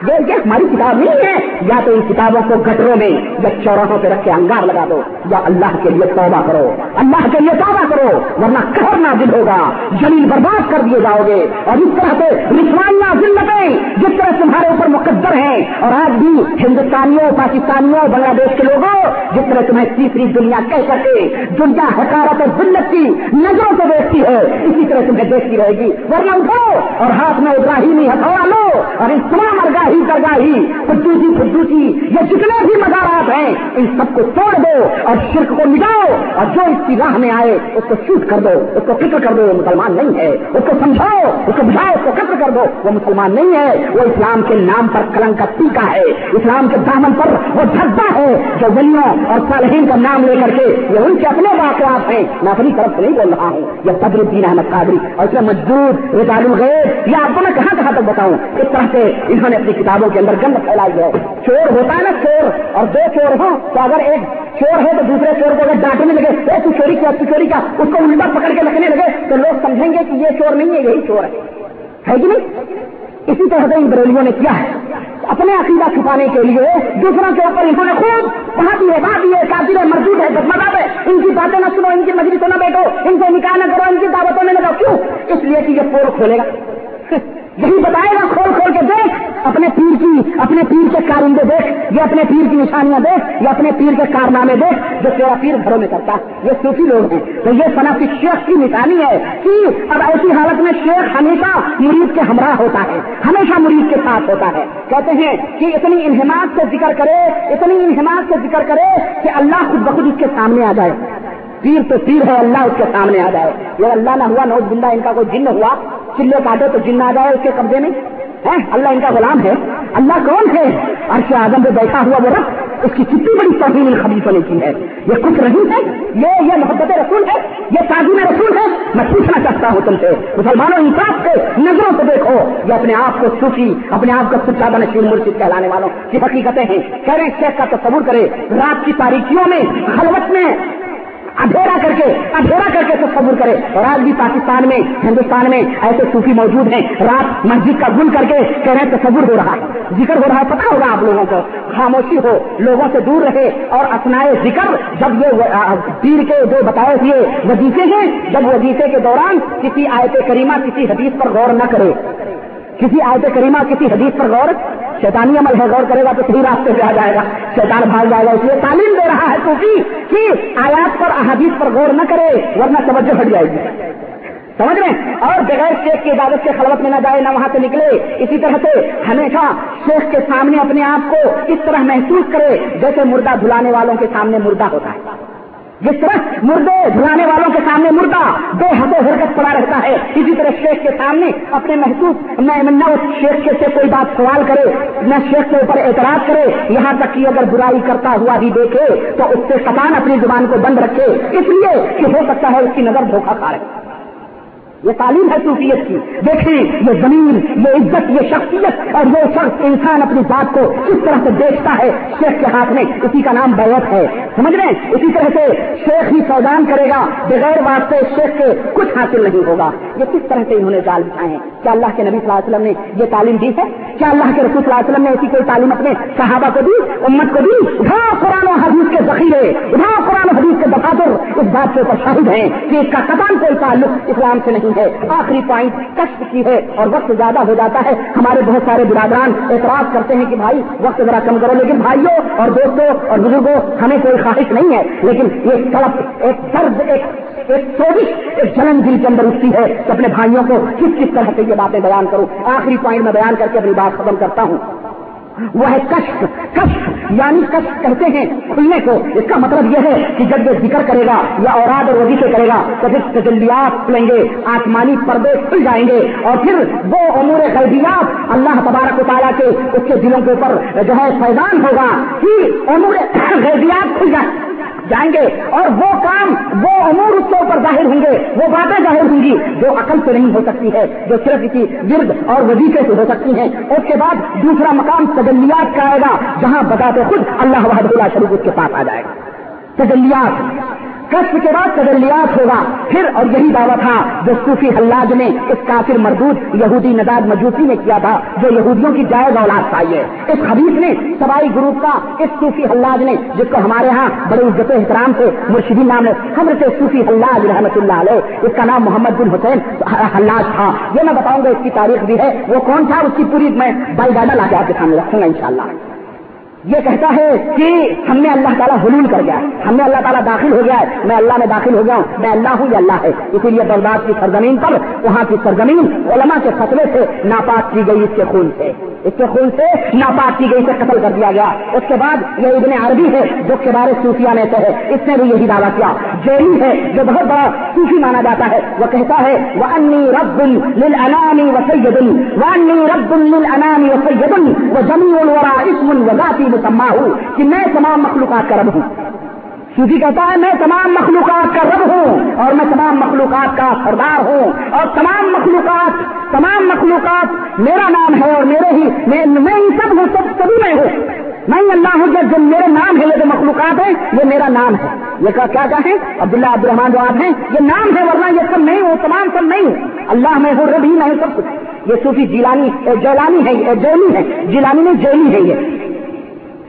یہ ہماری کتاب نہیں ہے۔ یا تو ان کتابوں کو گٹروں میں یا چوراہوں پہ رکھ کے انگار لگا دو۔ یا اللہ کے لیے توبہ کرو۔ اللہ کے لیے توبہ کرو، ورنہ کہر نہ دل ہوگا۔ زمین برباد کر دیے جاؤ گے۔ اور اس طرح سے رسوانیاں ذلتیں جس طرح تمہارے اوپر مقدر ہیں۔ اور آج بھی ہندوستانیوں، پاکستانیوں، بنگلہ دیش کے لوگوں، جس طرح تمہیں تیسری دنیا کہہ کر کے دنیا حکارت اور ذلت کی نظروں سے دیکھتی ہے، اسی طرح تمہیں دیکھتی رہے گی۔ ورنہ اٹھو اور ہاتھ میں ابراہیمی ہتھوڑا لو اور اس تمام ارگاہی درگاہی خدوسی خدوسی یہ جتنے بھی مزارات ہیں، ان سب کو توڑ دو اور شرک کو مٹاؤ اور جو اس کی راہ میں آئے، اس کو شوٹ کر دو، اس کو فکر کر دو، وہ مسلمان نہیں ہے۔ اس کو سمجھاؤ، اس کو بجھاؤ اس کو قتل کر دو، وہ مسلمان نہیں ہے۔ وہ اسلام کے نام پر کلنگ کا ٹیکا ہے۔ اسلام کے دامن پر وہ دھبا ہے جو ولیوں اور صالحین کا نام لے کر کے یہ ان کے اپنے واقعات ہیں۔ میں اپنی طرف سے نہیں بول رہا ہوں۔ یہ بدر الدین احمد قادری اور اس میں مجدور رضال الغیر یہ آپ کو میں کہاں کہاں تک بتاؤں؟ اس طرح سے انہوں نے اپنی کتابوں کے اندر گند پھیلائی ہے۔ چور ہوتا ہے نا چور، اور دو چور ہوں تو اگر ایک چور ہے تو دوسرے چور کو اگر ڈانٹنے لگے، اے تو چوری کیا، تو چوری کیا، اس کو الٹا پکڑ کے لگنے لگے تو لوگ سمجھیں گے کہ یہ چور نہیں ہے، یہی چور ہے۔ کہ نہیں؟ اسی طرح سے ان بریلیوں نے کیا ہے۔ اپنے عقیدہ چھپانے کے لیے دوسروں کے اوپر انہوں نے خوب کہا دیے بات دیے کافی ہے، مردود ہے مذہب ہے۔ ان کی باتیں نہ سنو، ان کی مجلسوں نہ بیٹھو، ان سے نکاح نہ کرو، ان کی دعوتوں میں لگاؤ کیوں؟ اس لیے کہ یہ پور کھولے گا۔ یہی بتائے گا، کھول کھول کے دیکھ، اپنے پیر کی، اپنے پیر کے کارندے دیکھ یہ اپنے پیر کی نشانیاں دیکھ یہ اپنے پیر کے کارنامے دیکھ، جو تیرا پیر گھروں میں کرتا ہے۔ یہ صوفی لوگ ہیں۔ تو یہ صنعتی شیخ کی نشانی ہے کہ اب ایسی حالت میں شیخ ہمیشہ مرید کے ہمراہ ہوتا ہے، ہمیشہ مرید کے ساتھ ہوتا ہے۔ کہتے ہیں کہ اتنی انہمات سے ذکر کرے، اتنی انہمات سے ذکر کرے کہ اللہ خود بخود اس کے سامنے آ جائے۔ پیر تو پیر ہے، اللہ اس کے سامنے آ جائے۔ یہ اللہ نہ ہوا نوز بندہ ان کا کوئی جن ہوا، چلے کاٹے تو جن آ جائے اس کے قبضے میں۔ اللہ ان کا غلام ہے۔ اللہ کون ہے؟ عرش اعظم پہ بیٹھا ہوا وہ رب، اس کی کتنی بڑی توہین خبیصوں نے کی ہے۔ یہ کچھ نہیں ہے، یہ یہ محبت رسول ہے، یہ تعظیم رسول ہے۔ میں پوچھنا چاہتا ہوں تم سے، مسلمانوں انصاف سے نظروں سے دیکھو، یہ اپنے آپ کو سوچی اپنے آپ کو سچا نشین مرشد کہلانے والوں کی حقیقتیں ہیں۔ کہہ شیخ کا تصور کرے، رات کی تاریخیوں میں، خلوت میں اندھیرا کر کے، اندھیرا کر کے تصور کرے۔ اور آج بھی پاکستان میں، ہندوستان میں ایسے صوفی موجود ہیں، رات مسجد کا گن کر کے کہہ رہے تصور ہو رہا ہے۔ ذکر ہو رہا ہے پتا ہوگا آپ لوگوں کو۔ خاموشی ہو، لوگوں سے دور رہے اور اپنائے ذکر۔ جب یہ پیر کے جو بتائے ہوئے وزیفے ہیں، جب وزیفے کے دوران کسی آیت کریمہ، کسی حدیث پر غور نہ کرے۔ کسی آیت کریمہ، کسی حدیث پر غور شیطانی عمل ہے، غور کرے گا تو صحیح راستے پہ آ جائے گا۔ شیطان بھاگ جائے گا، اس لیے تعلیم دے رہا ہے کیونکہ کہ آیات پر، احادیث پر غور نہ کرے، ورنہ توجہ ہٹ جائے گی۔ سمجھ رہے اور بغیر شیخ کی عبادت کے خلوت میں نہ جائے، نہ وہاں سے نکلے، اسی طرح سے ہمیشہ شیخ کے سامنے اپنے آپ کو اس طرح محسوس کرے جیسے مردہ دھلانے والوں کے سامنے مردہ ہوتا ہے۔ جس طرح مردے دھلانے والوں کے سامنے مردہ بے حد حرکت پڑا رہتا ہے۔ اسی طرح شیخ کے سامنے اپنے محسوس نہ اس شیخ کے سے کوئی بات سوال کرے، نہ شیخ کے اوپر اعتراض کرے، یہاں تک کہ اگر برائی کرتا ہوا بھی دیکھے تو اس سے کپان اپنی زبان کو بند رکھے، اس لیے کہ ہو سکتا ہے اس کی نظر دھوکہ کھا رہے۔ یہ تعلیم ہے صوفیت کی۔ دیکھیں یہ زمین، یہ عزت، یہ شخصیت اور یہ شخص انسان اپنی بات کو کس طرح سے دیکھتا ہے، شیخ کے ہاتھ میں۔ اسی کا نام بیعت ہے۔ سمجھ رہے ہیں؟ اسی طرح سے شیخ ہی سودان کرے گا، بغیر واسطے شیخ کے کچھ حاصل نہیں ہوگا۔ یہ کس طرح سے انہوں نے جال بچھائے ہیں؟ کیا اللہ کے نبی صلی اللہ علیہ وسلم نے یہ تعلیم دی ہے؟ کیا اللہ کے رسول صلی اللہ علیہ وسلم نے ایسی کوئی تعلیم اپنے صحابہ کو دی؟ امت کو دی؟ اٹھاؤ قرآن و حدیث کے ذخیرے اٹھاؤ قرآن و حدیث کے دفاتر۔ اس بات کے اوپر شاہد ہیں کہ اس کا قدم کوئی تعلق اسلام سے نہیں ہے، آخری پوائنٹ کشف کی ہے اور وقت زیادہ ہو جاتا ہے۔ ہمارے بہت سارے برادران اعتراض کرتے ہیں کہ بھائی وقت ذرا کم کرو، لیکن بھائیوں اور دوستوں اور بزرگوں، ہمیں کوئی خواہش نہیں ہے، لیکن یہ سڑک ایک درد، ایک ایک چوبیس، ایک جلن دل کے اندر اٹھتی ہے۔ کہ اپنے بھائیوں کو کس کس طرح سے یہ باتیں بیان کروں؟ آخری پوائنٹ میں بیان کر کے اپنی بات ختم کرتا ہوں۔ وہ ہے کشف. کشف یعنی کشف کہتے ہیں کھلنے کو. اس کا مطلب یہ ہے کہ جب یہ ذکر کرے گا یا اوراد اور وزیفے کرے گا تو جس تجلیات کھلیں گے، آسمانی پردے کھل جائیں گے اور پھر وہ امور غیبیات اللہ تبارک و تعالیٰ کے اس کے دلوں کے اوپر جو ہے فیضان ہوگا کہ امور غیبیات کھل جائیں۔ جائیں گے اور وہ کام، وہ امور اس کے اوپر ظاہر ہوں گے، وہ باتیں ظاہر ہوں گی جو عقل سے نہیں ہو سکتی ہے جو صرف اسی ورد اور وظیفے سے ہو سکتی ہیں۔ اس کے بعد دوسرا مقام تجلیات کا آئے گا، جہاں بتاتے خود اللہ وحد اللہ شریف اس کے پاس آ جائے گا۔ تجلیات کشف کے بعد تجلیات ہوگا۔ پھر اور یہی دعویٰ تھا جو صوفی حلاج نے اس کافر مردود یہودی نداد مجوسی نے کیا تھا، جو یہودیوں کی جائز اولاد پائی ہے اس حدیث نے سبائی گروپ کا اس صوفی حلاج نے، جس کو ہمارے ہاں بڑے عزت و احترام سے مرشدی نام ہے ہم سے صوفی حلاج رحمۃ اللہ علیہ، اس کا نام محمد بن حسین حلاج تھا۔ یہ میں بتاؤں گا اس کی تاریخ بھی ہے، وہ کون تھا؟ اس کی پوری میں بائی ڈاڈا لا کے آپ کے سامنے رکھوں گا ان شاء اللہ یہ کہتا ہے کہ ہم نے اللہ تعالیٰ حلول کر گیا ہم نے اللہ تعالیٰ داخل ہو گیا ہے۔ میں اللہ میں داخل ہو گیا ہوں۔ میں اللہ ہوں یہ اللہ ہے۔ اسی لیے بغداد کی سرزمین پر، وہاں کی سرزمین علماء کے خطرے سے ناپاک کی گئی اس کے خون سے۔ اس کے خون سے ناپاک کی گئی سے قتل کر دیا گیا۔ اس کے بعد یہ ابن عربی ہے جو کے بارے صوفیہ میں سے ہے اس نے بھی یہی دعویٰ کیا۔ جیلی ہے جو بہت بڑا صوفی مانا جاتا ہے۔ وہ کہتا ہے وہ انی رب للانامی و سیدن وہ انی رب للانامی و سیدن وہ زمین الورا اسم وذاتی مسما ہوں کہ میں تمام مخلوقات کا رب ہوں۔ صوفی کہتا ہے، میں تمام مخلوقات کا رب ہوں اور میں تمام مخلوقات کا سردار ہوں اور تمام مخلوقات تمام مخلوقات میرا نام ہے اور میرے ہی میں ان سب ہوں، سب سبھی میں ہوں۔ میں اللہ ہوں جو میرے نام ہے یہ جو مخلوقات ہے یہ میرا نام ہے۔ یہ کیا کیا ہے عبداللہ عبد الرحمان جو آپ ہیں، یہ نام ہے ورنہ یہ سب نہیں ہوں، تمام سب نہیں ہوں۔ اللہ میں ہوں ربھی نہیں سب کچھ۔ یہ صوفی جیلانی جیلانی ہے جیلی ہے۔ جیلانی میں جیلی ہے یہ۔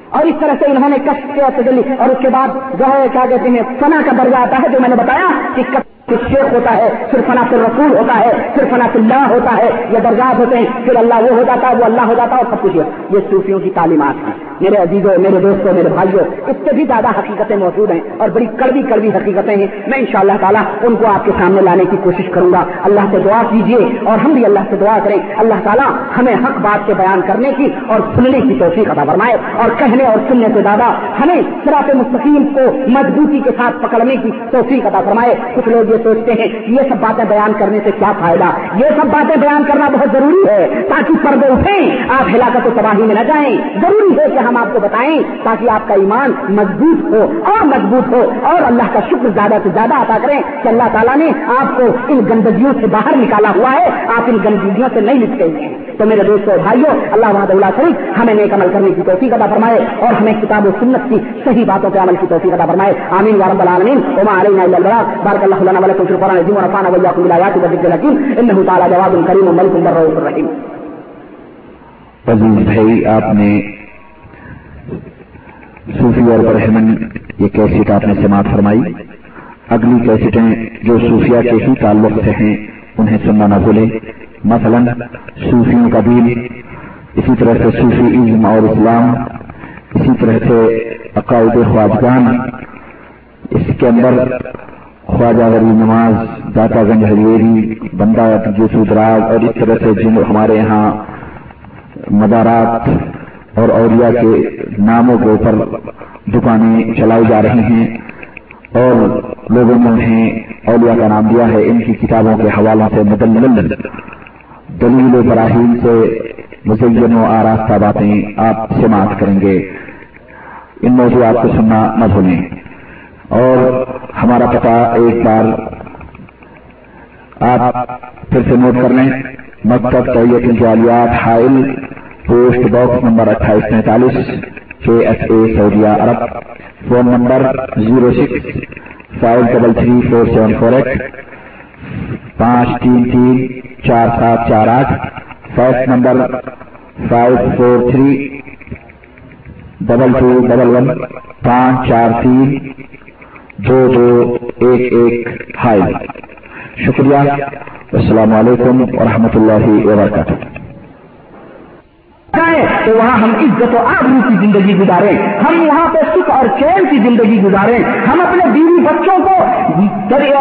اور اس طرح سے انہوں نے کش کیا تجلی اور اس کے بعد جو ہے کیا کہتے ہیں فنا کا درجہ آتا ہے جو میں نے بتایا کہ پھر شیخ ہوتا ہے، پھر فنا پھر رسول ہوتا ہے، پھر فنا اللہ ہوتا ہے، یہ درجات ہوتے ہیں، پھر اللہ وہ ہو جاتا ہے وہ اللہ ہو جاتا ہے اور سب کچھ یہ صوفیوں کی تعلیمات ہیں۔ میرے عزیزوں، میرے دوستوں، میرے بھائیوں، اس سے بھی زیادہ حقیقتیں موجود ہیں اور بڑی کڑوی کڑوی حقیقتیں ہیں۔ میں ان شاء اللہ تعالیٰ ان کو آپ کے سامنے لانے کی کوشش کروں گا۔ اللہ سے دعا کیجیے اور ہم بھی اللہ سے دعا کریں۔ اللہ تعالیٰ ہمیں حق بات کے بیان کرنے کی اور سننے کی توفیق ادا فرمائے اور کہنے اور سننے سے زیادہ ہمیں سراط مستقیم کو مضبوطی کے ساتھ پکڑنے کی توفیق ادا فرمائے۔ کچھ لوگ یہ سوچتے ہیں یہ سب باتیں بیان کرنے سے کیا فائدہ؟ یہ سب باتیں بیان کرنا بہت ضروری ہے تاکہ پردے اٹھیں، آپ ہلاکت و تباہی میں نہ جائیں۔ ضروری ہے کہ ہم آپ کو بتائیں تاکہ آپ کا ایمان مضبوط ہو اور مضبوط ہو اور اللہ کا شکر زیادہ سے زیادہ عطا کریں کہ اللہ تعالیٰ نے آپ کو ان گندگیوں سے باہر نکالا ہوا ہے۔ آپ ان گندگیوں سے نہیں نکلتے ہیں۔ تو میرے دوستوں بھائیوں اللہ محمد اللہ شریف ہمیں نیک عمل کرنے کی توفیق ادا فرمائے اور ہمیں کتاب و سنت کی صحیح باتوں کے عمل کی توفیق ادا فرمائے۔ آمین وارب العالمین۔ وما علینا الا البلاغ۔ بارك الله في القران العظيم ونفعنا واياكم بالايات والذكر الحكيم. انه تعالى جواد كريم ملك بر رؤوف رحيم. عزیز بھائی، آپ نے صوفی اور برہمن یہ کیسٹ آپ نے سماعت فرمائی۔ اگلی کیسٹیں جو صوفیہ کے ہی تعلق سے ہیں، انہیں سننا نہ بھولے مثلا، صوفیوں کا دین، اسی طرح سے صوفی عزم اور اسلام، اسی طرح سے عقائد خواجگان۔ اس کے اندر خواجہ ولی نماز، داتا گنج ہریری بندہ یسود راج اور اس طرح سے جن ہمارے یہاں مدارات اور اولیاء کے ناموں کے اوپر دکانیں چلائی جا رہی ہیں اور لوگوں نے انہیں اولیاء کا نام دیا ہے۔ ان کی کتابوں کے حوالوں سے مدل دلیل و براہیم سے مزین و آراستہ باتیں آپ سماعت کریں گے۔ ان موضوعات کو سننا نہ بھولیں۔ اور ہمارا پتہ ایک بار آپ پھر سے نوٹ کر لیں۔ مکتب طیت الجالیات حائل، پوسٹ باکس نمبر اٹھائیس پینتالیس کے ایس اے سعودیہ عرب، phone number zero six five double three four seven four eight, پانچ تین تین چار سات چار آٹھ fax number five four three double two double one, پانچ چار تین دو دو ایک ایک ہائی شکریہ۔ السلام علیکم ورحمۃ اللہ وبرکاتہ۔ تو وہاں ہم عزت و آبرو کی زندگی گزارے ہم وہاں پہ سکھ اور چین کی زندگی گزارے ہم اپنے بیوی بچوں کو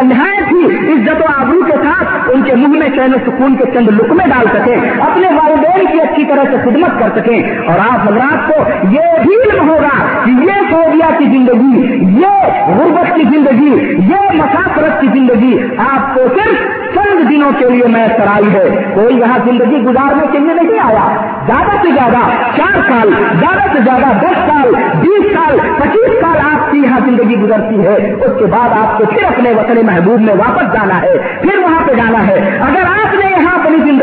نہایت ہی عزت و آبرو کے ساتھ ان کے منہ میں چین و سکون کے چند لکمے ڈال سکیں، اپنے والدین کی اچھی طرح سے خدمت کر سکیں۔ اور آپ حضرات کو یہ بھی علم ہوگا کہ یہ سعودیہ کی زندگی، یہ غربت کی زندگی، یہ مسافرت کی زندگی آپ کو صرف چند دنوں کے لیے میں کرائی ہے۔ کوئی یہاں زندگی گزارنے کے لیے نہیں آیا۔ زیادہ سے زیادہ چار سال، زیادہ سے زیادہ دس سال، بیس سال، پچیس سال آپ کی یہاں زندگی گزرتی ہے۔ اس کے بعد آپ کو پھر اپنے وطن محبوب میں واپس جانا ہے، پھر وہاں پہ جانا ہے۔ اگر آپ نے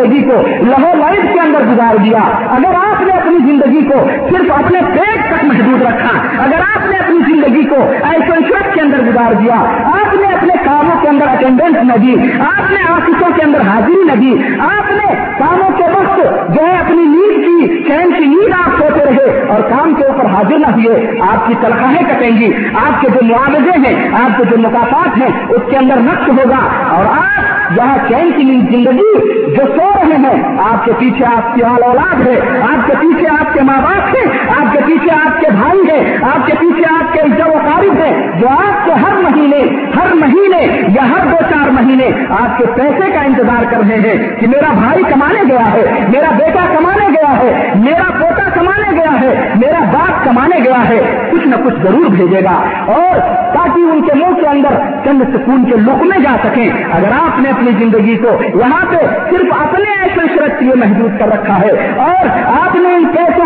زندگی کو لہو لائف کے اندر گزار دیا۔ اگر آپ نے اپنی زندگی کو صرف اپنے پیٹ تک محدود رکھا، اگر آپ نے اپنی زندگی کو ایسوشت کے اندر گزار دیا، آپ نے اپنے کاموں کے اندر اٹینڈنس نہ دی، آپ نے آفسوں کے اندر حاضری نہ دی، آپ نے کاموں کے وقت جو ہے اپنی نیند کی، چین کی نیند آپ سوتے رہے اور کام کے اوپر حاضر نہ ہوئے، آپ کی تنخواہیں کٹیں گی، آپ کے جو معاوضے ہیں، آپ کے جو مقافات ہیں، اس کے اندر نقص ہوگا اور آپ یہاں چین کی زندگی جو سو رہے ہیں؟ آپ کے پیچھے آپ کی آل اولاد ہے، آپ کے پیچھے آپ کے ماں باپ ہیں، آپ کے پیچھے آپ کے بھائی ہیں، آپ کے پیچھے آپ کے عزت و قارب ہیں۔ جو آپ کے ہر مہینے ہر مہینے یا ہر دو چار مہینے آپ کے پیسے کا انتظار کر رہے ہیں کہ میرا بھائی کمانے گیا ہے، میرا بیٹا کمانے گیا ہے، میرا پوتا کمانے گیا ہے، میرا باپ کمانے گیا ہے، کچھ نہ کچھ ضرور بھیجے گا۔ اور تاکہ ان کے منہ کے اندر چند سکون کے لک میں جا سکیں، اگر آپ نے اپنی زندگی کو یہاں پہ صرف اپنے ایسے شرط یہ محدود کر رکھا ہے اور آپ نے ان کیسوں